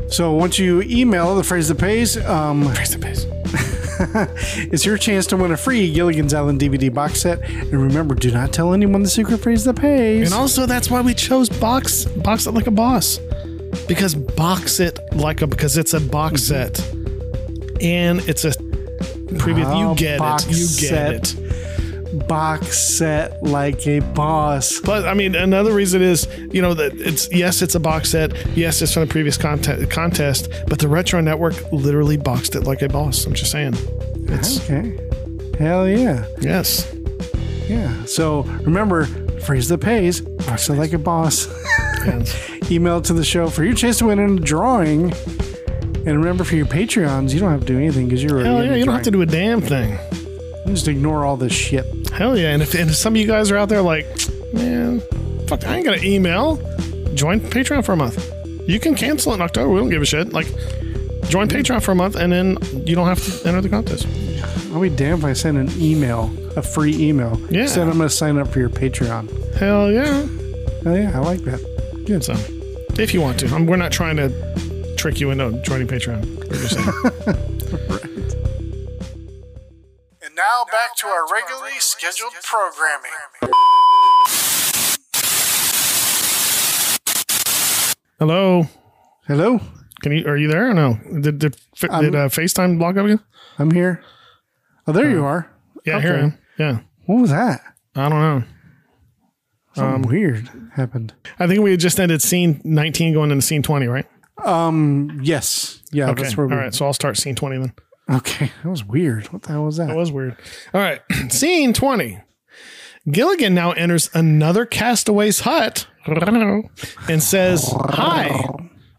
so once you email the phrase that pays, um, Praise the base. it's your chance to win a free Gilligan's Island DVD box set. And remember, do not tell anyone the secret phrase that pays. And also, that's why we chose box box it like a boss, because box it like a because it's a box mm-hmm. set, and it's a previous. Oh, you get box it. You get set. it. Box set like a boss. But I mean, another reason is you know that it's yes, it's a box set. Yes, it's from the previous contest. Contest, but the Retro Network literally boxed it like a boss. I'm just saying. It's Okay. Hell yeah. yes. Yeah. So remember, phrase that pays, box it like a boss. yes. Email to the show for your chance to win in a drawing. And remember, for your Patreons, you don't have to do anything because you're already Hell yeah, the you don't have to do a damn thing. Just ignore all this shit. Hell yeah. And if, and if some of you guys are out there like, man, fuck, I ain't got an email, join Patreon for a month. You can cancel it in October. We don't give a shit. Like, join Patreon for a month and then you don't have to enter the contest. I'll be damned if I send an email, a free email. Yeah. Said I'm going to sign up for your Patreon. Hell yeah. Oh yeah, I like that. Good. So, if you want to, I'm, we're not trying to trick you into joining Patreon. We're just saying. And now back to our regularly scheduled programming. Hello. Hello, Can you? Are you there or no? Did did, did uh, FaceTime block up again? I'm here. Oh, there you are. Yeah, here I am. Yeah. What was that? I don't know. Something weird happened. I think we had just ended scene 19 going into scene 20, right? Um. Yes. Yeah. Okay. That's where All we. right. So I'll start scene 20 then. Okay. That was weird. What the hell was that? That was weird. All right. Scene 20. Gilligan now enters another castaway's hut and says, Hi,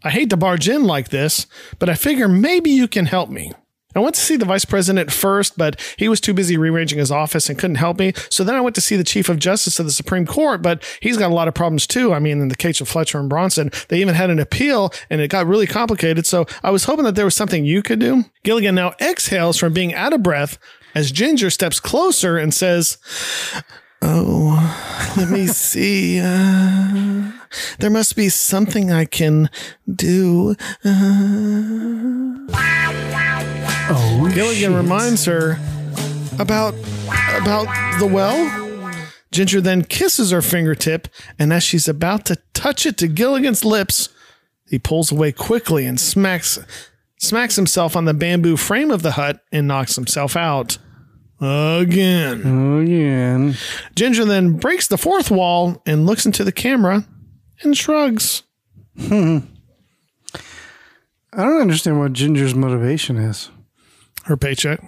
I hate to barge in like this, but I figure maybe you can help me. I went to see the vice president first, but he was too busy rearranging his office and couldn't help me. So then I went to see the chief of justice of the Supreme Court, but he's got a lot of problems too. I mean, in the case of Fletcher and Bronson, they even had an appeal and it got really complicated. So I was hoping that there was something you could do. Gilligan now exhales from being out of breath as Ginger steps closer and says, Oh, let me see. Uh, there must be something I can do. oh, Gilligan reminds her about about the well. Ginger then kisses her fingertip, and as she's about to touch it to Gilligan's lips, he pulls away quickly and smacks smacks himself on the bamboo frame of the hut and knocks himself out. Again. Again. Ginger then breaks the fourth wall and looks into the camera and shrugs. I don't understand what Ginger's motivation is. Her paycheck.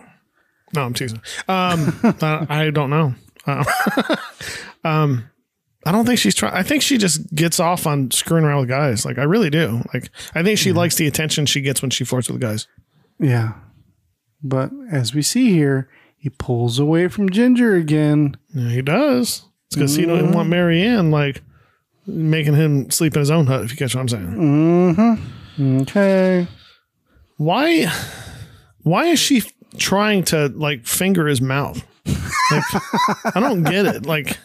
No, I'm teasing. Um, I, I don't know. Um, um, I don't think she's trying. I think she just gets off on screwing around with guys. Like I really do. Like I think she likes the attention she gets when she flirts with guys. Yeah. But as we see here, he pulls away from Ginger again. Yeah, he does. It's because he don't want Mary Ann like making him sleep in his own hut. If you catch what I'm saying. Mm-hmm. Okay. Why? Why is she trying to like finger his mouth? Like, I don't get it. Like,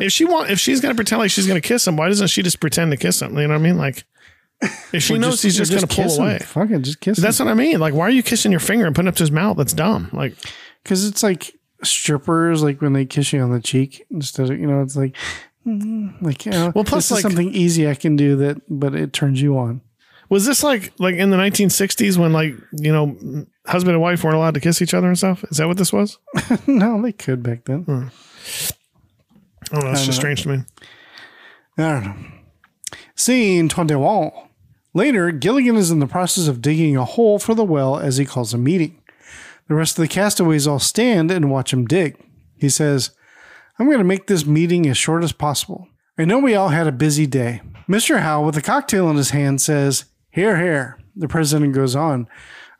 if she want, if she's gonna pretend like she's gonna kiss him, why doesn't she just pretend to kiss him? You know what I mean? Like, if she Or knows he's or just, gonna pull him. away, Fuck it, just kiss that's him. what I mean. Like, why are you kissing your finger and putting up to his mouth? That's dumb. Like, Because it's like strippers, like when they kiss you on the cheek instead of, you know, it's like, like, you know, Well, plus, this is like- something easy I can do that, but it turns you on. was this like like in the 1960s when like you know husband and wife weren't allowed to kiss each other and stuff? Is that what this was? no, they could back then. Hmm. I don't know. It's just strange to me. I don't know. Scene 21. Later, Gilligan is in the process of digging a hole for the well as he calls a meeting. The rest of the castaways all stand and watch him dig. He says, I'm going to make this meeting as short as possible. I know we all had a busy day. Mr. Howell, with a cocktail in his hand, says, Here, here. The president goes on,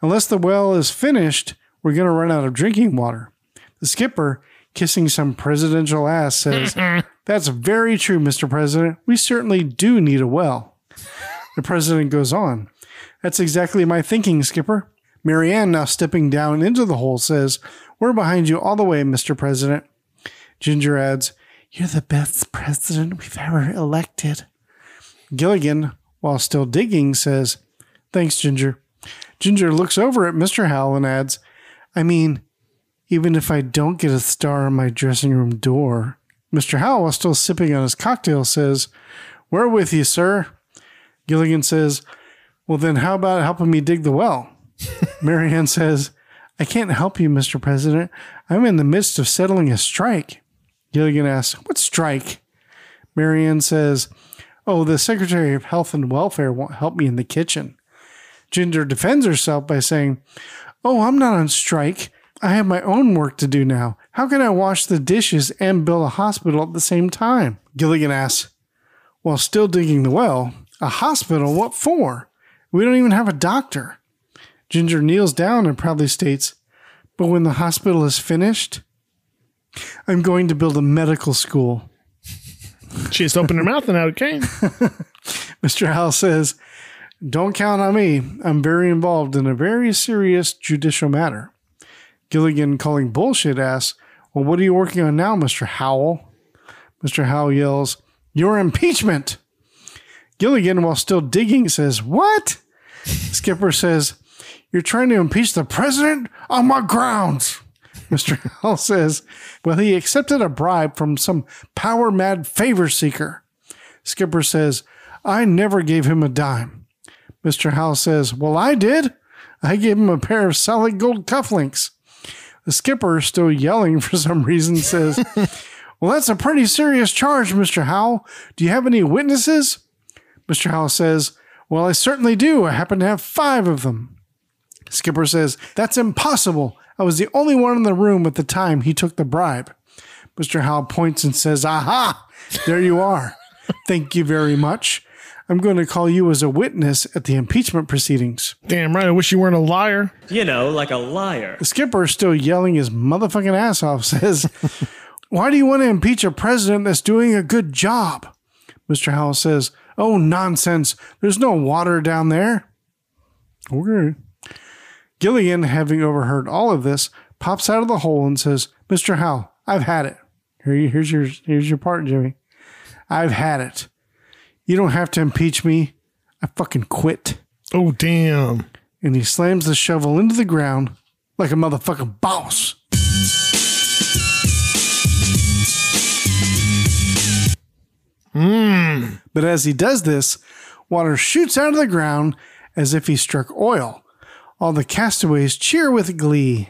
Unless the well is finished, we're going to run out of drinking water. The skipper, kissing some presidential ass, says, That's very true, Mr. President. We certainly do need a well. The president goes on, That's exactly my thinking, Skipper. Mary Ann, now stepping down into the hole, says, We're behind you all the way, Mr. President. Ginger adds, You're the best president we've ever elected. Gilligan, while still digging, says, Thanks, Ginger. Ginger looks over at Mr. Howell and adds, I mean, even if I don't get a star on my dressing room door. Mr. Howell, while still sipping on his cocktail, says, We're with you, sir. Gilligan says, Well, then how about helping me dig the well? Mary Ann says, I can't help you, Mr. President. I'm in the midst of settling a strike. Gilligan asks, What strike? Mary Ann says, Oh, the Secretary of Health and Welfare won't help me in the kitchen. Ginger defends herself by saying, Oh, I'm not on strike. I have my own work to do now. How can I wash the dishes and build a hospital at the same time? Gilligan asks, While still digging the well, a hospital? What for? We don't even have a doctor. Ginger kneels down and proudly states, But when the hospital is finished, I'm going to build a medical school. She just opened her mouth and out it came. Mr. Howell says, Don't count on me. I'm very involved in a very serious judicial matter. Gilligan, calling bullshit, asks, Well, what are you working on now, Mr. Howell? Mr. Howell yells, Your impeachment. Gilligan, while still digging, says, What? Skipper says, You're trying to impeach the president on my grounds. Mr. Howell says, Well, he accepted a bribe from some power mad favor seeker. Skipper says, I never gave him a dime. Mr. Howell says, Well, I did. I gave him a pair of solid gold cufflinks. The skipper, still yelling for some reason, says, Well, that's a pretty serious charge, Mr. Howell. Do you have any witnesses? Mr. Howell says, Well, I certainly do. I happen to have five of them. Skipper says, That's impossible. I was the only one in the room at the time he took the bribe. Mr. Howell points and says, Aha, there you are. Thank you very much. I'm going to call you as a witness at the impeachment proceedings. Damn right. I wish you weren't a liar. You know, like a liar. The skipper, still yelling his motherfucking ass off, says, Why do you want to impeach a president that's doing a good job? Mr. Howell says, Oh, nonsense. There's no water down there. Okay. Gilligan, having overheard all of this, pops out of the hole and says, Mr. Howell, I've had it. Here, you- here's your here's your part, Jimmy. I've had it. You don't have to impeach me. I fucking quit. Oh, damn. And he slams the shovel into the ground like a motherfucking boss. Hmm. But as he does this, water shoots out of the ground as if he struck oil. All the castaways cheer with glee.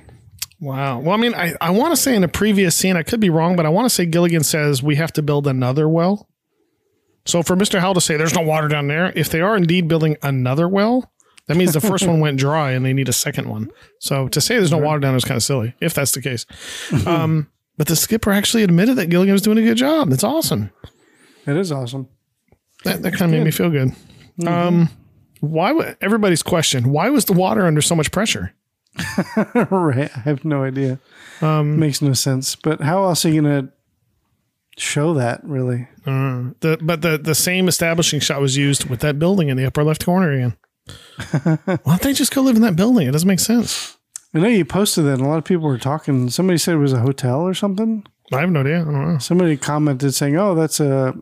Wow. Well, I mean, I, I want to say in a previous scene, I could be wrong, but I want to say Gilligan says we have to build another well. So for Mr. Howell to say there's no water down there, if they are indeed building another well, that means the first one went dry and they need a second one. So to say there's no water down there is kind of silly, if that's the case. Um, but the skipper actually admitted that Gilligan was doing a good job. That's awesome. It is awesome. That, that kind of made me feel good. Um, why would everybody's question? Why was the water under so much pressure? right. I have no idea. Um, Makes no sense. But how else are you going to show that, really? The but the the same establishing shot was used with that building in the upper left corner again. Why don't they just go live in that building? It doesn't make sense. I know you posted that, and a lot of people were talking. Somebody said it was a hotel or something. I have no idea. I don't know. Somebody commented saying, "Oh, that's a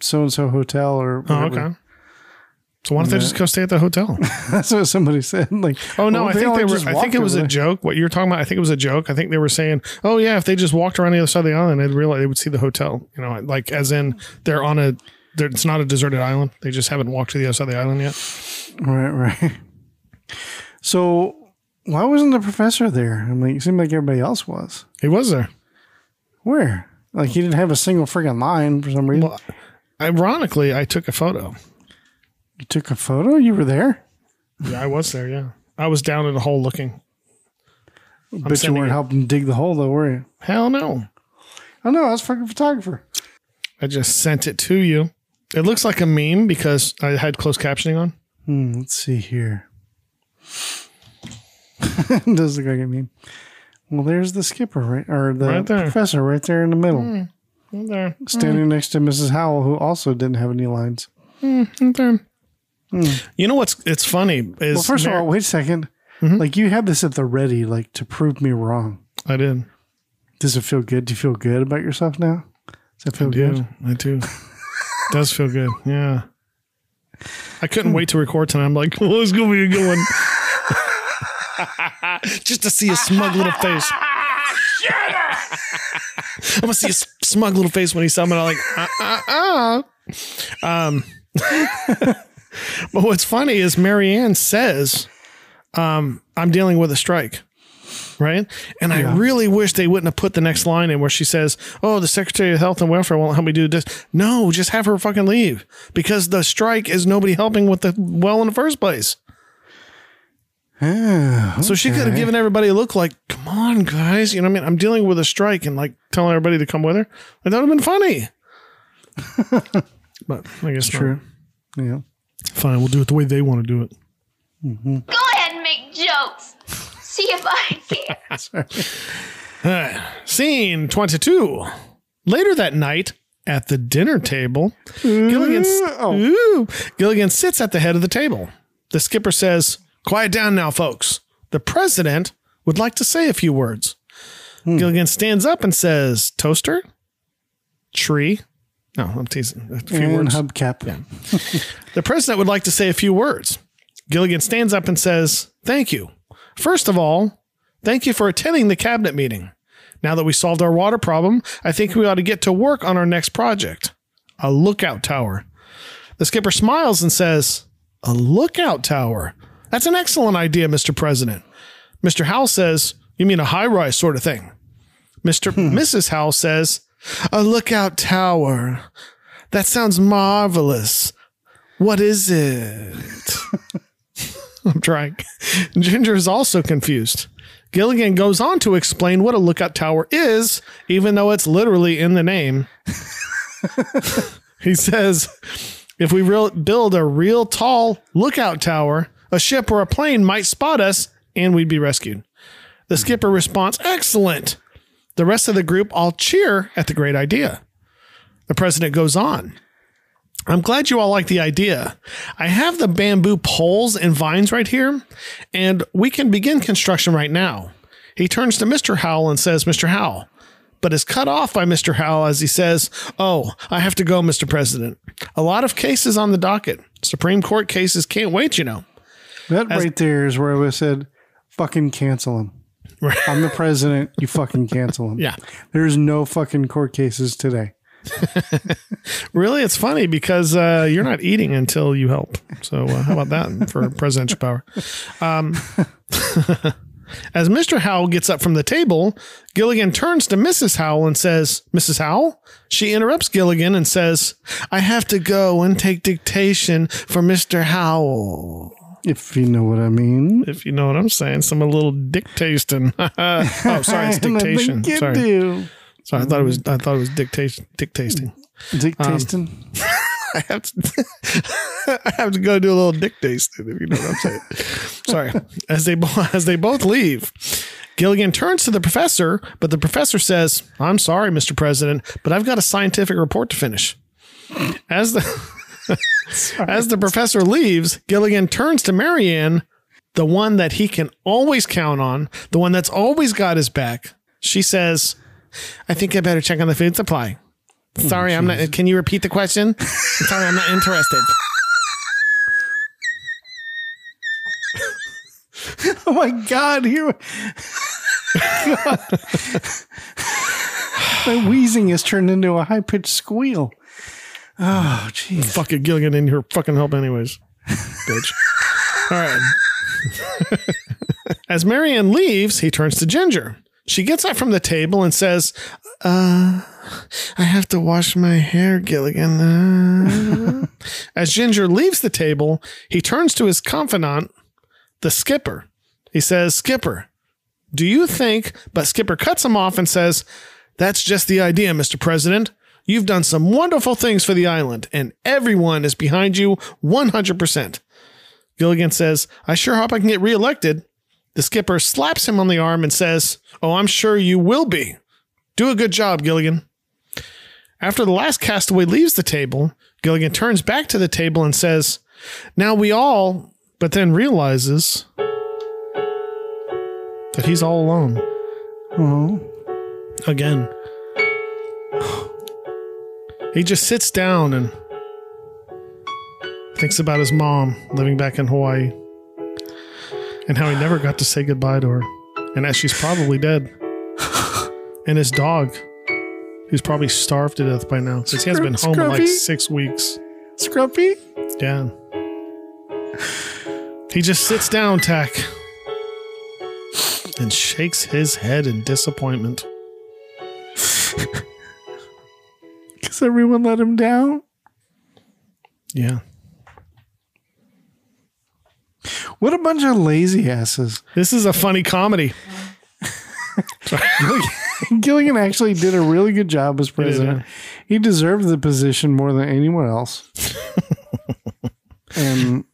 so and so hotel," or Oh, okay. So why don't they just go stay at the hotel? That's what somebody said. Like, Oh no, well, I think all they were. I think it was a joke. What you're talking about, I think it was a joke. I think they were saying, "Oh yeah, if they just walked around the other side of the island, they'd realize they would see the hotel." You know, like as in they're on a. They're, it's not a deserted island. They just haven't walked to the other side of the island yet. Right, right. So, why wasn't the professor there? I mean, it seemed like everybody else was. He was there. Where? Like, he didn't have a single freaking line for some reason. Well, ironically, I took a photo. You took a photo? You were there? Yeah, I was there. Yeah, I was down in the hole looking. Bet you weren't it. helping dig the hole, though, were you? Hell no. I know. I was fucking photographer. I just sent it to you. It looks like a meme because I had closed captioning on. Hmm, let's see here. it does look like a meme. Well, there's the skipper, right? Or the Right professor right there in the middle, hmm, Right There, standing hmm. next to Mrs. Howell, who also didn't have any lines. Hmm, right there. You know what's it's funny is. Well, first Mar- of all, wait a 2nd Mm-hmm. Like, you had this at the ready, like, to prove me wrong. I did. Does it feel good? Do you feel good about yourself now? Does that feel I good? do. I do. Does feel good. Yeah. I couldn't wait to record tonight. I'm like, well, it's gonna be a good one. Just to see a smug little face. I'm gonna see a smug little face when he saw me. I'm like, uh, uh, uh. Um, but what's funny is Mary Ann says, um, "I'm dealing with a strike." Right. And I really wish they wouldn't have put the next line in where she says, Oh, the Secretary of Health and Welfare won't help me do this. No, just have her fucking leave because the strike is nobody helping with the well in the first place. So she could have given everybody a look like, Come on, guys. You know what I mean? I'm dealing with a strike and like telling everybody to come with her. Like, that would have been funny. but I guess not. True. Yeah. Fine, we'll do it the way they want to do it. Mm-hmm. Go ahead and make jokes. See if I care. Scene 22. Later that night, at the dinner table, Gilligan, oh. Ooh. Gilligan sits at the head of the table. The skipper says, Quiet down now, folks. The president would like to say a few words. Hmm. Gilligan stands up and says, Toaster? Tree? No, I'm teasing. A few And words. hubcap. Yeah. The president would like to say a few words. Gilligan stands up and says, Thank you. First of all, thank you for attending the cabinet meeting. Now that we solved our water problem, I think we ought to get to work on our next project a lookout tower. The skipper smiles and says, A lookout tower? That's an excellent idea, Mr. President. Mr. Howell says, You mean a high rise sort of thing? Mr. Mrs. Howell says, A lookout tower. That sounds marvelous. What is it? I'm trying. Ginger is also confused. Gilligan goes on to explain what a lookout tower is, even though it's literally in the name. he says, if we build a real tall lookout tower, a ship or a plane might spot us and we'd be rescued. The skipper responds, Excellent. The rest of the group all cheer at the great idea. The president goes on. I'm glad you all like the idea. I have the bamboo poles and vines right here, and we can begin construction right now. He turns to Mr. Howell and says, Mr. Howell, but is cut off by Mr. Howell as he says, Oh, I have to go, Mr. President. A lot of cases on the docket. Supreme Court cases can't wait, you know. That right there is where I said, fucking cancel him. I'm the president. You fucking cancel him. Yeah. There's no fucking court cases today. Really, it's funny because uh, you're not eating until you help. So, uh, how about that for presidential power? Um, as Mr. Howell gets up from the table, Gilligan turns to Mrs. Howell and says, Mrs. Howell? She interrupts Gilligan and says, I have to go and take dictation for Mr. Howell. If you know what I mean. If you know what I'm saying, some a little dick tasting. oh, sorry, it's And I dictation. Sorry. do. sorry, I thought it was. I thought it was dictation. Dick tasting. Dick Um. I have to I have to go do a little dick tasting if you know what I'm saying. Sorry. As they as they both leave, Gilligan turns to the professor, but the professor says, "I'm sorry, Mr. President, but I've got a scientific report to finish." As the as the professor leaves, Gilligan turns to Mary Ann, the one that he can always count on, the one that's always got his back. She says, "I think I better check on the food supply." Hmm, Sorry, I'm not. Can you repeat the question? Sorry, I'm not interested. Oh my God. Here. God. My wheezing has turned into a high pitched squeal. Oh, jeez. Fuck it, Gilligan in here fucking help anyways, bitch. All right. As Mary Ann leaves, he turns to Ginger. She gets up from the table and says, "Uh, I have to wash my hair, Gilligan." Uh. As Ginger leaves the table, he turns to his confidant, the skipper. He says, "Skipper, do you think?" But Skipper cuts him off and says, "That's just the idea, Mr. President. You've done some wonderful things for the island, and everyone is behind you 100%. Gilligan says, I sure hope I can get reelected. The skipper slaps him on the arm and says, Oh, I'm sure you will be. Do a good job, Gilligan. After the last castaway leaves the table, Gilligan turns back to the table and says, Now we all, but then realizes that he's all alone. Oh. Again. He just sits down and thinks about his mom living back in Hawaii and how he never got to say goodbye to her and that she's probably dead. And his dog, who's probably starved to death by now since he hasn't been home in like Scruffy? six weeks. Scruffy? Yeah. He just sits down, Tach, and shakes his head in disappointment. Because everyone let him down? Yeah. What a bunch of lazy asses. This is a funny comedy. Gilligan actually did a really good job as president. He deserved the position more than anyone else. And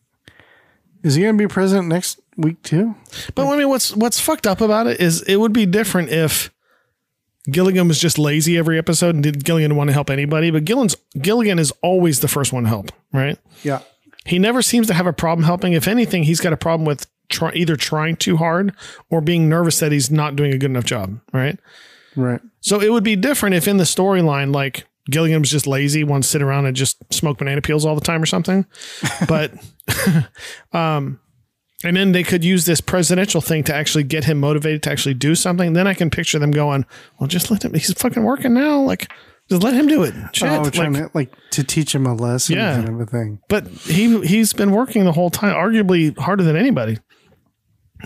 is he going to be president next week too? But I mean, what's what's fucked up about it is it would be different if Gilligan was just lazy every episode and did Gilligan want to help anybody. But Gilligan's Gilligan is always the first one to help, right? Yeah. He never seems to have a problem helping. If anything, he's got a problem with try, either trying too hard or being nervous that he's not doing a good enough job, right? Right. So it would be different if in the storyline, like Gilligan was just lazy, wants to sit around and just smoke banana peels all the time or something. But, um, and then they could use this presidential thing to actually get him motivated to actually do something. Then I can picture them going, well, just let him, he's fucking working now. Like, just let him do it. Oh, Shit. oh, trying Like, to like to teach him a lesson Yeah. kind of a thing. but he, he's been working the whole time, arguably harder than anybody.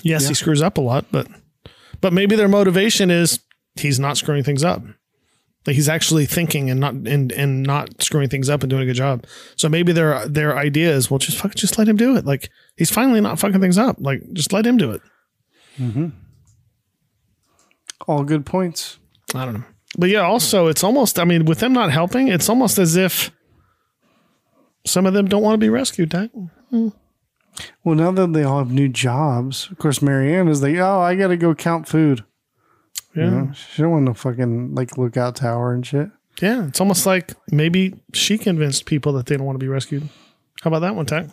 Yes, he screws up a lot, but, but maybe their motivation is he's not screwing things up. Like he's actually thinking and not and and not screwing things up and doing a good job. So maybe their their idea is, well, just fuck, just let him do it. Like he's finally not fucking things up. Like just let him do it. Mm-hmm. All good points. I don't know. But yeah, also it's almost. I mean, with them not helping, it's almost as if some of them don't want to be rescued. Tach. Hmm. Well, now that they all have new jobs, of course, Mary Ann is like, oh, I got to go count food. Yeah, You know, she don't want no fucking like lookout tower and shit. yeah. It's almost like maybe she convinced people that they don't want to be rescued. How about that one, Tach?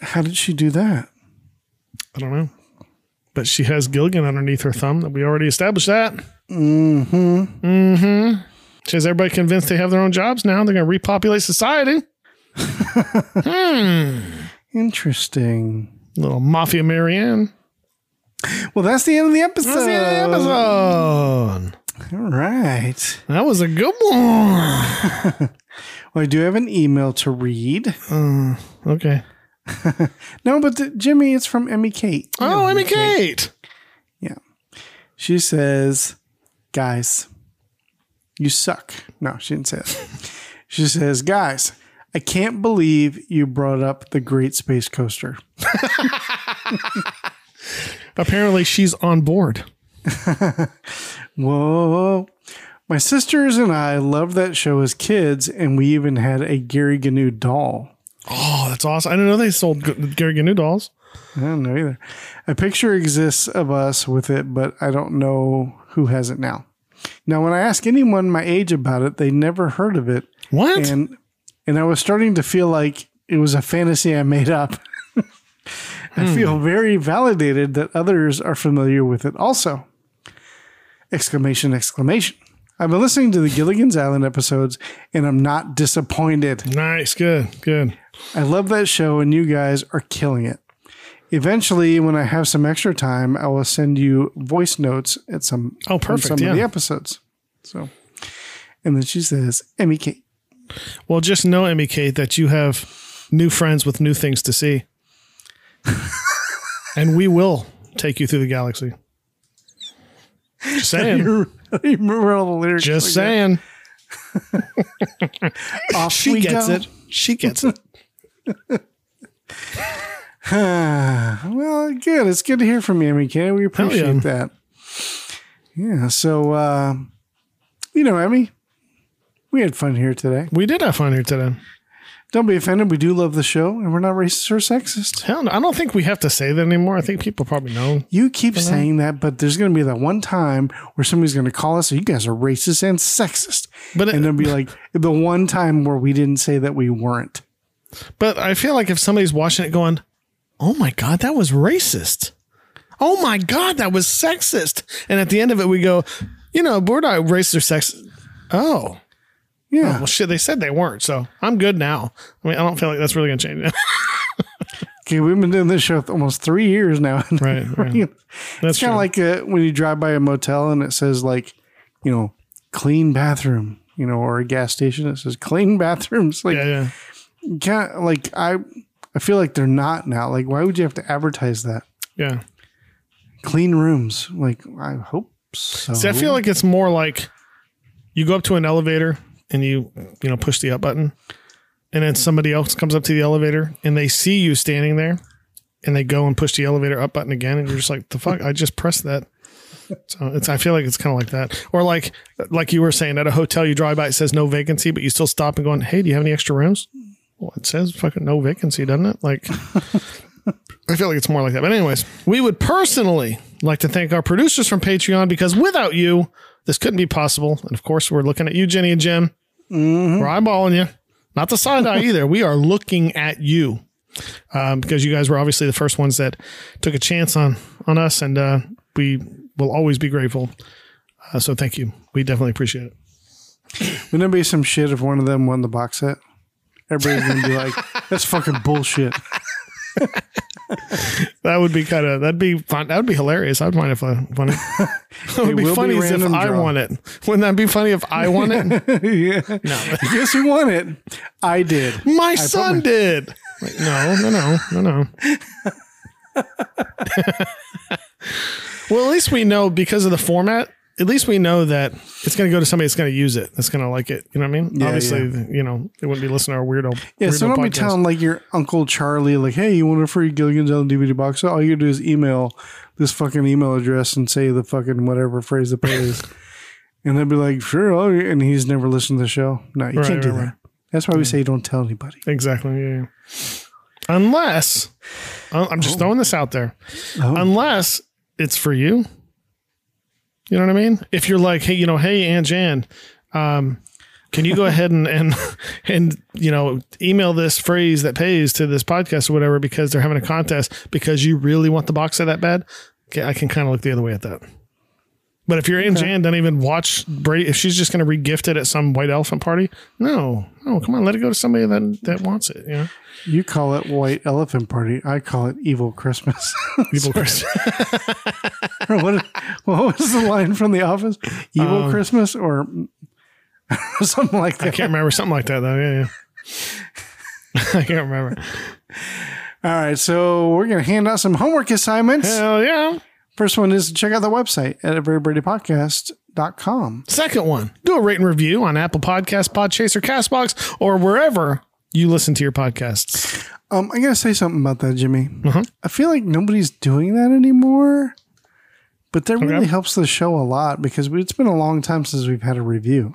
How did she do that? I don't know. But she has Gilligan underneath her thumb. That we already established that. Mm-hmm. Mm-hmm. She has everybody convinced they have their own jobs now. They're going to repopulate society. Hmm. Interesting. Little mafia Mary Ann. Well, that's the end of the episode. That's the end of the episode. All right. That was a good one. Well, I do have an email to read. Uh, okay. No, but the, Jimmy, it's from Emmy Kate. Oh, Emmy Kate. Yeah. She says, guys, you suck. No, she didn't say that. she says, guys, I can't believe you brought up the Great Space Coaster. Apparently, she's on board. Whoa. My sisters and I loved that show as kids, and we even had a Gary Gnu doll. Oh, that's awesome. I didn't know they sold Gary Gnu dolls. I don't know either. A picture exists of us with it, but I don't know who has it now. Now, when I ask anyone my age about it, they never heard of it. What? And and I was starting to feel like it was a fantasy I made up. I feel hmm. very validated that others are familiar with it also. Exclamation, exclamation. I've been listening to the Gilligan's Island episodes and I'm not disappointed. nice. Good. Good. I love that show and you guys are killing it. Eventually, when I have some extra time, I will send you voice notes at some, Oh, perfect, some of the yeah. episodes. So, and then she says, Emmy Kate. Well, just know, Emmy Kate, that you have new friends with new things to see. and we will take you through the galaxy. Just saying. You remember all the lyrics? Just like saying. Off She gets go. it. She gets it. Well, good. It's good to hear from you, Emmy Kate. We appreciate yeah. that. Yeah. So, uh, you know, Emmy, we had fun here today. We did have fun here today. Don't be offended. We do love the show, and we're not racist or sexist. Hell, no, I don't think we have to say that anymore. I think people probably know. You keep saying that, but there's going to be that one time where somebody's going to call us, you guys are racist and sexist. But it- and it'll be like the one time where we didn't say that we weren't. But I feel like if somebody's watching it going, oh my God, that was racist. Oh my God, that was sexist. And at the end of it, we go, you know, we're not racist or sexist. Oh. Yeah. Well, shit, they said they weren't. So I'm good now. I mean, I don't feel like that's really going to change it. Okay, we've been doing this show almost three years now. Right, right. it's That's kind of like uh, when you drive by a motel and it says like, you know, clean bathroom, you know, or a gas station that says clean bathrooms. Like, yeah, yeah. can't like I, I feel like they're not now. Like, why would you have to advertise that? Yeah. Clean rooms. Like, I hope so. See, I feel like it's more like you go up to an elevator and you, you know, push the up button, and then somebody else comes up to the elevator and they see you standing there, and they go and push the elevator up button again, and you're just like, the fuck, I just pressed that. So it's, I feel like it's kind of like that, or like, like you were saying at a hotel, you drive by, it says no vacancy, but you still stop and going, hey, do you have any extra rooms? Well, it says fucking no vacancy, doesn't it? Like, I feel like it's more like that. But, anyways, we would personally like to thank our producers from Patreon because without you, this couldn't be possible. And of course, we're looking at you, Jenny and Jim. We're eyeballing you. Not the side eye either. We are looking at you um, because you guys were obviously the first ones that took a chance on on us, and uh, we will always be grateful. Uh, so thank you. We definitely appreciate it. Wouldn't it be some shit if one of them won the box set? Everybody's gonna be like, "That's fucking bullshit." That would be kind of that'd be fun. That would be hilarious. I'd find it fun, funny. it would be be funny as if random I draw. won it. Wouldn't that be funny if I won it? yeah. No. Guess who won it? I did. My son did. Like, no, no, no, no, no. well, at least we know because of the format. At least we know that it's going to go to somebody that's going to use it. That's going to like it. You know what I mean? Yeah, Obviously, yeah. you know, they wouldn't be listening to our weirdo. Yeah, weirdo so don't be telling like your uncle Charlie, like, "Hey, you want a free Gilligan's Island DVD box?" set? All you do is email this fucking email address and say the fucking whatever phrase the is, and they'll be like, "Sure," oh, and he's never listened to the show. No, you Right, can't do right, that. right. That's why we say don't tell anybody. Exactly. Yeah. Unless uh, I'm just throwing this out there. Oh. Unless it's for you. You know what I mean? If you're like, hey, you know, hey, Aunt Jan, um, can you go ahead and and and you know email this phrase that pays to this podcast or whatever because they're having a contest because you really want the box set that bad? Okay, I can kind of look the other way at that. But if your Aunt Jan doesn't even watch Brady, if she's just going to regift it at some white elephant party, no, no, come on, let it go to somebody that that wants it. You know, You call it White Elephant Party. I call it Evil Christmas. people. Chris. what, what was the line from The Office? Evil Um, Christmas or something like that. I can't remember something like that though. Yeah, yeah. I can't remember. All right, so we're going to hand out some homework assignments. Hell yeah. First one is to check out the website at averybradypodcast.com. Second one, do a rate and review on Apple Podcasts, Podchaser, Castbox, or wherever you listen to your podcasts. Um, I got to say something about that, Jimmy. Uh-huh. I feel like nobody's doing that anymore, but that really helps the show a lot because it's been a long time since we've had a review.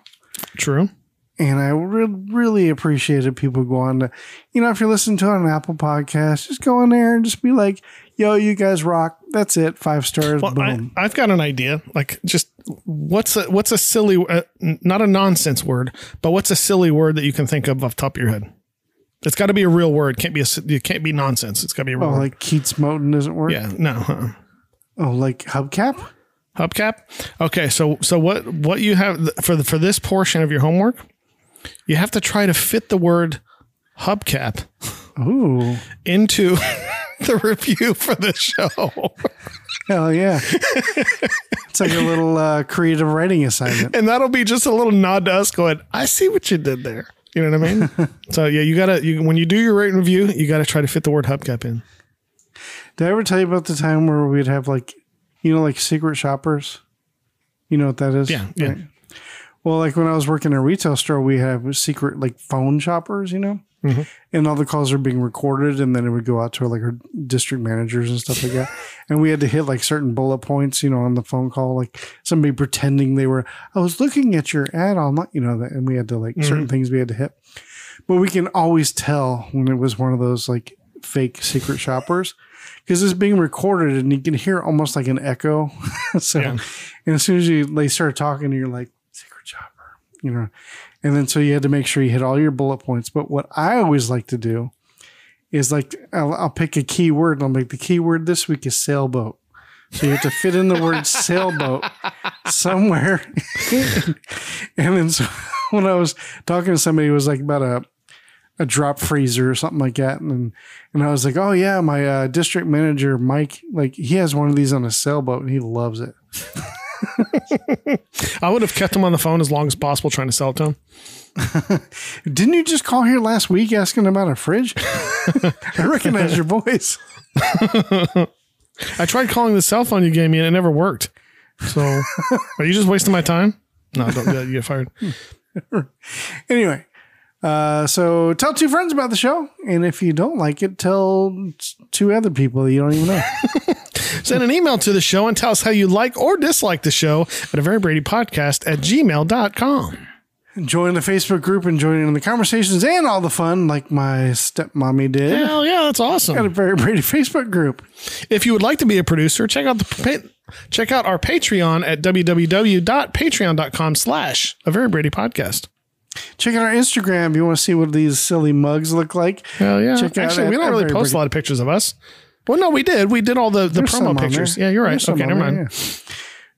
True. And I re- really appreciated people going to, you know, if you're listening to it on an Apple podcast, just go in there and just be like, yo, you guys rock. That's it. Five stars. Well, I, boom. I've got an idea. Like, just what's a what's a silly, uh, not a nonsense word, but what's a silly word that you can think of off the top of your head? It's got to be a real word. Can't be a. It can't be nonsense. It's got to be a real oh, word. like Keats Moten doesn't work? yeah. No. uh-uh. Oh, like hubcap? hubcap okay so so what what you have for the for this portion of your homework you have to try to fit the word hubcap Ooh. into the review for the show Hell yeah. it's like a little uh, creative writing assignment. and that'll be just a little nod to us going i see what you did there you know what i mean so yeah you gotta you when you do your rate and review you gotta try to fit the word hubcap in Did I ever tell you about the time where we'd have like, you know, like secret shoppers? You know what that is? Yeah, yeah. Well, like when I was working in a retail store, we have secret like phone shoppers, you know? Mm-hmm. And all the calls are being recorded and then it would go out to like our district managers and stuff like that. and we had to hit like certain bullet points, you know, on the phone call, like somebody pretending they were, I was looking at your ad online, you know, that, and we had to like Mm-hmm. certain things we had to hit. But we can always tell when it was one of those like fake secret shoppers because it's being recorded and you can hear almost like an echo. so, Yeah. and as soon as you they start talking, you're like secret shopper, you know. And then so you had to make sure you hit all your bullet points. But what I always like to do is like I'll, I'll pick a keyword and I'll make the keyword this week is sailboat. So you have to fit in the word sailboat somewhere. and then so when I was talking to somebody, it was like about a a drop freezer or something like that, and and I was like, oh yeah, my uh, district manager Mike, like he has one of these on a sailboat and he loves it. I would have kept him on the phone as long as possible trying to sell it to him Didn't you just call here last week asking about a fridge? I recognize your voice. i tried calling the cell phone you gave me and it never worked so are you just wasting my time no don't do that you get fired Anyway, uh, so tell two friends about the show, and if you don't like it, tell two other people that you don't even know. Send an email to the show and tell us how you like or dislike the show at a very Brady podcast at gmail.com. Join the Facebook group and join in the conversations and all the fun, like my stepmommy did. Hell yeah, that's awesome. Got a very Brady Facebook group. If you would like to be a producer, check out the pa- check out our Patreon at www.patreon.com slash a very Brady podcast. Check out our Instagram if you want to see what these silly mugs look like. Hell yeah. Check out Actually, we don't really post a lot of pictures of us. Well, no, we did. We did all the, the There's promo pictures. Yeah, you're right. There's Okay, never there, mind. yeah.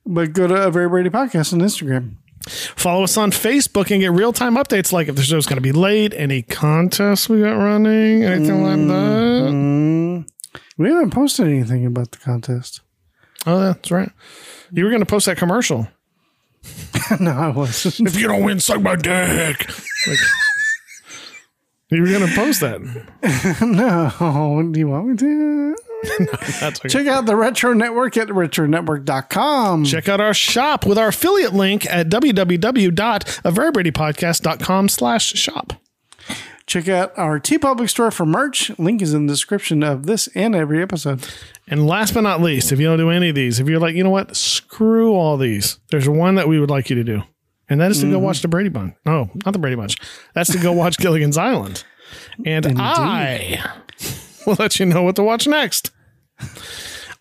But go to a very Brady podcast on Instagram. Follow us on Facebook and get real time updates like if the show's going to be late, any contests we got running, anything like that. Mm, we haven't posted anything about the contest. Oh, that's right. You were going to post that commercial. no, I wasn't. If you don't win, suck my dick. Like, you were going to post that. no, do you want me to? Check out the Retro Network at retronetwork.com. Check out our shop with our affiliate link at www.averybradypodcast.com slash shop. Check out our TeePublic store for merch. Link is in the description of this and every episode. And last but not least, if you don't do any of these, if you're like, you know what, screw all these, there's one that we would like you to do. And that is to go mm-hmm. watch the Brady Bunch. No, not the Brady Bunch. That's to go watch Gilligan's Island. And I will let you know what to watch next.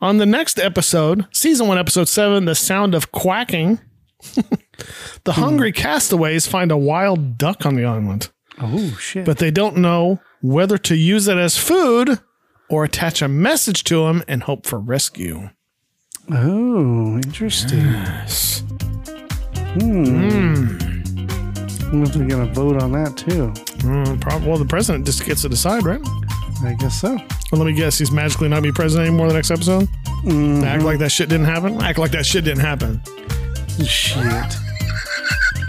On the next episode, season one, episode seven, The Sound of Quacking, the hungry hmm. castaways find a wild duck on the island, Oh, shit. but they don't know whether to use it as food or attach a message to him and hope for rescue. oh, interesting. Hmm. I wonder if they're going to vote on that too. Mm, prob- well, the president just gets to decide, right? I guess so. Well, let me guess, he's magically not be president anymore the next episode? Act like that shit didn't happen? Act like that shit didn't happen. Shit.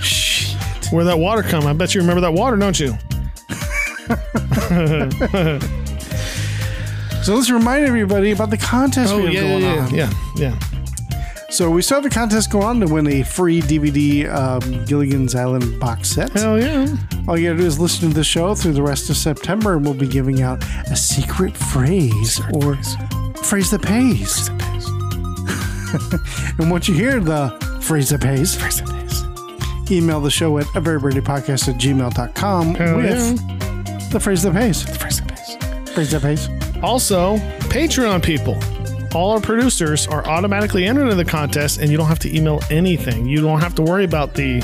Shit. Where that water come? I bet you remember that water, don't you? So let's remind everybody about the contest we have going on. Oh, yeah, yeah. So we still have a contest going on to win a free DVD um, Gilligan's Island box set. Hell yeah. All you gotta do is listen to the show through the rest of September, and we'll be giving out a secret phrase or phrase that pays. and once you hear the phrase that pays, phrase that pays. email the show at a very podcast at gmail.com Hell with yeah. the phrase that pays. The phrase that pays. Phrase that pays. Also, Patreon people. All our producers are automatically entered into the contest, and you don't have to email anything. You don't have to worry about the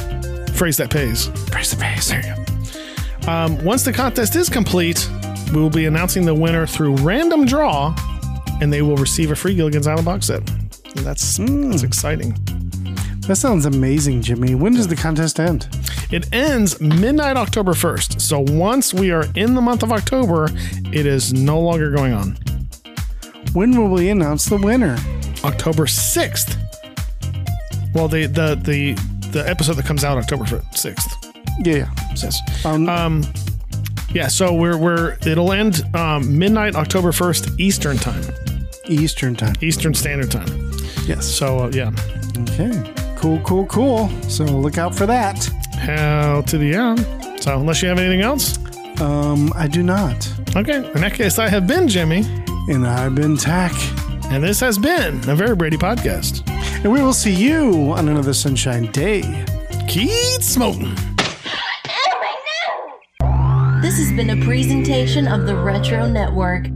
phrase that pays. Phrase that pays. There you go. Um, once the contest is complete, we will be announcing the winner through random draw, and they will receive a free Gilligan's Island box set. And that's that's exciting. That sounds amazing, Jimmy. When does the contest end? It ends midnight October 1st. So once we are in the month of October, it is no longer going on. When will we announce the winner? October 6th. Well, the the the the episode that comes out October 6th. Yeah. Yes. Um, Um yeah, so we're we're it'll end um, midnight October 1st Eastern time. Eastern time. Eastern Standard Time. Yes. So uh, yeah. Okay. Cool, cool, cool. So look out for that. Hell to the end. So unless you have anything else, Um, I do not. okay. In that case, I have been Jimmy, And I've been Tach. and this has been a Very Brady podcast. And we will see you on another sunshine day. Keep smoking. This has been a presentation of the Retro Network.